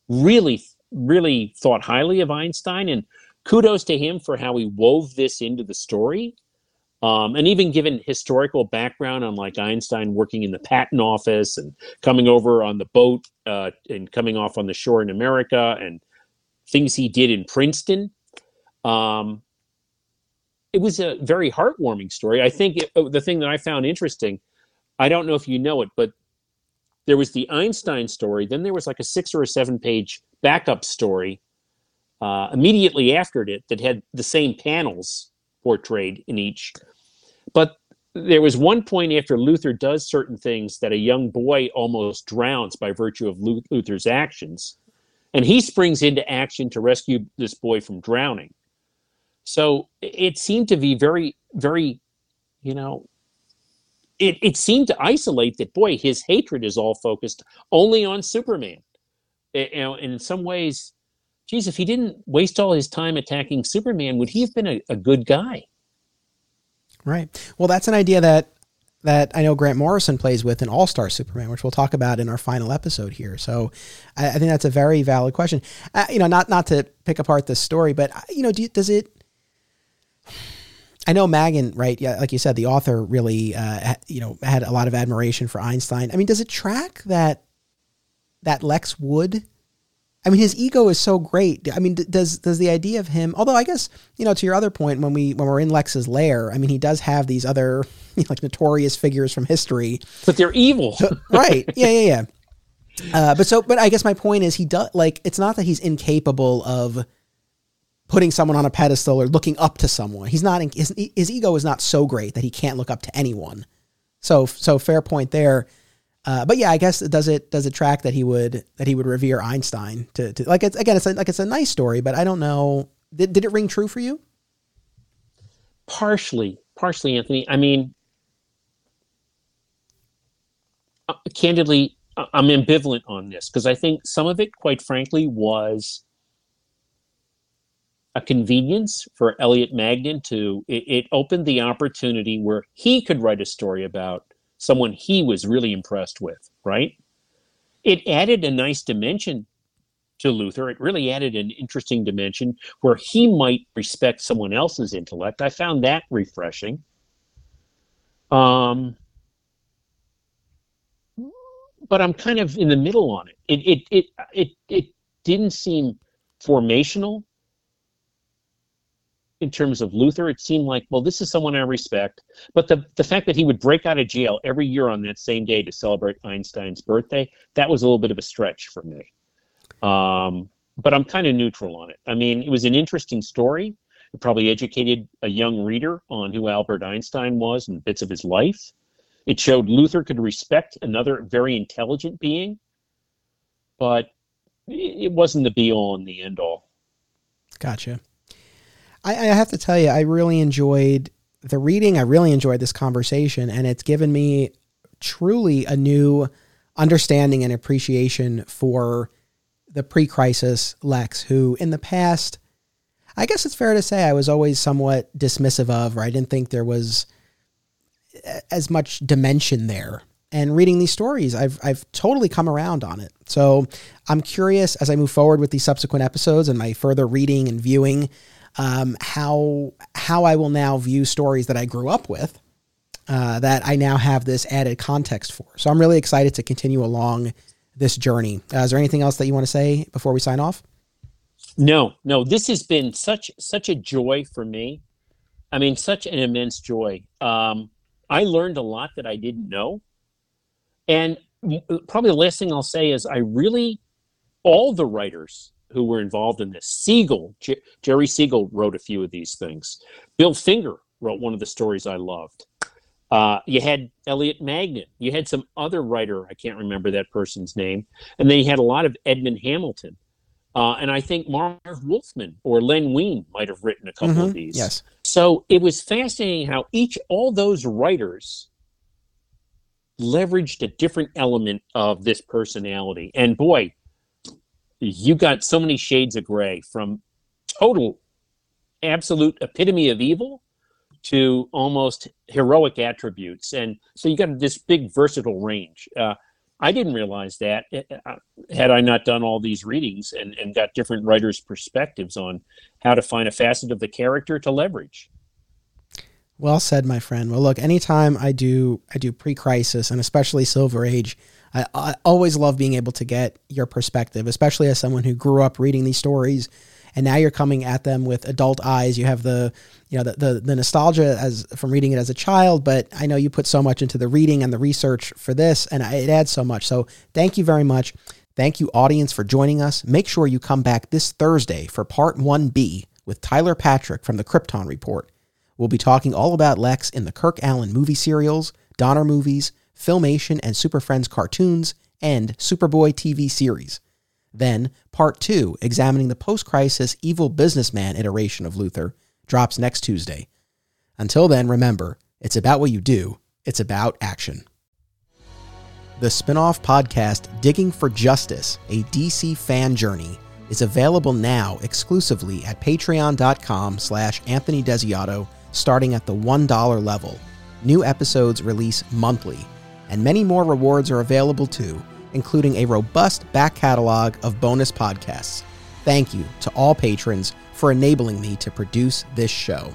S2: really, really thought highly of Einstein, and kudos to him for how he wove this into the story. Um, and even given historical background on like Einstein working in the patent office and coming over on the boat uh, and coming off on the shore in America and things he did in Princeton, um, it was a very heartwarming story. I think it, the thing that I found interesting, I don't know if you know it, but there was the Einstein story. Then there was like a six or a seven page backup story uh, immediately after it that had the same panels portrayed in each. But there was one point after Luthor does certain things that a young boy almost drowns by virtue of Luthor's actions. And he springs into action to rescue this boy from drowning. So it seemed to be very, very, you know, it, it seemed to isolate that, boy, his hatred is all focused only on Superman. It, you know, in some ways, geez, if he didn't waste all his time attacking Superman, would he have been a, a good guy?
S1: Right. Well, that's an idea that that I know Grant Morrison plays with in All Star Superman, which we'll talk about in our final episode here. So, I, I think that's a very valid question. Uh, you know, not not to pick apart this story, but uh, you know, do, does it? I know Maggin, right? Yeah, like you said, the author really, uh, you know, had a lot of admiration for Einstein. I mean, does it track that that Lex would I mean, his ego is so great. I mean, does does the idea of him? Although I guess you know, to your other point, when we when we're in Lex's lair, I mean, he does have these other you know, like notorious figures from history,
S2: but they're evil,
S1: so, right? Yeah, yeah, yeah. Uh, but so, but I guess my point is, he does like it's not that he's incapable of putting someone on a pedestal or looking up to someone. He's not his, his ego is not so great that he can't look up to anyone. So, so fair point there. Uh, but yeah, I guess does it does it track that he would that he would revere Einstein to, to like it's again it's a, like it's a nice story, but I don't know did did it ring true for you?
S2: Partially, partially, Anthony. I mean, uh, candidly, I'm ambivalent on this because I think some of it, quite frankly, was a convenience for Elliot Maggin to it, it opened the opportunity where he could write a story about someone he was really impressed with, right? It added a nice dimension to Luthor. It really added an interesting dimension where he might respect someone else's intellect. I found that refreshing. Um, but I'm kind of in the middle on it. It it it it, it didn't seem formational in terms of Luthor, it seemed like, well, this is someone I respect. But the, the fact that he would break out of jail every year on that same day to celebrate Einstein's birthday, that was a little bit of a stretch for me. Um, but I'm kind of neutral on it. I mean, it was an interesting story. It probably educated a young reader on who Albert Einstein was and bits of his life. It showed Luthor could respect another very intelligent being, but it wasn't the be all and the end all.
S1: Gotcha. I, I have to tell you, I really enjoyed the reading. I really enjoyed this conversation, and it's given me truly a new understanding and appreciation for the pre-crisis Lex, who in the past, I guess it's fair to say, I was always somewhat dismissive of, or I didn't think there was as much dimension there and reading these stories, I've I've totally come around on it. So I'm curious as I move forward with these subsequent episodes and my further reading and viewing, um, how how I will now view stories that I grew up with, uh, that I now have this added context for. So I'm really excited to continue along this journey. Uh, is there anything else that you want to say before we sign off?
S2: No, no. This has been such such a joy for me. I mean, such an immense joy. Um, I learned a lot that I didn't know, and probably the last thing I'll say is I really all the writers who were involved in this. Siegel, J- Jerry Siegel wrote a few of these things. Bill Finger wrote one of the stories I loved. Uh, you had Elliot Maggin. You had some other writer, I can't remember that person's name. And then you had a lot of Edmund Hamilton. Uh, and I think Marv Wolfman or Len Wein might have written a couple
S1: Mhm.
S2: of these.
S1: Yes.
S2: So it was fascinating how each, all those writers leveraged a different element of this personality. And boy, you got so many shades of gray from total, absolute epitome of evil to almost heroic attributes. And so you got this big versatile range. Uh, I didn't realize that uh, had I not done all these readings and, and got different writers' perspectives on how to find a facet of the character to leverage.
S1: Well said, my friend. Well, look, anytime I do I do pre-crisis and especially Silver Age, I, I always love being able to get your perspective, especially as someone who grew up reading these stories, and now you're coming at them with adult eyes. You have the you know the the, the nostalgia as from reading it as a child, but I know you put so much into the reading and the research for this, and it adds so much. So thank you very much. Thank you, audience, for joining us. Make sure you come back this Thursday for part 1B with Tyler Patrick from the Krypton Report. We'll be talking all about Lex in the Kirk Alyn movie serials, Donner movies, Filmation and Super Friends cartoons, and Superboy TV series. Then, part two, examining the post crisis evil businessman iteration of Luthor, drops next Tuesday. Until then, remember it's about what you do, it's about action. The spin off podcast Digging for Justice, a DC fan journey, is available now exclusively at patreon.com slash Anthony Desiato, starting at the $1 level. New episodes release monthly, and many more rewards are available too, including a robust back catalog of bonus podcasts. Thank you to all patrons for enabling me to produce this show.